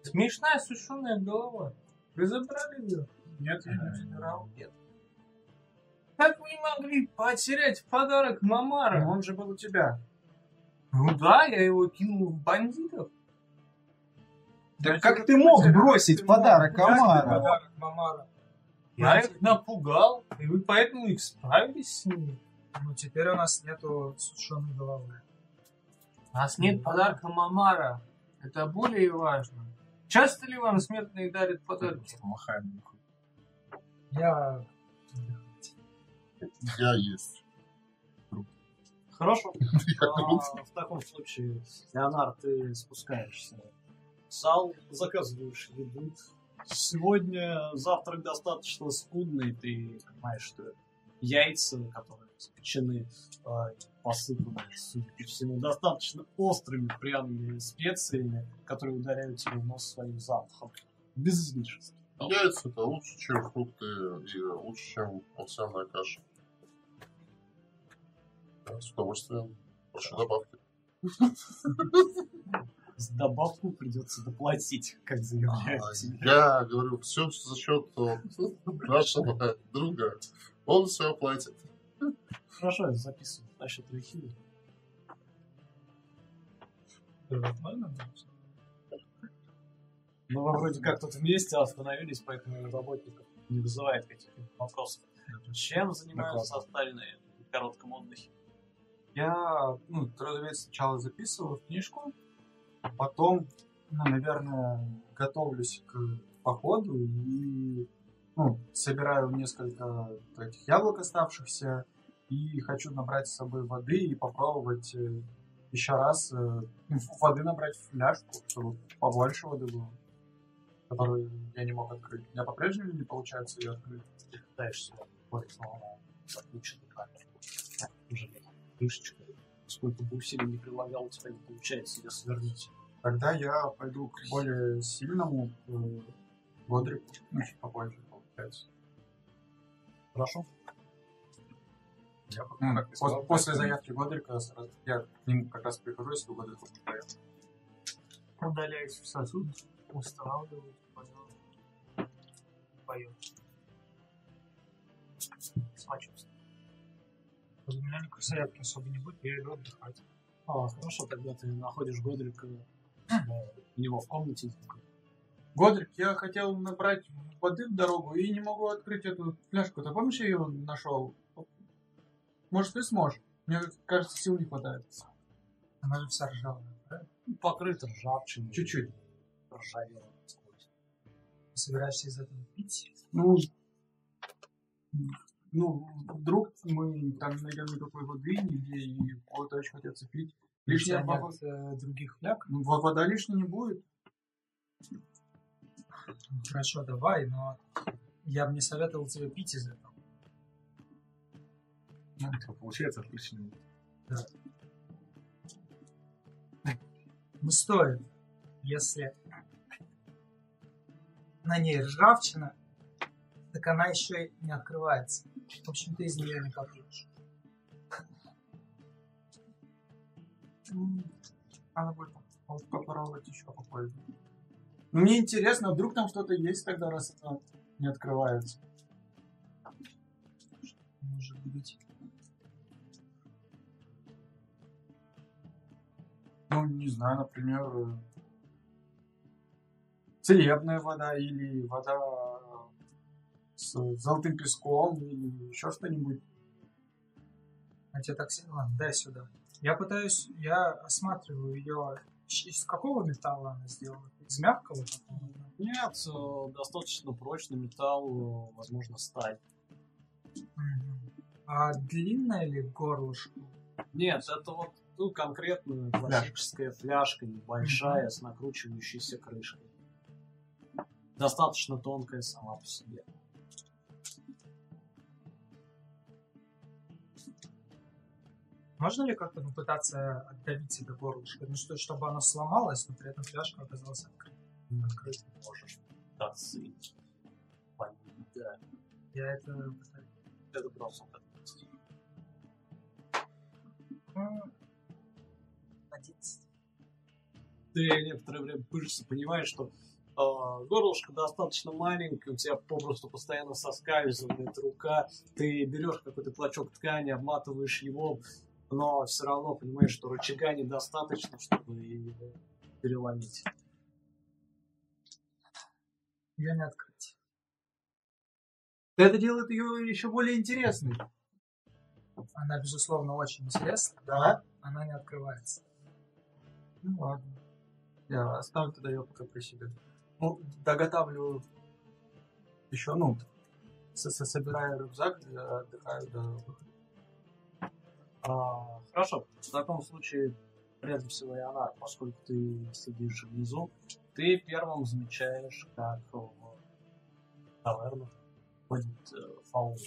Смешная сушеная голова. Вы забрали ее? Нет, я не забирал. Нет. Как вы могли потерять подарок Мамара? Он же был у тебя. Ну да, я его кинул в бандитов. Так как ты мог бросить подарок Амара? Подарок Мамара. Я их напугал, и вы поэтому их справились с ними. Ну, теперь у нас нету сушеной головы. У нас нет подарка Мамара. Это более важно. Часто ли вам смертные дарят подарки? Махаем. Я... Я есть. Хорошо. Я А, в таком случае, Леонард, ты спускаешься в зал, заказываешь еду. Сегодня завтрак достаточно скудный, ты понимаешь, что яйца, которые запечены, а, посыпаны, судя по всему, достаточно острыми пряными специями, которые ударяют тебе в нос своим запахом. Без излишеств. Яйца это лучше, чем фрукты и лучше, чем овсяная каша. С удовольствием. Прошу добавки. С добавку придется доплатить, как А, заявляете. Я говорю, все за счет э, нашего друга. Он все оплатит. Хорошо, я записываю насчет Рахима. Ну, вроде как тут вместе остановились, поэтому работников не вызывает каких-либо вопросов. Чем занимаются остальные в коротком отдыхе? Я, ну, разумеется, сначала записываю в книжку, а потом, ну, наверное, готовлюсь к походу и, ну, собираю несколько этих яблок оставшихся и хочу набрать с собой воды и попробовать э, еще раз э, ну, воды набрать в фляжку, чтобы побольше воды было, которую я не мог открыть. У меня по-прежнему не получается ее открыть. Ты пытаешься на заключенную камеру. Уже крышечка. Сколько бы усилий не прилагал, у тебя не получается ее свернуть. Тогда я пойду к более сильному э, Годрику, ну, чуть попозже, получается. Хорошо? Я, ну, пос- после заявки Годрика сразу- я к нему как раз прихожу, если у Годрика будет проект. Удаляюсь в сосуд, устанавливаю, понял. Пою. Самочувствие. У меня никакой заявки особо не будет, я иду отдыхать. А, хорошо, тогда ты находишь Годрика у него в комнате. Годрик, я хотел набрать воды в дорогу и не могу открыть эту фляжку. Ты помнишь, я ее нашел? Может, ты сможешь? Мне кажется, сил не хватает. Она же вся ржавая, да? Покрыта ржавчиной. Чуть-чуть. Ржавела насквозь. Ты собираешься из этого пить? Ну, ну, вдруг мы там не найдем никакой воды нигде, и кого-то очень хотят пить. Лишняя вода, э, других фляг? ну, во- вода лишней не будет. Ну, Хорошо, давай, но я бы не советовал тебе пить из этого. Получается отлично. Ну, стоит, если на ней ржавчина, так она еще и не открывается. В общем, ты из нее не попьешь. Надо будет поп- попробовать еще попозже. Ну, Мне интересно, вдруг там что-то есть тогда, раз она не открывается. Может быть. Ну, не знаю, например, э, целебная вода или вода с золотым песком или еще что-нибудь. А тебе так сильно? Дай сюда. Я пытаюсь, я осматриваю ее. Из какого металла она сделана? Из мягкого? Нет, э, достаточно прочный металл, э, возможно, сталь. А длинная ли горлышко? Нет, это вот ну, конкретно классическая фляжка, небольшая, с накручивающейся крышкой. Достаточно тонкая сама по себе. Можно ли как-то попытаться отдавить это горлышко? Ну, что, чтобы оно сломалось, но при этом фляжка оказалась открытой. Открыть можешь. Да, сын. Да, Я это пытаюсь. это просто. М, 11. Ты некоторое время пыжишься, понимаешь, что э, горлышко достаточно маленькое, у тебя попросту постоянно соскальзывает рука, ты берешь какой-то клочок ткани, обматываешь его, но все равно понимаешь, что рычага недостаточно, чтобы переломить. Я не открыть. Это делает ее еще более интересной. Она, безусловно, очень интересна. Да? Она не открывается. Ну ладно. Я оставлю тогда ее пока при себе. Ну, доготавливаю еще, ну, Собираю рюкзак, э, отдыхаю до выхода. А, хорошо, в таком случае, прежде всего, Ионар, поскольку ты сидишь внизу, ты первым замечаешь, как в таверну ходит э, Фаула.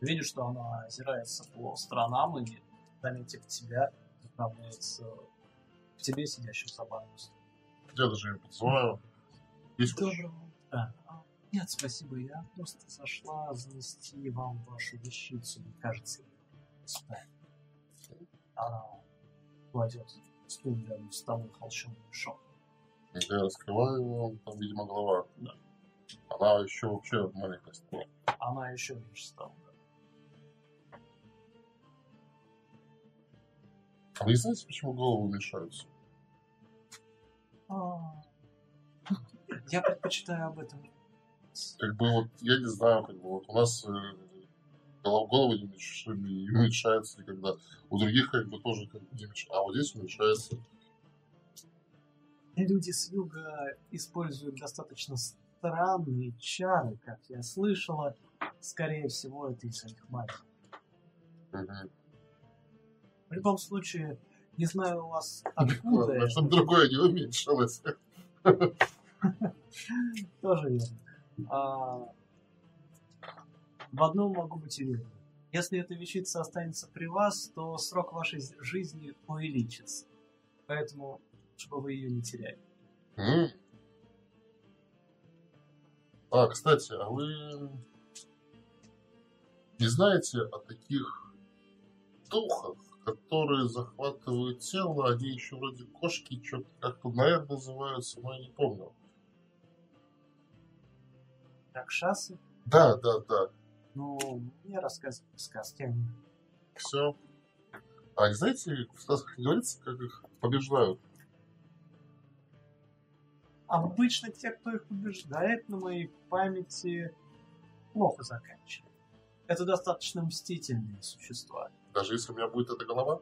Видишь, что она озирается по сторонам и, заметив тебя, направляется к тебе, сидящим за баром. Я даже ее подзываю. Есть Нет, спасибо, я просто зашла занести вам вашу вещицу, мне кажется, сюда. Она кладет стул рядом с тобой холщовый мешок. Я раскрываю его, там, видимо, голова. Да. Она еще вообще маленькая стала. Она еще меньше стала. А вы не знаете, почему головы мешаются? А, Я предпочитаю об этом. Как бы вот, я не знаю, как бы вот у нас э, головы не уменьшаются никогда. У других как бы тоже как бы не мешается. А вот здесь уменьшается. Люди с юга используют достаточно странные чары, как я слышала. Скорее всего, это из-за их магии. Мгм. В любом случае, не знаю у вас откуда Ладно, чтобы другое не уменьшилось. Тоже верно. В одном могу быть уверен. Если эта вещица останется при вас, то срок вашей жизни увеличится. Поэтому, чтобы вы ее не теряли. М. А, кстати, а вы не знаете о таких духах, которые захватывают тело, они еще вроде кошки, что-то как-то, наверное, называются, но я не помню. Ракшасы, Да, да, да, ну, мне рассказывали сказки о них. все. А не знаете, в сказках не говорится, как их побеждают? Обычно те, кто их побеждает, на моей памяти плохо заканчивают. Это достаточно мстительные существа. Даже если у меня будет эта голова?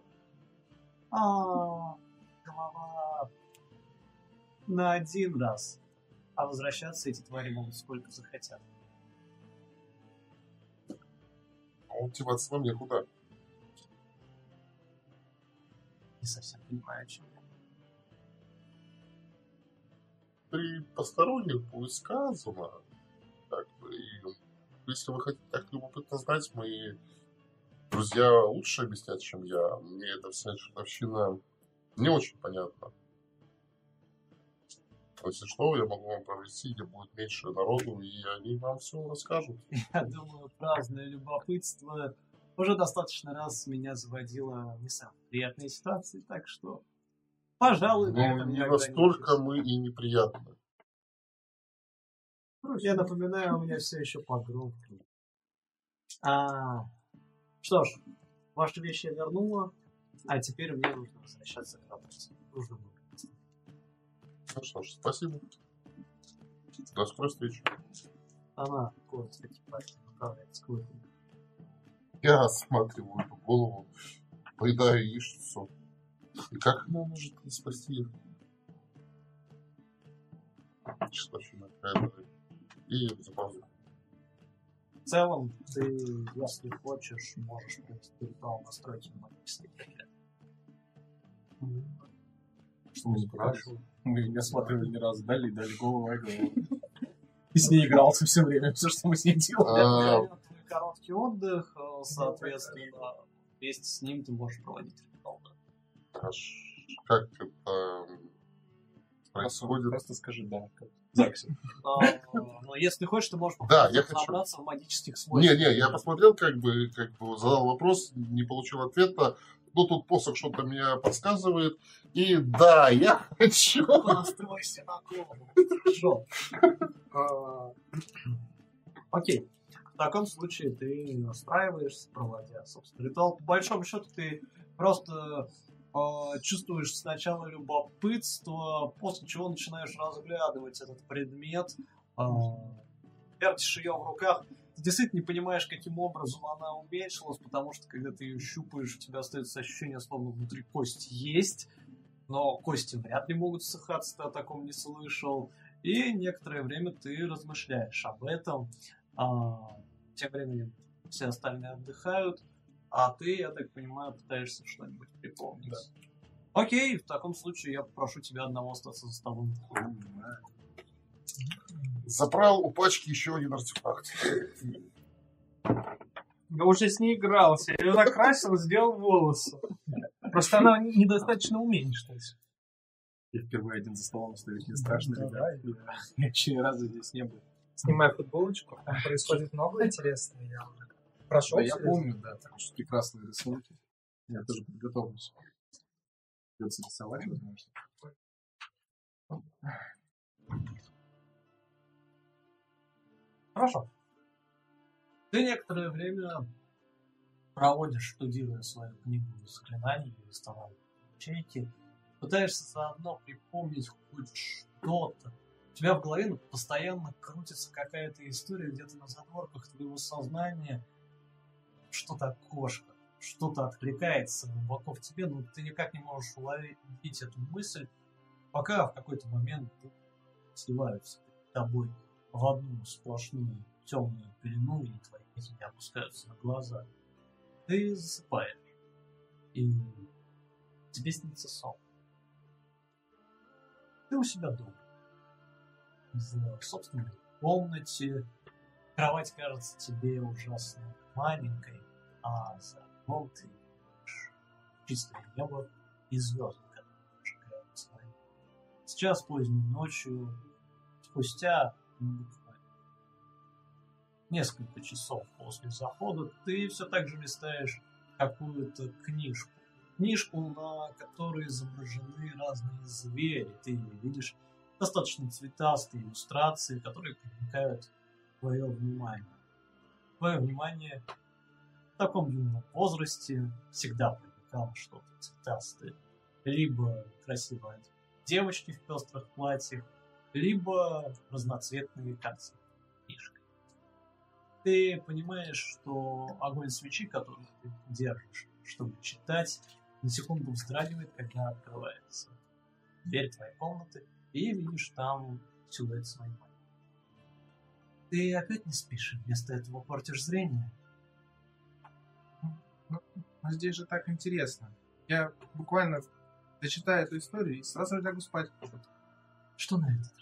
А, голова на один раз. А возвращаться эти твари могут сколько захотят. Ну, деваться нам некуда. Не совсем понимаю, о чем я. При посторонних будет сказано, как бы, и если вы хотите так любопытно знать, мои друзья лучше объяснят, чем я. Мне эта вся чертовщина не очень понятна. Но Если что, я могу вам провести, где будет меньше народу, и они вам все расскажут. Я думаю, праздное любопытство уже достаточно раз меня заводило в не самые приятные ситуации, так что, пожалуй, этом не настолько ограничусь. мы и неприятны. Я напоминаю, у меня все еще погром. А, что ж, ваши вещи я вернула, а теперь мне нужно возвращаться к работе. Нужно много. Ну что ж, спасибо. До скорой встречи. Она коротко. Я осматриваю эту голову, поедаю яичницу. И как она может спасти? Чертовщина какая-то. И за пазуху. В целом, ты, если хочешь, можешь провести ритуал настройки на проклятие. Что мы не спрашивали? Мы не осматривали ни разу. Дали, дали голову, голову. И с ней игрался все время. Все, что мы с ней делали. А, Твой короткий отдых, э, соответственно, вместе с ним ты можешь проводить аж Как это м, Просто, происходит? просто скажи да. как в ЗАГСе. А, Но если хочешь, ты можешь Да, я хочу. в магических свойствах. Не, не, я посмотрел, как бы, как бы задал вопрос, не получил ответа. Ну, тут посох что-то меня подсказывает. И да, я хочу. Настройся на голову. Хорошо. А, Окей. В таком случае ты настраиваешься, проводя, собственно, ритуал. По большому счету ты просто а, чувствуешь сначала любопытство, после чего начинаешь разглядывать этот предмет, а, вертишь ее в руках. Ты действительно не понимаешь, каким образом она уменьшилась, потому что когда ты ее щупаешь, у тебя остается ощущение, словно внутри кость есть, но кости вряд ли могут ссыхаться, ты о таком не слышал. И некоторое время ты размышляешь об этом. А, Тем временем все остальные отдыхают, а ты, я так понимаю, пытаешься что-нибудь припомнить. Окей, в таком случае я попрошу тебя одного остаться за столом. Забрал у пачки еще один артефакт. Я уже с ней игрался. Я ее накрасил, сделал волосы. Просто она недостаточно уменьшилась. Я впервые один за столом стою, не страшно, ребят. Я еще ни разу здесь не был. Снимай футболочку, там происходит много интересного. Я уже прошел. Да, я помню, да, там прекрасные рисунки. Я тоже подготовлюсь. Придется рисовать, возможно. Хорошо. Ты некоторое время проводишь, штудируя свою книгу заклинаний и доставая ячейки, пытаешься заодно припомнить хоть что-то. У тебя в голове постоянно крутится какая-то история где-то на задворках твоего сознания. Что-то окошко, что-то откликается глубоко в тебе, но ты никак не можешь уловить эту мысль, пока в какой-то момент сливаются перед тобой в одну сплошную темную пелену, и твои не опускаются на глаза. Ты засыпаешь, и тебе снится сон. Ты у себя дома, в собственной комнате. Кровать кажется тебе ужасно маленькой, а за окном ты видишь чистое небо и звезды, которые. Сейчас поздней ночью, спустя ну, несколько часов после захода, ты все так же листаешь какую-то книжку. Книжку, на которой изображены разные звери. Ты видишь достаточно цветастые иллюстрации, которые привлекают твое внимание. Твое внимание в таком юном возрасте всегда привлекало что-то цветастое. Либо красивые девочки в пестрых платьях, либо разноцветные картины книжки. Ты понимаешь, что огонь свечи, который ты держишь, чтобы читать, на секунду вздрагивает, когда открывается дверь твоей комнаты, и видишь там силуэт своей мамы. Ты опять не спишь, вместо этого портишь зрение. Ну, но здесь же так интересно. Я буквально дочитаю эту историю и сразу лягу спать. Что на этот раз?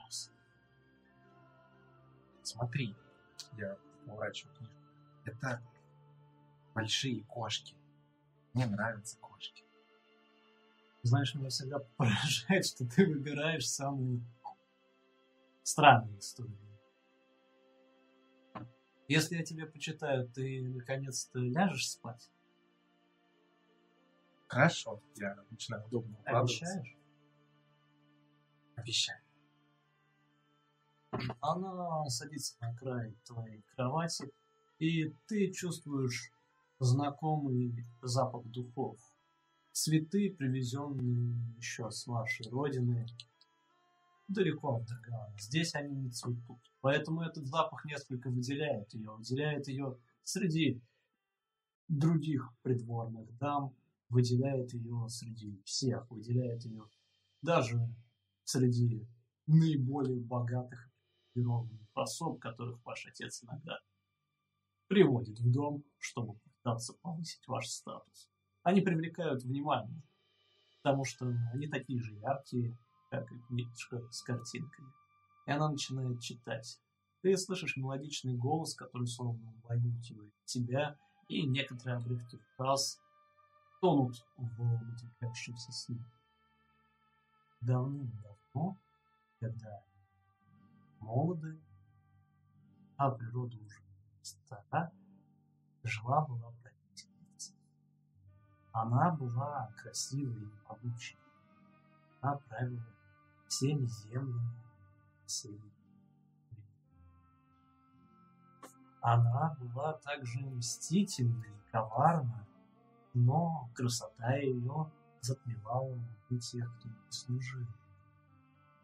Смотри, я поворачиваю книжку. Это большие кошки. Мне нравятся кошки. Знаешь, меня всегда поражает, что ты выбираешь самые странные истории. Если я тебе почитаю, ты наконец-то ляжешь спать? Хорошо, я начинаю удобно укладываться. Обещаешь? Обещаю. Она садится на край твоей кровати, и ты чувствуешь знакомый запах духов. Цветы, привезенные еще с вашей родины, далеко от Дагана. Здесь они не цветут. Поэтому этот запах несколько выделяет ее. Выделяет ее среди других придворных дам, выделяет ее среди всех, выделяет ее даже среди наиболее богатых привилегированных особ, которых ваш отец иногда приводит в дом, чтобы пытаться повысить ваш статус. Они привлекают внимание, потому что они такие же яркие, как и книжка с картинками. И она начинает читать. Ты слышишь мелодичный голос, который словно убаюкивает тебя, и некоторые обрывки фраз тонут в надвигающемся сне. Давным-давно, когда молоды, а природа уже стара, жила-была правительница. Она была красивой и могучей. Она правила всеми землями, всеми Она была также мстительна и коварна, но красота ее затмевала и тех, кто ей служил.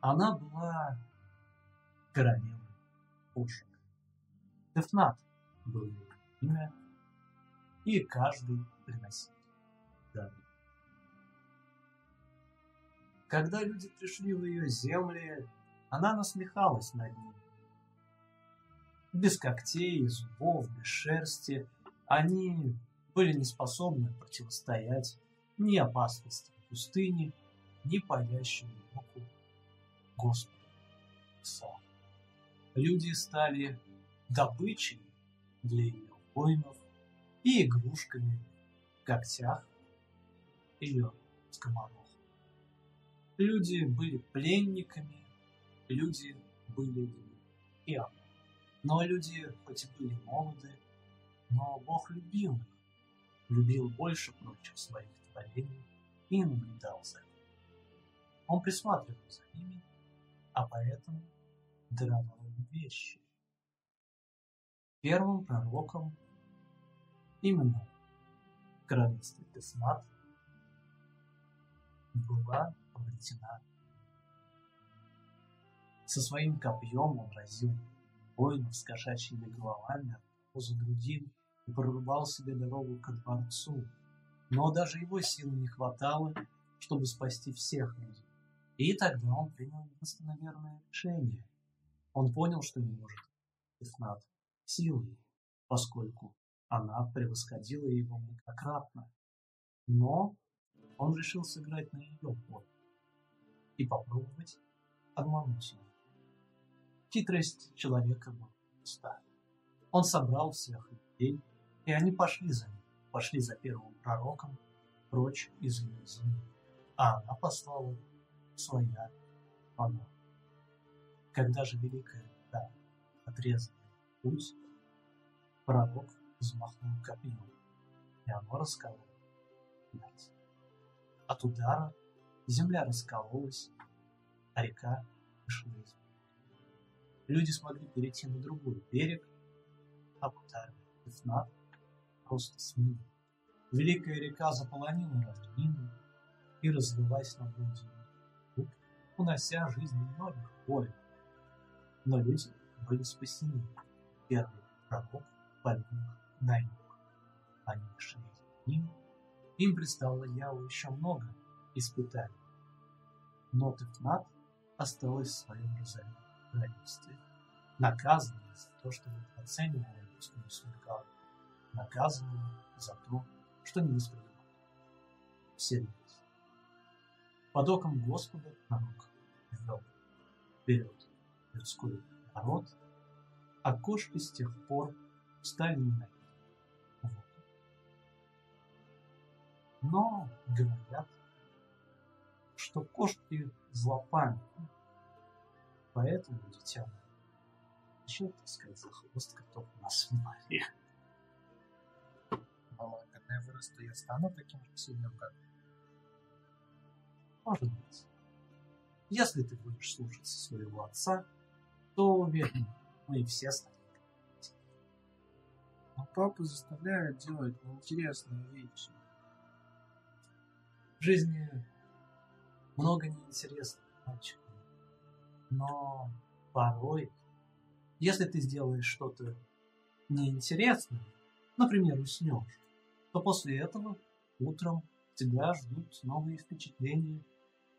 Она была королевы пушек. Тефнат был ее имя, и каждый приносил дары. Когда люди пришли в ее земли, она насмехалась над ними. без когтей зубов, без шерсти. Они были не способны противостоять ни опасности пустыни, ни палящему боку Господа. Иса. Люди стали добычей для ее воинов и игрушками в когтях ее скоморох. Люди были пленниками, люди были и. Но люди хоть и были молоды, но Бог любил их, любил больше прочих своих творений и наблюдал за ними. Он присматривал за ними, а поэтому даровал вещи. Первым пророком именно в королевстве Теснат была обретена. Со своим копьем он разил воинов с кошачьими головами одного за другим и прорубал себе дорогу ко дворцу. Но даже его сил не хватало, чтобы спасти всех людей. И тогда он принял единственно верное решение. Он понял, что не может Тефнат силой, поскольку она превосходила его многократно. Но он решил сыграть на ее поле и попробовать обмануть ее. Хитрость человека была пуста. Он собрал всех людей, и они пошли за ним, пошли за первым пророком прочь из ее земли. А она послала своя она. Когда же великая река отрезала путь, пророк взмахнул копьем, и оно раскололо. От удара земля раскололась, а река вышла из. Люди смогли перейти на другой берег, а удар Эфнат просто сменил. Великая река заполонила равнину и разлилась на воде, унося жизни многих воинов. Но люди были спасены. Первый пророк их на юг. Они шли за ним им предстало Яву еще много испытаний. Но Тефнат осталась в своем королевстве, наказанная за то, что не оценивала русскую судьбу, наказанная за то, что не воспринимала всерьез. Под оком Господа народ вел вперед людской народ, а кошки с тех пор стали ненавидеть Но говорят, что кошки злопамятны. Поэтому, дитя зачем таскать за хвост котов на свадьбе? Мама, когда я вырасту, я стану таким же сильным, как Может быть. Если ты будешь слушаться своего отца, то уверен, мы все станем. Но папа заставляет делать неинтересные вещи. В жизни много неинтересных мальчиков. Но порой, если ты сделаешь что-то неинтересное, например, уснешь, то после этого утром тебя ждут новые впечатления,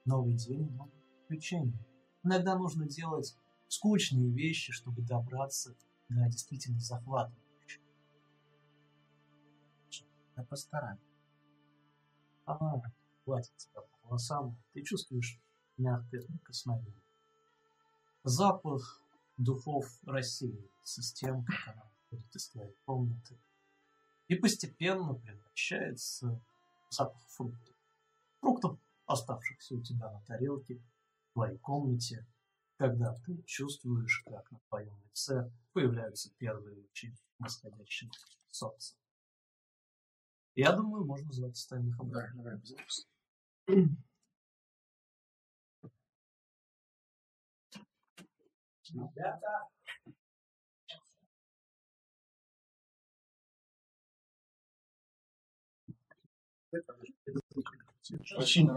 новый день, новые приключения. Иногда нужно делать скучные вещи, чтобы добраться до действительно захватывающих. Я постараюсь. А, хватит тебя по волосам, ты чувствуешь мягкое прикосновение. Запах духов рассеивается с тем, как она выходит из твоей комнаты. И постепенно превращается в запах фруктов. Фруктов, оставшихся у тебя на тарелке, в твоей комнате, когда ты чувствуешь, как на твоем лице появляются первые лучи восходящего солнца. Я думаю, можно звать остальных обратно. давай, запись. Ребята, Очень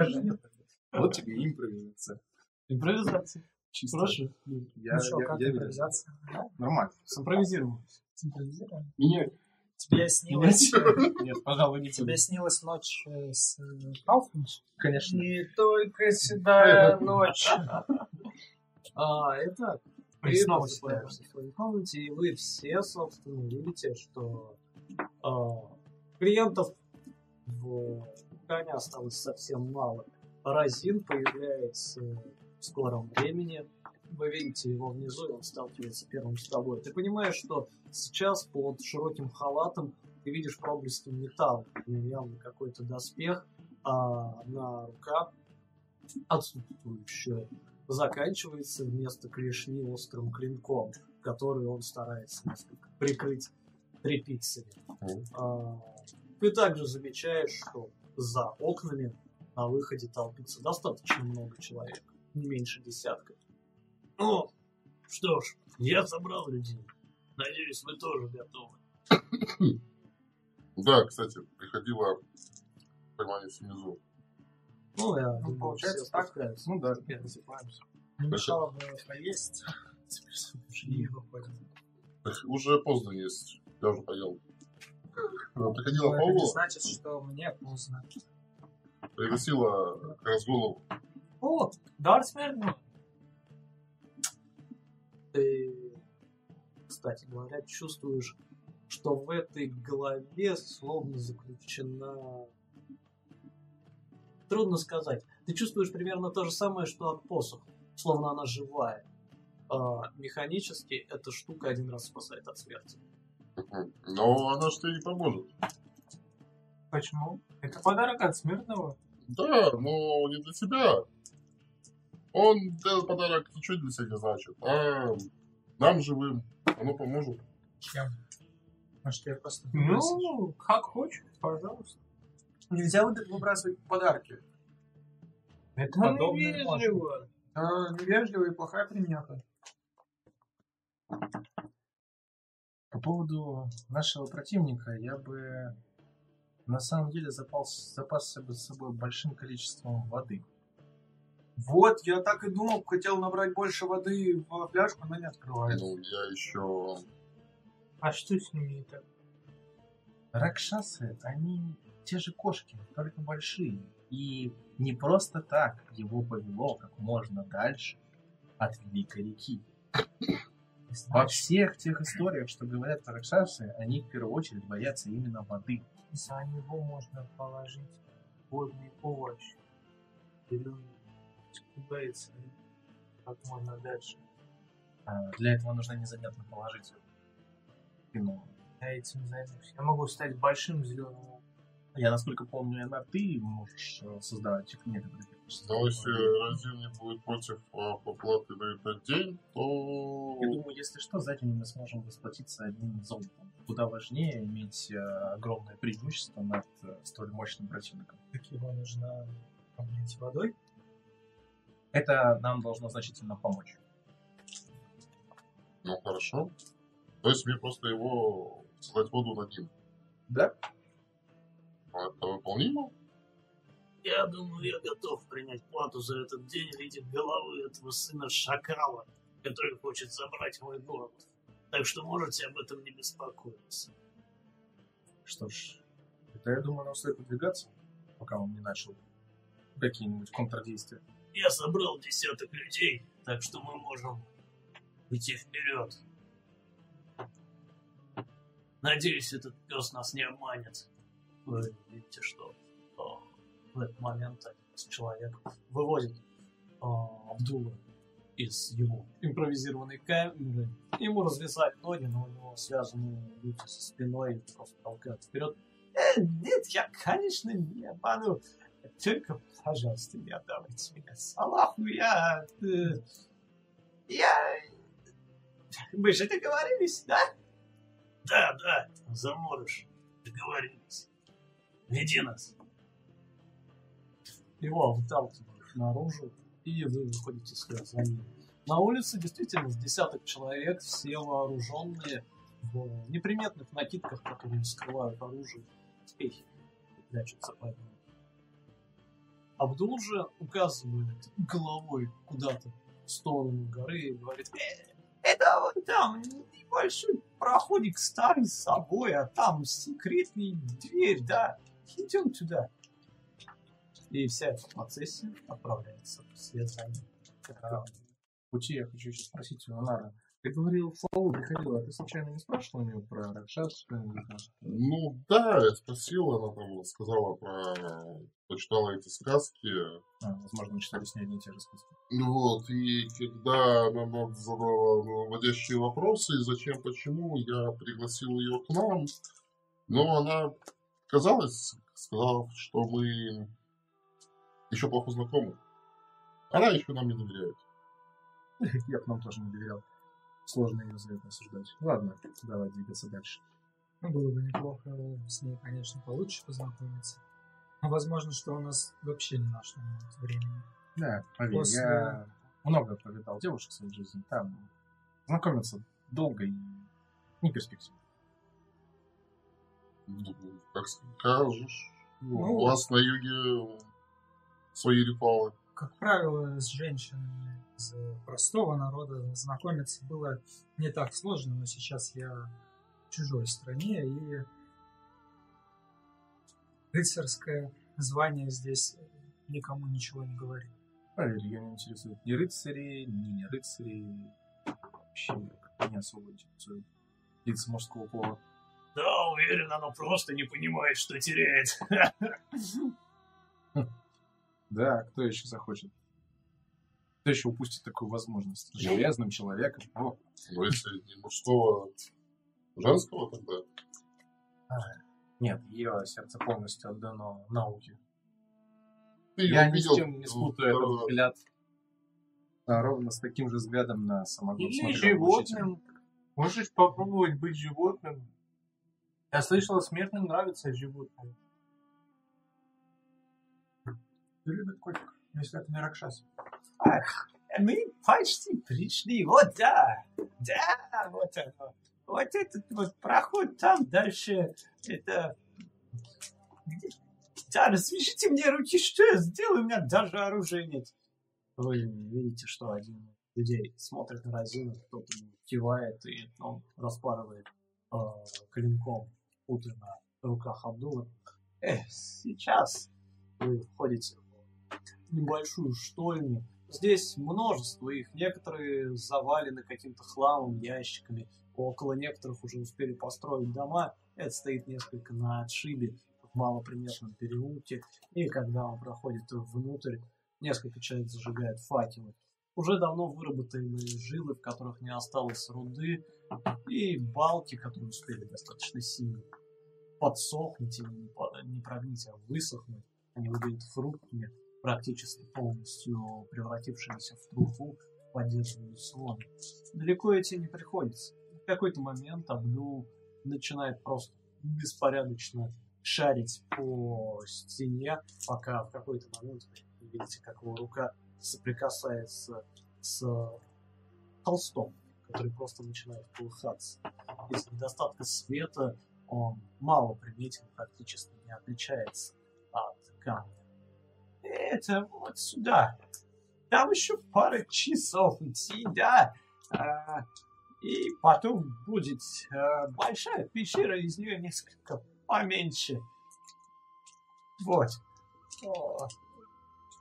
Вот тебе импровизация. Импровизация. Чисто. Прошу. Я, ну что, я- как я верю. импровизация? Да? Нормально. Симпровизируем. Симпровизируем? Меня, Тебе снилось, Нет, пожалуй, не тебе снилась ночь э, с э, Кауфманом? Конечно. Не только седая ночь. А, это Ты снова в своей комнате, и вы все, собственно, видите, что а, клиентов в Кане осталось совсем мало. Разин появляется в скором времени. Вы видите его внизу, и он сталкивается первым с тобой. Ты понимаешь, что сейчас под широким халатом ты видишь проблески металла. Явно какой-то доспех, а на руках отсутствующая заканчивается вместо клешни острым клинком, который он старается несколько прикрыть тряпицами. Мгм. А, Ты также замечаешь, что за окнами на выходе толпится достаточно много человек, не меньше десятка. Ну, что ж, я собрал людей. Надеюсь, вы тоже готовы. Да, кстати, приходила понимание внизу. Ну, я Ну, думаю, получается так. спускаются. Ну да, засыпаемся. Не мешало бы поесть. Так Уже поздно есть. Я уже поел. Ну, Приходила Но это значит, что мне поздно. пригласила к разгону. О, дар смертного. Ты, кстати говоря, чувствуешь, что в этой голове словно заключена... Трудно сказать. Ты чувствуешь примерно то же самое, что от посох. Словно она живая. А, механически эта штука один раз спасает от смерти. Но она тебе не поможет. Почему? Это подарок от смертного. Да, но не для тебя. Он этот подарок ничего для себя не значит. А нам живым оно поможет. Чем? Может, я просто? Ну, как хочешь, пожалуйста. Нельзя вы- выбрасывать подарки. Это Подобное невежливо. А, невежливая и плохая примета. По поводу нашего противника, я бы на самом деле запас, запасся бы с собой большим количеством воды. Вот, я так и думал, хотел набрать больше воды в фляжку, но не открывается. Ну, я еще... А что с ними не так? Ракшасы, они те же кошки, только большие. И не просто так его повело как можно дальше от Великой реки. Во всех тех историях, что говорят Ракшасы, они в первую очередь боятся именно воды. За него можно положить водный овощ. Или он испугается как можно дальше. А Для этого нужно незаметно положить спину. Я этим займусь. Я могу стать большим зеленым. Я, насколько помню, Энар, ты можешь э, создавать методы. Но если Разин не будет против а, поплаты на этот день, то... Я думаю, если что, за день мы сможем расплатиться одним золотом. Куда важнее иметь э, огромное преимущество над э, столь мощным противником. Так его нужно помыть водой. Это нам должно значительно помочь. Ну, хорошо. То есть мне просто его создать воду на день. Да? А Это выполнимо? Я думаю, я готов принять плату за этот день в виде головы этого сына шакала, который хочет забрать мой город. Так что можете об этом не беспокоиться. Что ж, это, я думаю, нам стоит подвигаться, пока он не начал какие-нибудь контрдействия. Я собрал десяток людей, так что мы можем идти вперед. Надеюсь, этот пес нас не обманет. Вы видите, что в этот момент человек выводит а, Абдула из его импровизированной камеры. Ему развязать ноги, но у него связаны руки со спиной и просто толкают вперед. «Э, нет, я, конечно, не обману. Только, пожалуйста, не отдавайте меня Салаху. Я... э, я... Мы же договорились, да? Да, да, заморыш. Договорились. Веди нас. Его выталкивают наружу, и вы выходите ним. На улице действительно с десяток человек, все вооруженные в неприметных накидках, которые скрывают оружие, успехи прячутся под ним. Абдул же указывает головой куда-то в сторону горы и говорит, «Э, это вот там небольшой проходик старый с собой, а там секретный дверь, да, идем туда. И вся эта процессия отправляется вслед за ним. пути я хочу еще спросить у Анара. Ты говорил, Фалу приходила, а ты случайно не спрашивал у нее про что-нибудь там? Ну да, я спросил, она там сказала про... Почитала эти сказки. А, возможно, мы читали с ней одни и те же сказки. Ну Вот, и когда она задала наводящие вопросы, зачем, почему, я пригласил ее к нам. Но она казалась, сказала, что мы еще плохо знакомы. Она еще нам не доверяет. Я бы нам тоже не доверял. Сложно ее за это осуждать. Ладно, давай двигаться дальше. Ну, было бы неплохо с ней, конечно, получше познакомиться. Но возможно, что у нас вообще не нашло времени. Да, поверь, После- я много повидал девушек в своей жизни. Там знакомиться долго и не перспективно. Ну, как скажешь. Ну, У вас на юге свои ритуалы. Как правило, с женщинами из простого народа знакомиться было не так сложно, но сейчас я в чужой стране, и рыцарское звание здесь никому ничего не говорит. Поверь, я не интересует ни рыцари, ни не рыцари. Вообще не особо интересует лица мужского пола. Да, уверен, оно просто не понимает, что теряет. Да, кто еще захочет? Кто еще упустит такую возможность? Железным человеком. О, Но если не мужского, женского тогда. нет, ее сердце полностью отдано науке. Ты Я ни с чем не спутаю этот раз. взгляд. А ровно с таким же взглядом на самогон Или животным. Можешь попробовать быть животным. Я слышала, смертным нравятся животные. Любит котик, если это не Ракшас. Ах, мы почти пришли. Вот да. Да, вот оно. Вот этот вот проход там дальше. Это... Да, развяжите мне руки, что я сделаю? У меня даже оружия нет. Вы видите, что один людей смотрит на Розину, кто-то кивает, и он распарывает э, клинком путы на руках Абдула. Эх, сейчас вы входите небольшую штольню. Здесь множество их. Некоторые завалены каким-то хламом, ящиками. Около некоторых уже успели построить дома. Это стоит несколько на отшибе в малоприметном переулке. И когда он проходит внутрь, несколько человек зажигают факелы. Уже давно выработаны жилы, в которых не осталось руды, и балки, которые успели достаточно сильно подсохнуть или не, прогнить, а высохнуть. Они выглядят хрупкими, практически полностью превратившимися в труху, поддерживают слон. Далеко идти не приходится. В какой-то момент Абдул начинает просто беспорядочно шарить по стене, пока в какой-то момент видите, как его рука соприкасается с холстом, который просто начинает колыхаться. Из недостатка света он мало приметен, практически не отличается от камня. Это вот сюда. Там еще пара часов идти, да. А, и потом будет а, большая пещера, из нее несколько поменьше. Вот. О,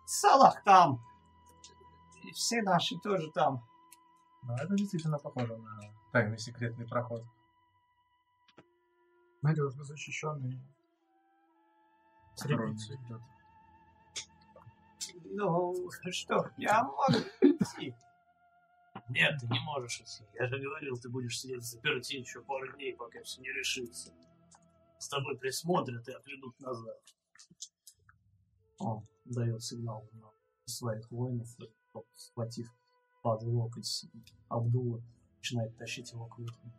Салах там. И все наши тоже там. Ну, это действительно похоже на тайный секретный проход. Надежно защищенный. Охранный идет. Ну, что, я могу идти. Нет, ты не можешь идти. Я же говорил, ты будешь сидеть в заперти еще пару дней, пока все не решится. С тобой присмотрят и отведут назад. Он дает сигнал на своих воинов, и схватив под локоть Абдула, начинает тащить его к выходу.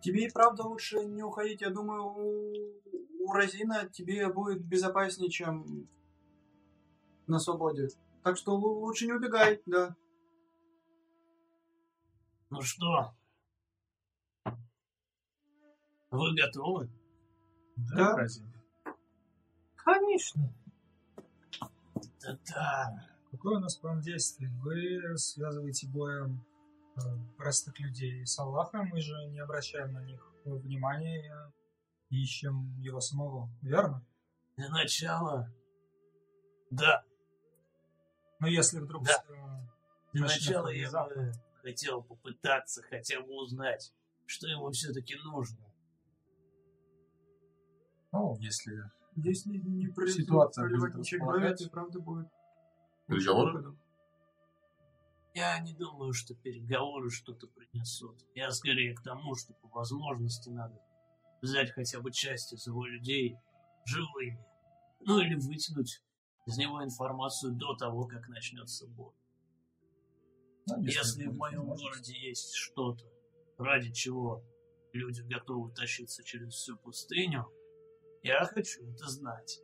Тебе и правда лучше не уходить. Я думаю, у, у Розина тебе будет безопаснее, чем на свободе. Так что лу- лучше не убегай, да. Ну что? Вы готовы? Да. разве? Конечно. Да-да. Какой у нас план действий? Вы связываете боем э, простых людей с Аллахом, мы же не обращаем на них внимания и ищем его самого, верно? Для начала... Да. Но если вдруг Да. э, Сначала я бы хотел попытаться хотя бы узнать, что ему все-таки нужно. Ну, если Если не пролезут, Ситуация будет располагать. правда будет. Переговоры? Я не думаю, что переговоры что-то принесут. Я скорее к тому, что по возможности надо взять хотя бы часть из его людей живыми. Ну или вытянуть из него информацию до того, как начнется бой. ну, Если в моем городе есть что-то, ради чего люди готовы тащиться через всю пустыню, я хочу это знать.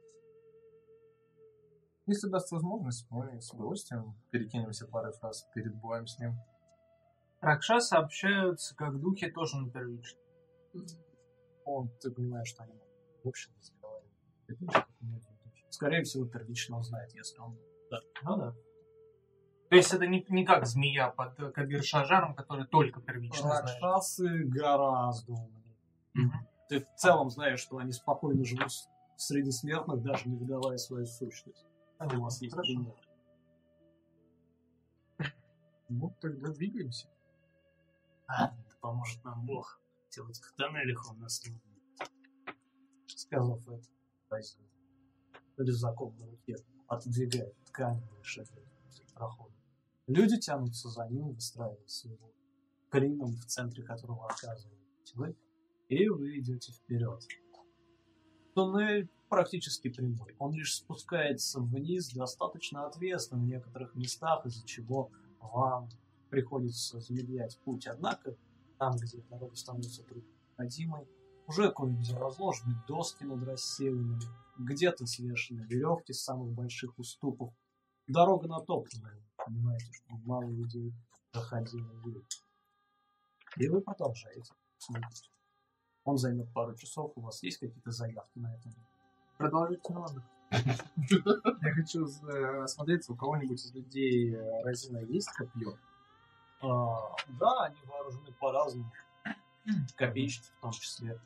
Если даст возможность, мы с удовольствием перекинемся парой фраз перед боем с ним. Ракшасы общаются как духи тоже на первичном. Он, ты понимаешь, что они могут в Скорее всего, первично узнает, если он... Да. Ну да. То есть это не, не как змея под э, Кабир Шажаром, который только первично знает. Ракшасы гораздо умнее. Ты в целом знаешь, что они спокойно живут среди смертных, даже не выдавая свою сущность. У вас есть пример. Ну, тогда двигаемся. А, да поможет нам Бог. Этих тоннелях он нас не увидит. Сказав это, возьми резаком на руке, отодвигает ткань и шагает в проход. Люди тянутся за ним, выстраивая своего клином, в центре которого оказываетесь вы, и вы идете вперед. Туннель практически прямой. Он лишь спускается вниз достаточно отвесно в некоторых местах, из-за чего вам приходится замедлять путь. Однако, там, где дорога становится трудноходимой, уже кое-где разложены доски над рассеянными, где-то свешены веревки с самых больших уступов. Дорога натоптанная, вы понимаете, что мало людей проходило. И вы продолжаете смотреть. Он займет пару часов, у вас есть какие-то заявки на это? Продолжительный отдых. Я хочу э, осмотреться, у кого-нибудь из людей э, Розина есть копье? А, да, они вооружены по-разному. Копейщики в том числе.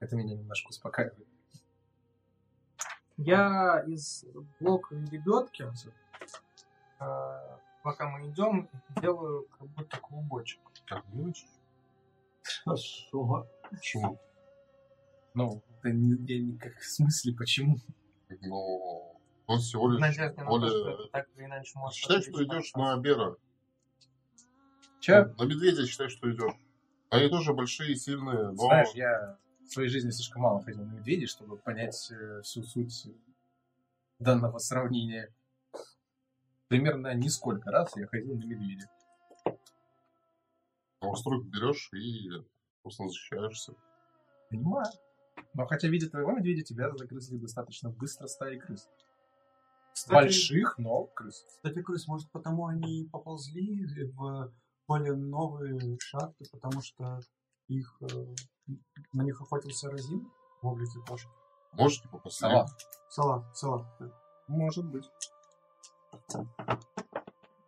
Это меня немножко успокаивает. Я из блока лебедки, э, пока мы идем, делаю как будто клубочек. Как думаешь? Хорошо. Почему? Ну, это не, я не- как в смысле, почему? Ну, он всего лишь... Надежда на то, более- что так или иначе может Считай, что идешь на на Бера. Че? На медведя считай, что идешь. Они тоже большие, сильные, но... Знаешь, я в своей жизни слишком мало ходил на медведей, чтобы понять э, всю суть данного сравнения. Примерно нисколько раз я ходил на медведя. Новостройку берешь и просто защищаешься. Понимаю. Но хотя, видя твоего медведя, тебя загрызли достаточно быстро стаи крыс. Кстати, Больших, но крыс. Кстати, крыс, может, потому они и поползли в более новые шахты, потому что их э, на них охотился Розин в облике кошки. Может, типа, после... Сова, сова. да. Может быть.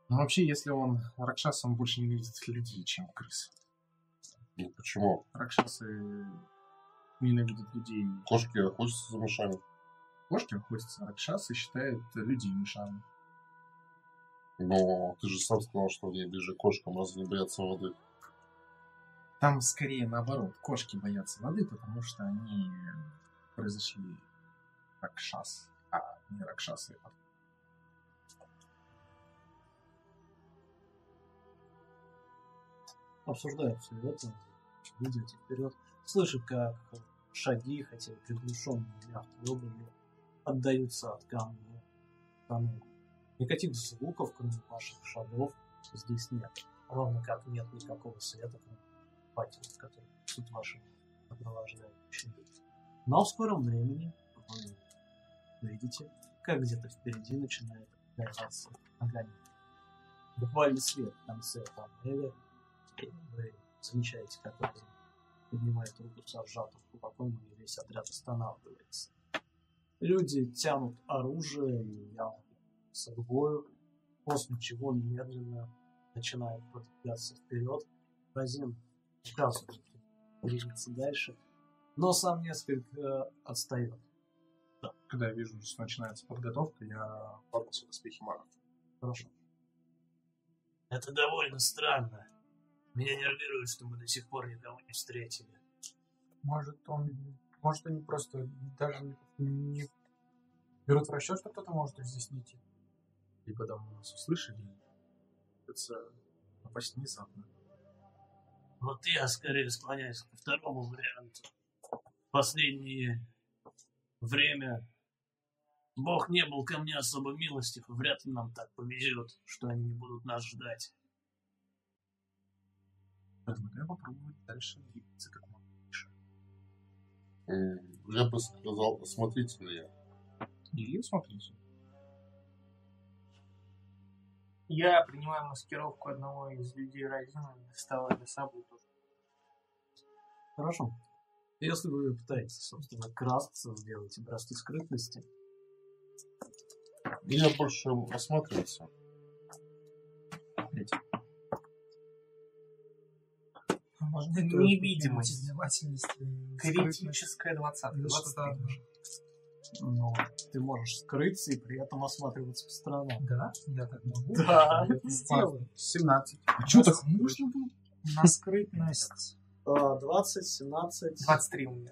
Но вообще, если он Ракшас, он больше ненавидит людей, чем крыс. Ну, почему? Ракшасы ненавидят людей. Кошки охотятся за мышами. Кошки охотятся, Ракшасы считают людей мышами. Но ты же сам сказал, что они ближе к кошкам, разве не боятся воды? Там скорее наоборот. Кошки боятся воды, потому что они произошли Ракшас, а не Ракшасы. все это, идете вперед, слышат, как шаги, хотя приглушенные обувью, отдаются от камня к тоннелю. Никаких звуков, кроме ваших шагов, здесь нет. Ровно как нет никакого света, кроме факелов, которые несут ваши лица. Но в скором времени вы видите, как где-то впереди начинает появляться огонек. Буквально свет в конце тоннеля вы замечаете, как он поднимает руку со сжатым кулаком, и весь отряд останавливается. Люди тянут оружие и явно с к бою, после чего медленно начинают продвигаться вперед. Разин указывает двигаться дальше, но сам несколько отстает. Когда я вижу, что начинается подготовка, я ворвался в доспехи магов. Хорошо. Это довольно странно. Меня нервирует, что мы до сих пор никого не встретили. Может, он... Может, они просто даже не, не берут в расчет, что кто-то может их здесь найти. Либо там нас услышали, это напасть внезапно. Вот я скорее склоняюсь ко второму варианту. В последнее время Бог не был ко мне особо милостив, и вряд ли нам так повезет, что они не будут нас ждать. Предлагаю попробовать дальше двигаться как можно тише. М, Я бы сказал осмотрительнее. Или смотрите. Я принимаю маскировку одного из людей Родина и доставаю для собой тоже. Хорошо. Если вы пытаетесь, собственно, красться, сделать образцы скрытности. Я больше осматриваться. Можно Невидимость. Критическая двадцатка. Но ты можешь скрыться и при этом осматриваться по сторонам. Да, я так могу. Да, это сделаю. 17. А что так можно было? На скрытность. 20, 17. 23 у меня.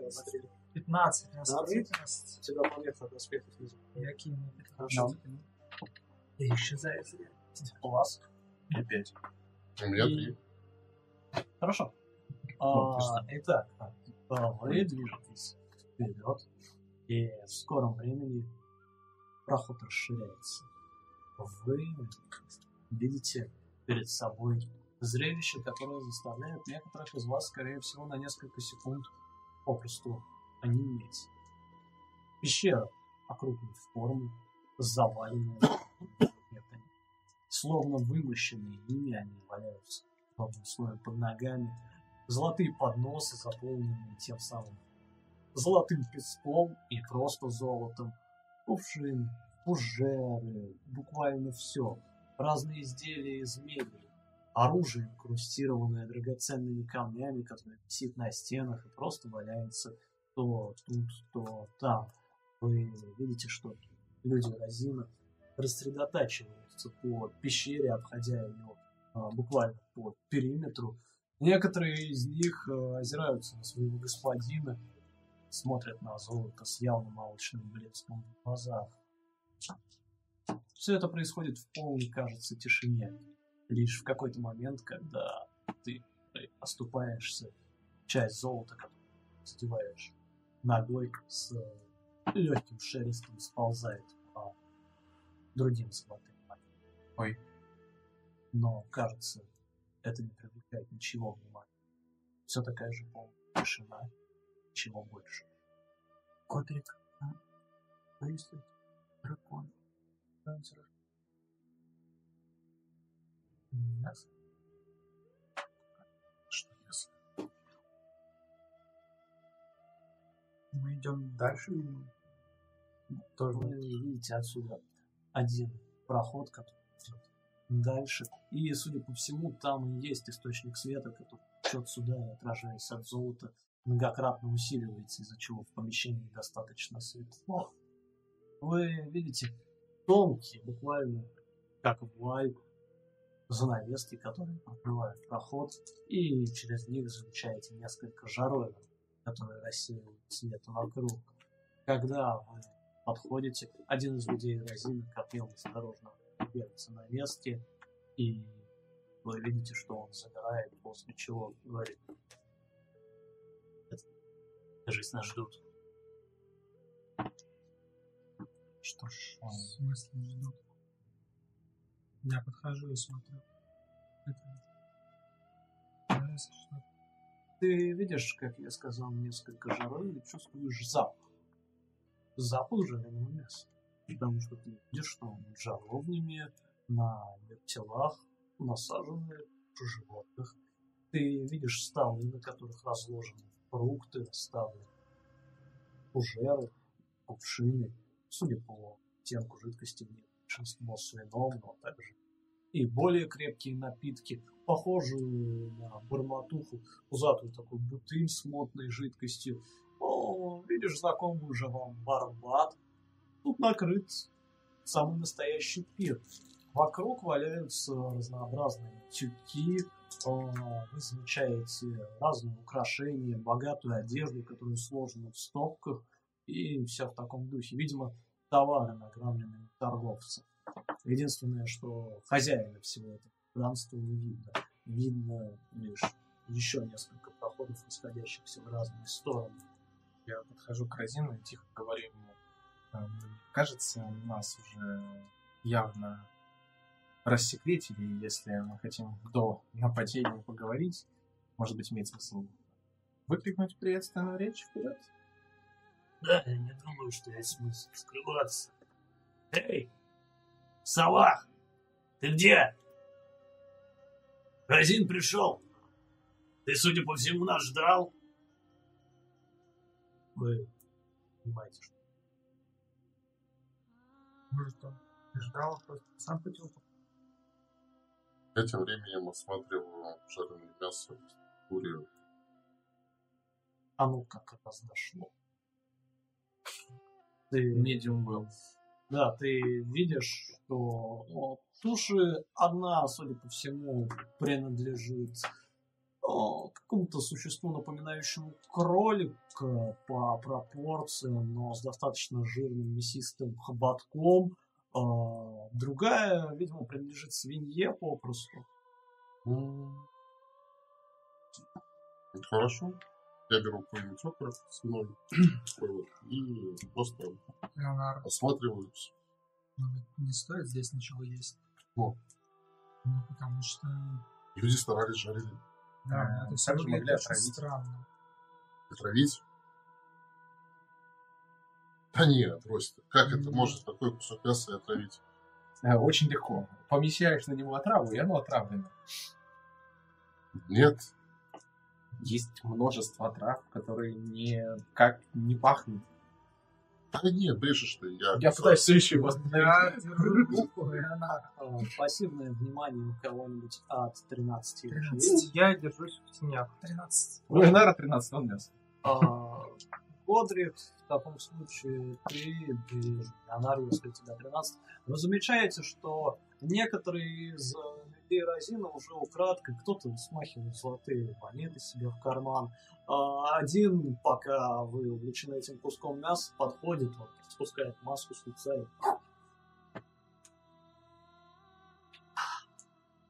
15 на скрытность. У тебя помеха доспехов внизу. Я кину. Хорошо. Я исчезаю. Класс. Я 5. У меня 3. Хорошо. Ну, а, итак, а, вы движетесь вперед и в скором времени проход расширяется. Вы видите перед собой зрелище, которое заставляет некоторых из вас, скорее всего, на несколько секунд попросту онеметь. Пещера округлой формы, заваленная предметами. Словно вымощенные ими они валяются ровным слоем под ногами. Золотые подносы, заполненные тем самым золотым песком и просто золотом. Кувшин, фужеры, буквально все. Разные изделия из мебели. Оружие, инкрустированное драгоценными камнями, которое висит на стенах и просто валяется то тут, то там. Вы видите, что люди Розина рассредотачиваются по пещере, обходя ее а, буквально по периметру. Некоторые из них а, озираются на своего господина, смотрят на золото с явным алчным блеском в глазах. Все это происходит в полной, кажется, тишине. Лишь в какой-то момент, когда ты оступаешься, часть золота, которую задеваешь ногой, с легким шелестом сползает по другим золотым монетам. Ой. Но, кажется, это не привлекает ничего внимания. Все такая же полная тишина, ничего больше. Котрик. А? Если дракон? Панцирь. Нет. Что если? Мы идем дальше, видимо. Тоже Вы видите отсюда один проход, который идет дальше. И, судя по всему, там и есть источник света, который течет сюда отражаясь от золота, многократно усиливается, из-за чего в помещении достаточно светло. Вы видите тонкие, буквально как вуаль, занавески, которые прокрывают проход, и через них замечаете несколько жаровин, которые рассеивают свет вокруг. Когда вы подходите, один из людей Розина копил осторожно на месте, и вы видите, что он забирает, после чего говорит, Кажись, нас ждут. Что ж, В смысле ждут? Я подхожу и смотрю. Это... Ты видишь, как я сказал, несколько жаровин и чувствуешь запах. Запах жареного мяса. Потому что ты видишь, что он жаровнями на вертелах насажены животных. Ты видишь столы, на которых разложены фрукты, расставлены фужеры, кувшины. Судя по оттенку жидкости, них большинство с вином, но также и более крепкие напитки, похожие на барматуху, пузатую такую бутыль с мутной жидкостью. О, видишь знакомый уже вам барбат. Тут накрыт самый настоящий пир. Вокруг валяются разнообразные тюки. Э, Вы замечаете разные украшения, богатую одежду, которая сложена в стопках. И все в таком духе. Видимо, товары, награбленные торговцев. Единственное, что хозяина всего этого пространства не видно. Видно лишь еще несколько проходов, расходящихся в разные стороны. Я подхожу к Розину и тихо говорю ему, «Эм, кажется, нас уже явно рассекретили, и если мы хотим до нападения поговорить, может быть, имеет смысл выкрикнуть приветственную речь вперед? Да, я не думаю, что есть смысл скрываться. Эй, Салах, ты где? Разин пришел. Ты, судя по всему, нас ждал. Вы понимаете, что Может, он ждал, просто сам хотел. Я тем временем осматриваю жареное мясо в куре. а ну как раз дошло. Ты Medium well. Да, ты видишь, что о, туши одна, судя по всему, принадлежит о, какому-то существу, напоминающему кролика по пропорциям, но с достаточно жирным мясистым хоботком. А, другая, видимо, принадлежит свинье попросту. Хорошо. Я беру какой-нибудь окорок свиной и просто Леонард, осматриваюсь. ведь не стоит здесь ничего есть. Ну. Ну, потому что... Люди старались, жарили. Да, А, это все выглядит очень странно. Отравить? Да нет, брось ты. Как это может такой кусок мяса и отравить? Э, Очень легко. Помещаешь на него отраву, и оно отравлено. Нет. Есть множество трав, которые не как не пахнут. Да нет, брешешь ты. Я, Я пытаюсь все еще его Я держу руку, Леонард. а, пассивное внимание у кого-нибудь от 13 лет. 13. Я держусь в тенях. 13. У Леонара 13 он мясо. Годрик, в таком случае ты если у тебя 13, вы замечаете, что некоторые из людей Розина уже украдкой, кто-то смахивает золотые монеты себе в карман, а один, пока вы увлечены этим куском мяса, подходит, вот, спускает маску с лица и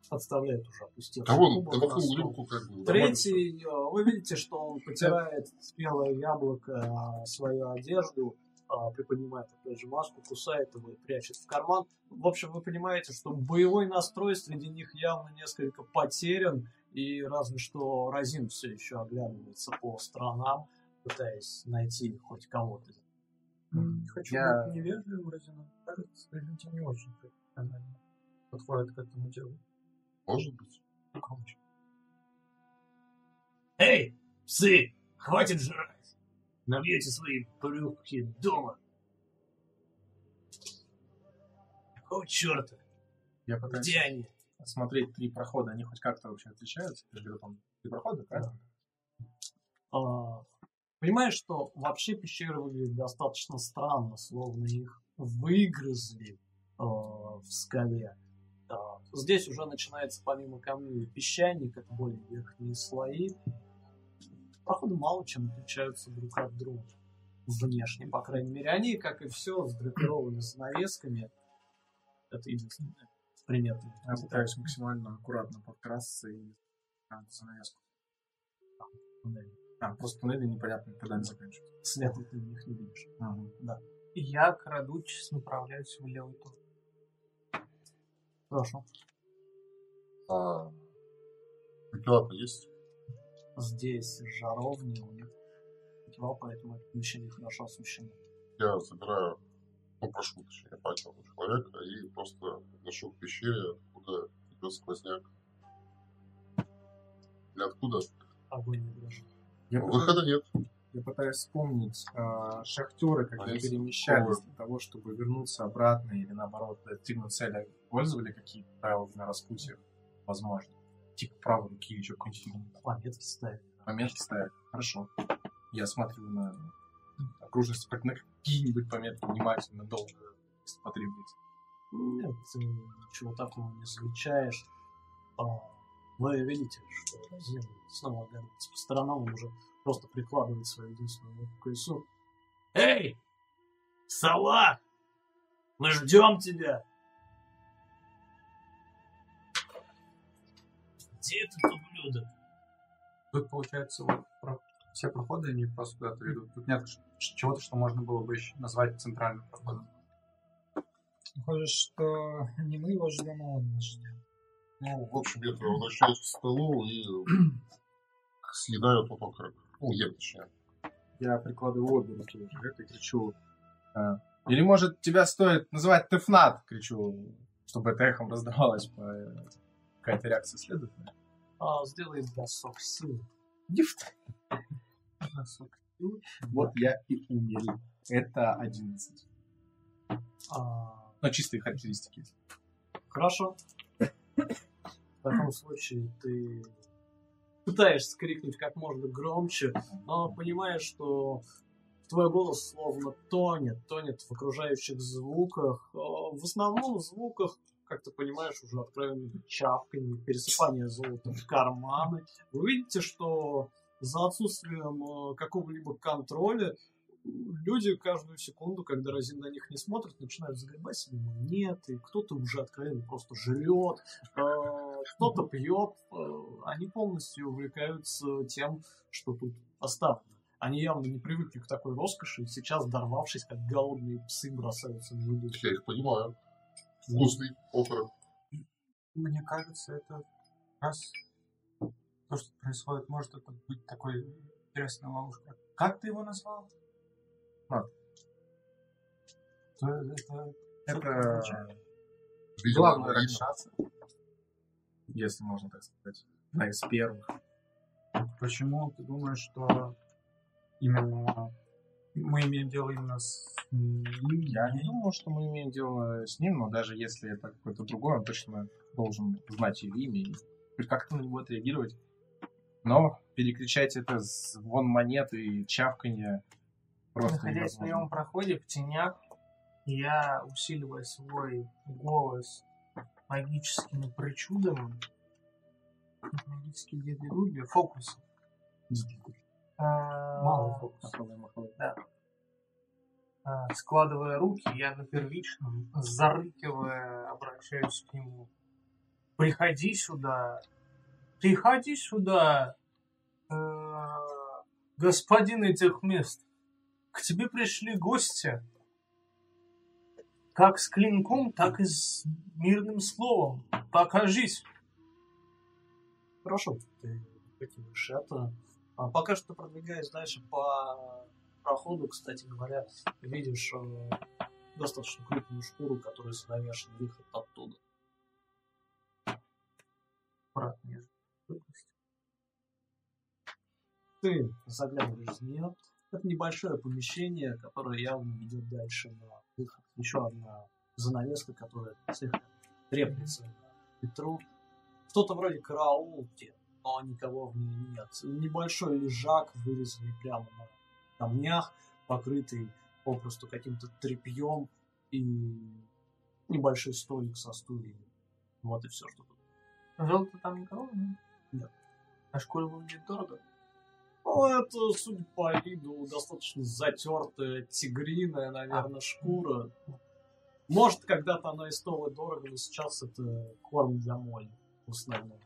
подставляет уже опустевший А вон, кубок на на такую стол. рюмку как бы. Третий, э, вы видите, что он потирает спелое яблоко о свою одежду, а, приподнимает опять же маску, кусает его и прячет в карман. В общем, вы понимаете, что боевой настрой среди них явно несколько потерян, и разве что Розин все еще оглядывается по сторонам, пытаясь найти хоть кого-то. Не хочу Я- быть невежливым, Розина. Кажется, люди не очень профессионально подходят к этому делу. Может быть. Громче. Эй, псы, хватит жрать. Набьете свои брюхи дома. Какого черта? Я пытаюсь Где они? смотреть три прохода, они хоть как-то вообще отличаются? Я говорю, там три прохода, правильно? А, Понимаешь, что вообще пещеры выглядят достаточно странно, словно их выгрызли а, в скале. Здесь уже начинается помимо камней песчаник, это более верхние слои. Проходы мало чем отличаются друг от друга. Внешне, по крайней мере. Они, как и все, сдрапированы занавесками. Это единственное приметное. Я пытаюсь максимально аккуратно подкрасться и а, занавеску. А, просто туннели непонятно, когда они заканчиваются. Света ты в них не видишь. Ага. И я, крадучись, направляюсь в левый тур. Хорошо. А факела есть? Здесь жаровни, у них факела, поэтому это помещение хорошо освещено. Я забираю, ну, прошу, точнее, факел у человека и просто ношу к пещере, откуда идет сквозняк. Или откуда? Огонь не дрожит. Я, Выхода нет. Я пытаюсь вспомнить а, шахтеры, когда Они перемещались для того, чтобы вернуться обратно или наоборот достигнуть цели, пользовали какие-то правила на распутье? Возможно. Типа правой руки или еще какой-нибудь фигни. Пометки ставят. Пометки ставят. Хорошо. Я смотрю на окружности, как на какие-нибудь пометки внимательно, долго, если потребуется. Нет, ты ничего такого не замечаешь. А, Вы видите, что Зин снова оглядывается по сторонам, он уже просто прикладывает свою единственную ногу к колесу. Эй! Сова! Мы ждем тебя! Где этот ублюдок? Тут, получается, вот про- все проходы, они просто куда-то ведут. Тут нет чего-то, что можно было бы еще назвать центральным проходом. Похоже, что не мы его ждем, а он нас ждет. Ну, в общем, я возвращаюсь к столу и съедаю тот окорок. Ну, ем, точнее. Я прикладываю обе руки жилет и кричу. а, Или, может, тебя стоит называть Тефнат, кричу, чтобы это эхом раздавалось. по- Какая-то реакция следует? А, сделай бросок силы. Гифт. Вот я и умер. Это 11. А, Ну, чистые характеристики. Хорошо. В таком случае ты пытаешься крикнуть как можно громче, но понимаешь, что твой голос словно тонет, тонет в окружающих звуках. А, В основном звуках, как ты понимаешь, уже откровенно чавканье, пересыпание золота в карманы. Вы видите, что за отсутствием э, какого-либо контроля люди каждую секунду, когда Розин на них не смотрит, начинают загребать себе монеты, кто-то уже откровенно просто жрет, кто-то пьет, э, они полностью увлекаются тем, что тут оставлено. Они явно не привыкли к такой роскоши, и сейчас, дорвавшись, как голодные псы, бросаются на еду. Я их понимаю. Вкусный окорок. Мне кажется, это раз то, что происходит, может это быть такой интересной ловушкой. Как ты его назвал? Мат. То это, Это видно. раньшация. Если можно так сказать. Одна из первых. Почему ты думаешь, что именно мы имеем дело именно с ним? Я не думал, что мы имеем дело с ним, но даже если это какой-то другой, он точно должен знать его имя и как-то на него отреагировать. Но перекричать это звон монет и чавканье просто Находясь в невозможно. моем проходе в тенях, я усиливаю свой голос магическими причудами, магические две фокусы. А, Малый фокус. Маховый, маховый. а, складывая руки, я на первичном, зарыкивая, обращаюсь к нему. Приходи сюда, приходи сюда, э, господин этих мест. К тебе пришли гости, как с клинком, так и с мирным словом. Покажись. Хорошо, ты покинешь это. А пока что продвигаясь дальше по проходу, кстати говоря, видишь э, достаточно крупную шкуру, которая занавешен выход оттуда. Брат, не Ты заглядываешь в нее. Это небольшое помещение, которое явно ведет дальше на выход. Еще одна занавеска, которая слегка треплется на ветру. Что-то вроде караулки, но никого в ней нет. Небольшой лежак, вырезанный прямо на камнях, покрытый попросту каким-то тряпьем и небольшой столик со стульями. Вот и все, что тут. Золото там никого? Нет. Нет. А шкура выглядит дорого? Ну, это, судя по виду, достаточно затертая, тигриная, наверное, шкура. Может, когда-то она и стоила дорого, но сейчас это корм для моли в основном.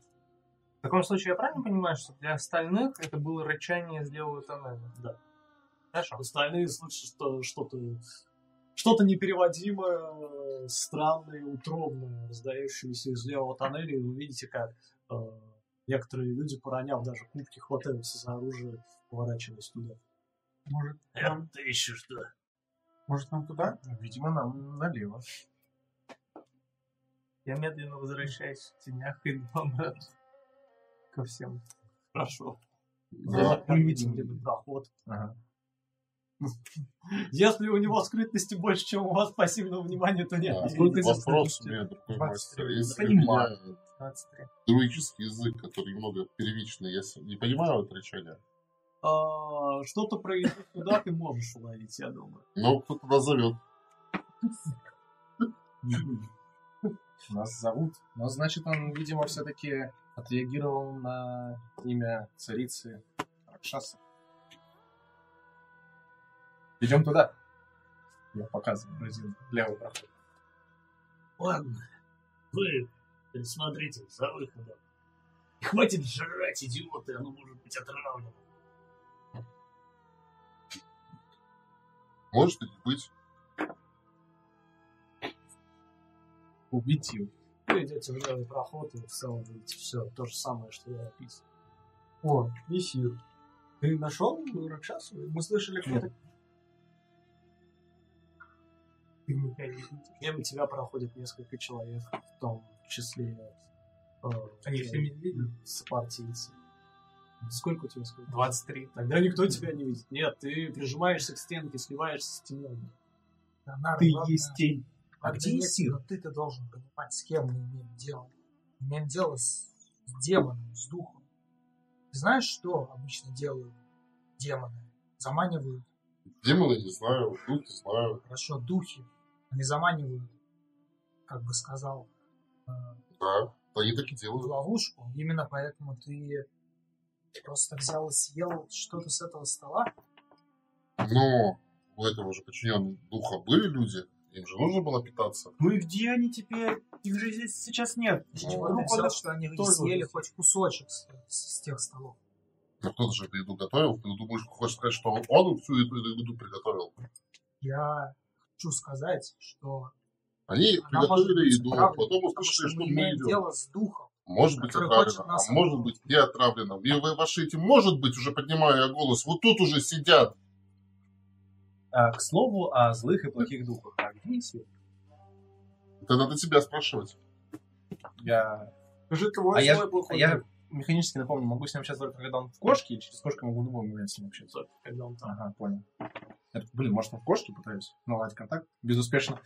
В таком случае я правильно понимаю, что для остальных это было рычание из левого тоннеля? Да. Хорошо. Остальные слышат, что что-то что-то непереводимое, странное, утробное, раздающееся из левого тоннеля, и вы видите, как э, некоторые люди, пороняв даже кубки, хватаются за оружие, поворачиваясь туда. Может, Это ты еще что? может нам туда? Видимо, нам налево. Я медленно возвращаюсь в тенях и обратно ко всем. Хорошо. Да. Мы видим где проход. Ага. Если у него скрытности больше, чем у вас пассивного внимания, то нет. А, видно. здесь Вопрос у скрытности? меня такой, 23. мастер. Если Понимаю. Я 23. друидический язык, который немного первичный, я не понимаю отречения. А, Что-то про язык туда ты можешь уловить, я думаю. Но кто-то нас зовет. Нас зовут. Но значит, он, видимо, все-таки отреагировал на имя царицы Ракшаса. Идем туда. Я показываю один левый проход. Ладно, вы присмотрите за выходом. И хватит жрать, идиоты, оно может быть отравлено. Может быть. Убить его. Вы идете в левый проход, и в целом видите все то же самое, что я описывал. О, Исир. Ты нашел Ракшасу? Мы слышали, кто-то... Ты не. Мимо тебя проходит несколько человек, в том числе э, Они все медведи. сопартийцы. Сколько у тебя сколько? 23. Тогда никто тебя не видит. Нет, ты прижимаешься к стенке, сливаешься с тенью. Леонардо, Ты ладно, есть тень. А где Исир? Но ты-то должен понимать, с кем мы имеем дело. Имеем дело с, с демоном, с духом. Ты знаешь, что обычно делают демоны? Заманивают, Демоны не знаю, духи знаю. хорошо, духи. Они заманивают, как бы сказал, Да, они так и делают. ловушку. Именно поэтому ты просто взял и съел что-то с этого стола. Но у этого же подчиненных духа были люди, им же нужно было питаться. Ну и где они теперь? Их же здесь сейчас нет. Ну, ну, взял, что они тоже съели хоть кусочек с, с- тех столов? Но кто-то же эту еду готовил. Ты думаешь, хочешь сказать, что он, он всю эту еду приготовил? Я хочу сказать, что Они Она приготовили еду, отравлена, потом услышали, что что мы идем. дело с духом. Может быть отравлено, а может быть не отравлено. И вы ваши эти, может быть, уже поднимаю я голос, вот тут уже сидят. А, к слову о злых и плохих духах. А где Исир? Это надо тебя спрашивать. Я... Скажи, твой А я, свой а плохой я механически напомню, могу с ним сейчас только когда он в кошке, или через кошку могу в любой момент с ним общаться? Когда он там. Ага, понял. Я блин, может, он в кошке пытаюсь наладить контакт? Безуспешно.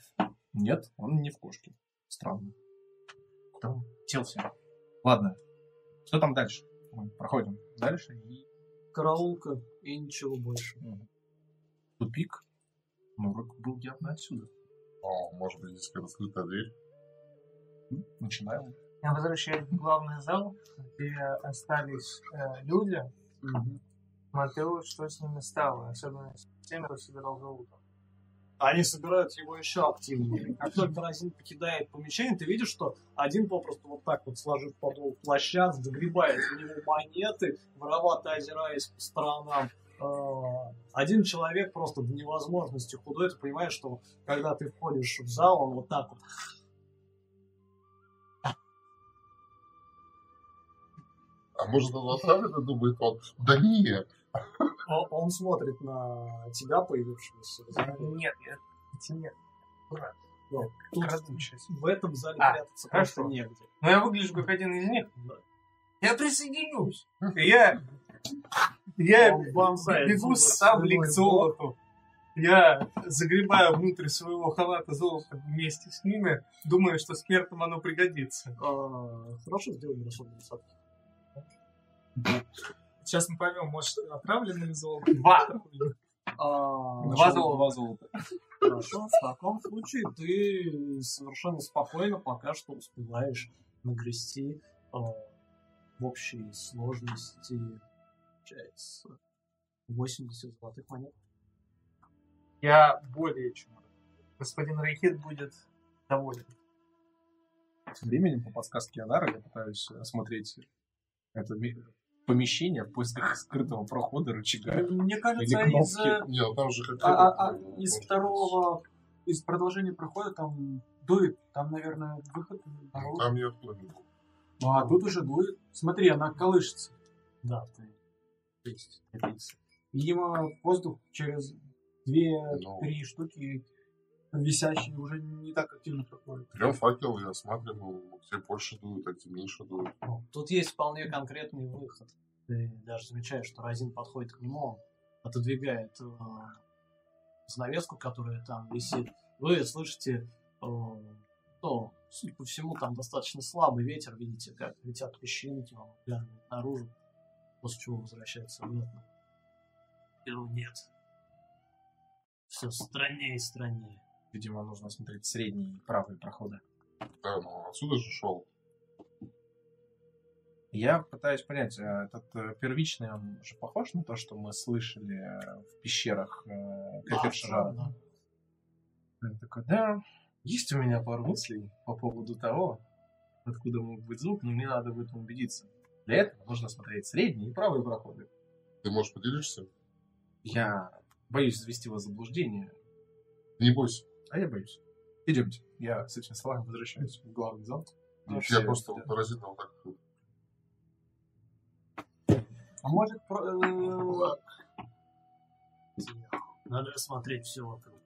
Нет, он не в кошке. Странно. Он делся? Ладно. Что там дальше? Мы проходим дальше и Караулка и ничего больше. тупик. Ну, урок был явно отсюда. О, может быть, здесь какая-то скрытая дверь. Начинаем. Я возвращаюсь в главный зал, где остались э, люди. Смотрю, что с ними стало, особенно с теми, кто собирал золото. Они собирают его еще активнее. Как только Разин покидает помещение, ты видишь, что один попросту вот так вот сложив подол плаща, загребает в него монеты, воровато озираясь по сторонам. Э, Один человек просто до невозможности худой, ты понимаешь, что когда ты входишь в зал, он вот так вот А может, он отравлено, думает он. Да нет. Он, он смотрит на тебя, появившегося. Нет, я эти нет. Дурак. Ну, тут в этом зале А, прятаться хорошо. просто негде. Но я выгляжу как один из них. Я присоединюсь. Я, я бегу саблей к золоту. Я загребаю внутрь своего халата золото вместе с ними, думая, что смертным оно пригодится. А, Хорошо сделали расходные садки. Сейчас мы поймем, может, отравленный золото. Два. А, Два золота. Два золота. Хорошо, в таком случае ты совершенно спокойно пока что успеваешь нагрести э, в общей сложности получается 80 золотых монет. Я более чем. Господин Рейхит будет доволен. Тем временем, по подсказке Анара, я пытаюсь осмотреть это помещение в поисках скрытого прохода, рычага. Мне кажется, Или из, э, Нет, там же как а- а- а из второго, из продолжения прохода там дует. Там, наверное, выход наружу. Там нет планета. А тут уже дует. Смотри, она колышется. Да, ты. Видимо, воздух через Ну. две-три штуки висящие уже не так активно проходит. Берем факел и осматриваем, где больше дует, а где меньше дует. Ну, Тут есть вполне конкретный выход. Ты даже замечаешь, что Разин подходит к нему, он отодвигает э, занавеску, которая там висит. Вы слышите, э, ну, судя по всему, там достаточно слабый ветер, видите, как летят песчинки, он наружу, после чего возвращается обратно. Беру нет. Все страннее и страннее. Видимо, нужно осмотреть средние и правые проходы. Да, ну отсюда же шел. Я пытаюсь понять, а этот э, первичный, он же похож на то, что мы слышали э, в пещерах э, Кафершира? да. Я такой, да, есть у меня пару мыслей по поводу того, откуда мог быть звук, но мне надо в этом убедиться. Для этого нужно смотреть средние и правые проходы. Ты можешь поделишься? Я боюсь завести вас в заблуждение, Не бойся. А я боюсь. Идемте. Я с этими словами возвращаюсь в главный зал. где Я все просто сидят. паразитом вот так А может, про- э, Надо осмотреть все вокруг.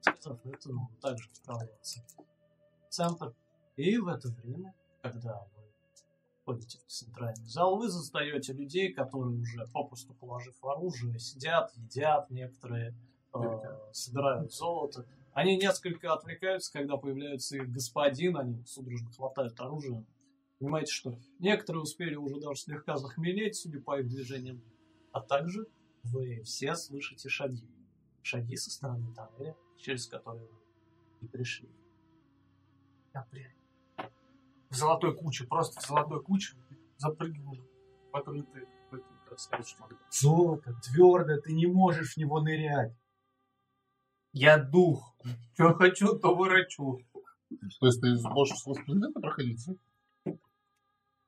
Сказав это, он также отправляется в центр. И в это время, когда вы входите в центральный зал, вы застаете людей, которые уже попросту положив оружие, сидят, едят, некоторые собирают золото. Они несколько отвлекаются, когда появляется их господин, они судорожно хватают оружие. Понимаете, что некоторые успели уже даже слегка захмелеть, судя по их движениям. А также вы все слышите шаги. Шаги со стороны тоннеля, через который вы и пришли. Я прям в золотой куче, просто в золотой куче запрыгнул, в так сказать, что Золото, твердо, ты не можешь в него нырять. Я дух. Что хочу, то ворочу. То есть ты можешь сквозь предметы проходить?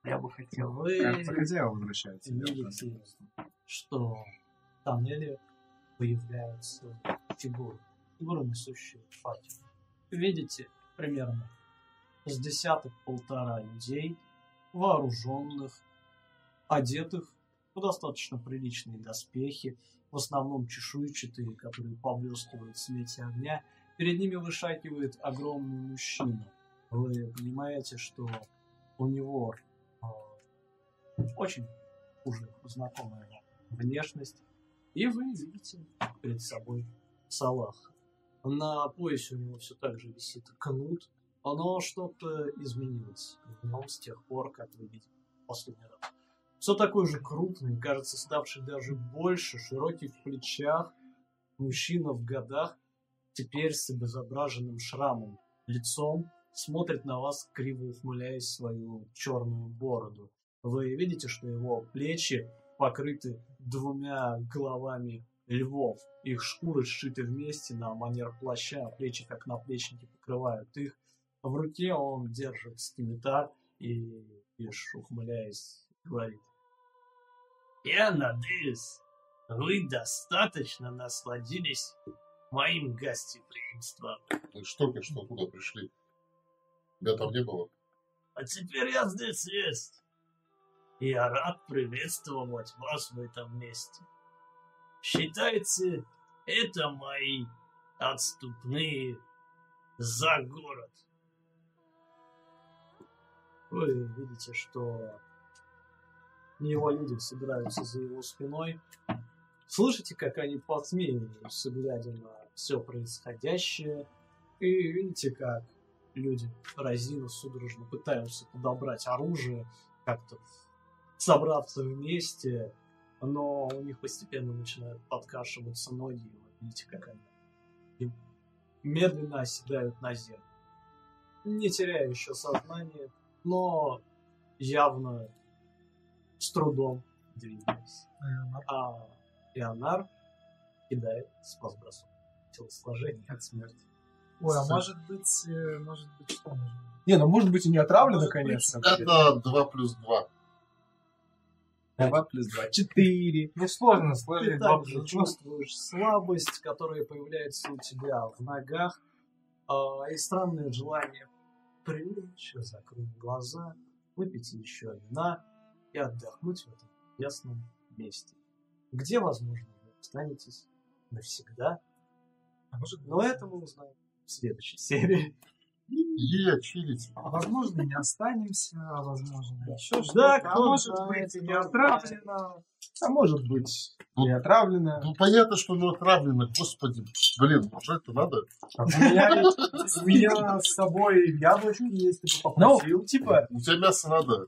Я бы хотел. Вы Кажется, хозяева возвращаются. видите, что в тоннеле появляются фигуры. Фигуры, несущие факел. Видите примерно с десяток полтора людей, вооруженных, одетых в достаточно приличные доспехи, в основном чешуйчатые, которые поблескивают в свете огня. Перед ними вышагивает огромный мужчина. Вы понимаете, что у него э, очень уже знакомая внешность, и вы видите перед собой Салаха. На поясе у него все так же висит кнут, но что-то изменилось в нем с тех пор, как вы видели последний раз. Все такой же крупный, кажется, ставший даже больше, широкий в плечах, мужчина в годах, теперь с обезображенным шрамом, лицом, смотрит на вас, криво ухмыляясь свою черную бороду. Вы видите, что его плечи покрыты двумя головами львов. Их шкуры сшиты вместе на манер плаща, а плечи, как наплечники, покрывают их. В руке он держит скимитар и, лишь ухмыляясь, говорит. Я надеюсь, вы достаточно насладились моим гостеприимством. Ну что, ты, что туда пришли? Тебя там не было? А теперь я здесь есть. И я рад приветствовать вас в этом месте. Считайте, это мои отступные за город. Вы видите, что его люди собираются за его спиной. Слышите, как они посмеиваются, глядя на все происходящее. И видите, как люди, разину судорожно пытаются подобрать оружие, как-то собраться вместе, но у них постепенно начинают подкашиваться ноги. И вы видите, как они медленно оседают на землю. Не теряя еще сознание, но явно с трудом двигаясь. А Ионар кидает спас бросок. Телосложение от смерти. Ой, а может быть, э, может быть, что нужно? Не, ну может быть и не отравлено, Может конечно. Это 2 плюс 2. 2 плюс 2. 4. Несложно Ты сложить два также плюс два. чувствуешь слабость, которая появляется у тебя в ногах, а, и странное желание прилечь, закрыть глаза, выпить еще вина и отдохнуть в этом ясном месте, где, возможно, вы останетесь навсегда. А может, Но это мы узнаем в следующей серии. Е, чилить. а возможно, не останемся, а возможно, еще Да, что-то. А кто может быть, и не отравлено. А может быть Ну, не отравлено. Ну понятно, что оно отравлено, господи. Блин, уже это надо? А У меня, у меня с собой яблочки есть, ты бы Ну, попросил. типа, У тебя мясо надо.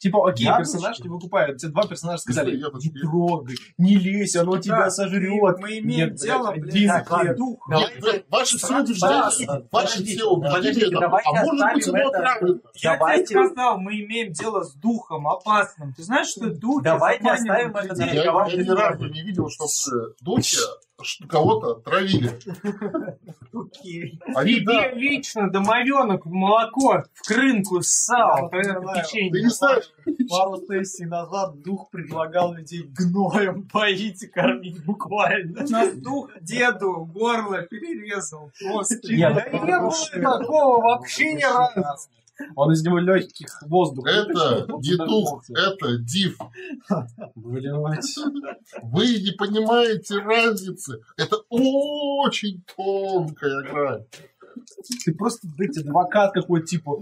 типа, окей, Яблочки? персонаж не выкупают. Те два персонажа сказали, яблочки не трогай, не лезь, оно тебя Да, сожрет. Мы имеем Нет, дело, блядь, блин, один так, ладно. дух. Нет, вы- ваши все убеждения, ваши подождите, все убеждения Слушайте, там, давайте а может быть, это. отравлено. Я Давайте- тебе сказал, мы имеем дело с духом опасным. Ты знаешь, что духи Давайте оставим это людей? на Я, я ни разу не видел, чтобы духи ш- кого-то травили. Окей. Они, да, Тебе лично домовенок в молоко в крынку ссал. Я печенье. ты не знаешь, Пару сессий назад дух предлагал людей гноем поить и кормить буквально. У нас дух деду горло перерезал. Просто. Нет, Да не было такого вообще ни разу. Он из него легких воздуха. это не дух, это див. Блять. Вы не понимаете разницы. Это очень тонкая грань. Ты просто, блядь, адвокат какой типа.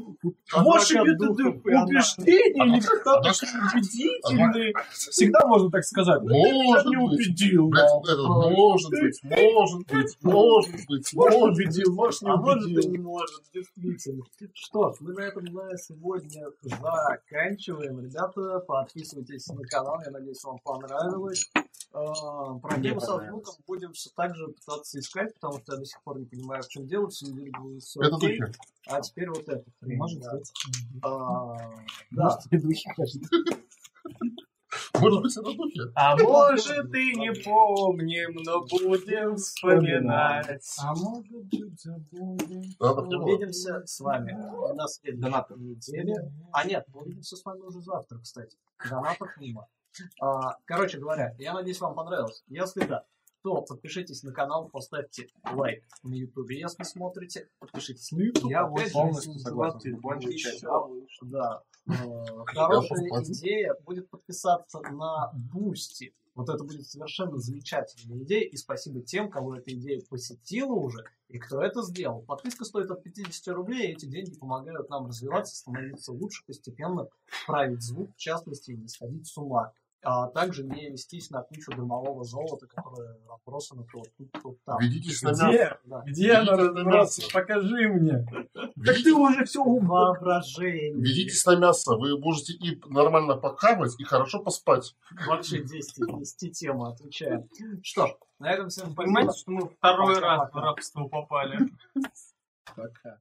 Адвокат Ваши методы духов, и она- убеждения не Она- достаточно убедительны. Всегда можно так сказать. Может не убедил. Это может быть, может быть, может быть, Может, убедил, может, не А может и убедил. не может, действительно. Что ж, мы на этом на сегодня заканчиваем. Ребята, подписывайтесь на канал, я надеюсь, вам понравилось. А, Проблемы со звуком будем все так же пытаться искать, потому что я до сих пор не понимаю, в чем дело, все все Это окей. духи. А теперь вот это. хрень, Может да. быть. А, Да, Может, духи, кажется. Может быть, это духи. А может и не помним, но будем вспоминать. А может быть, забудем. Него. увидимся с вами на следующей неделе. А нет, мы увидимся с вами уже завтра, кстати. Донатов мимо. А, короче говоря, я надеюсь, вам понравилось. Если да, то подпишитесь на канал, поставьте лайк на ютубе. Если смотрите, подпишитесь на ютуб. Я Опять полностью согласен еще. Да. Э, Хорошая идея будет подписаться на Boosty. Вот это будет совершенно замечательная идея. И спасибо тем, кого эта идея посетила уже и кто это сделал. Подписка стоит от 50 рублей, и эти деньги помогают нам развиваться, становиться лучше, постепенно править звук, в частности, и не сходить с ума. А также не вестись на кучу дымового золота, которое разбросано то тут, то там. Ведитесь на Где? мясо. Да. Где оно разбросано? Покажи мне. Так ты уже все воображение. Ведитесь на мясо. Вы можете и нормально покавать, и хорошо поспать. Вообще 10 из 10 темы отвечаем. Что ж, на этом всем спасибо. Понимаете, что мы второй раз в рабство попали? Пока.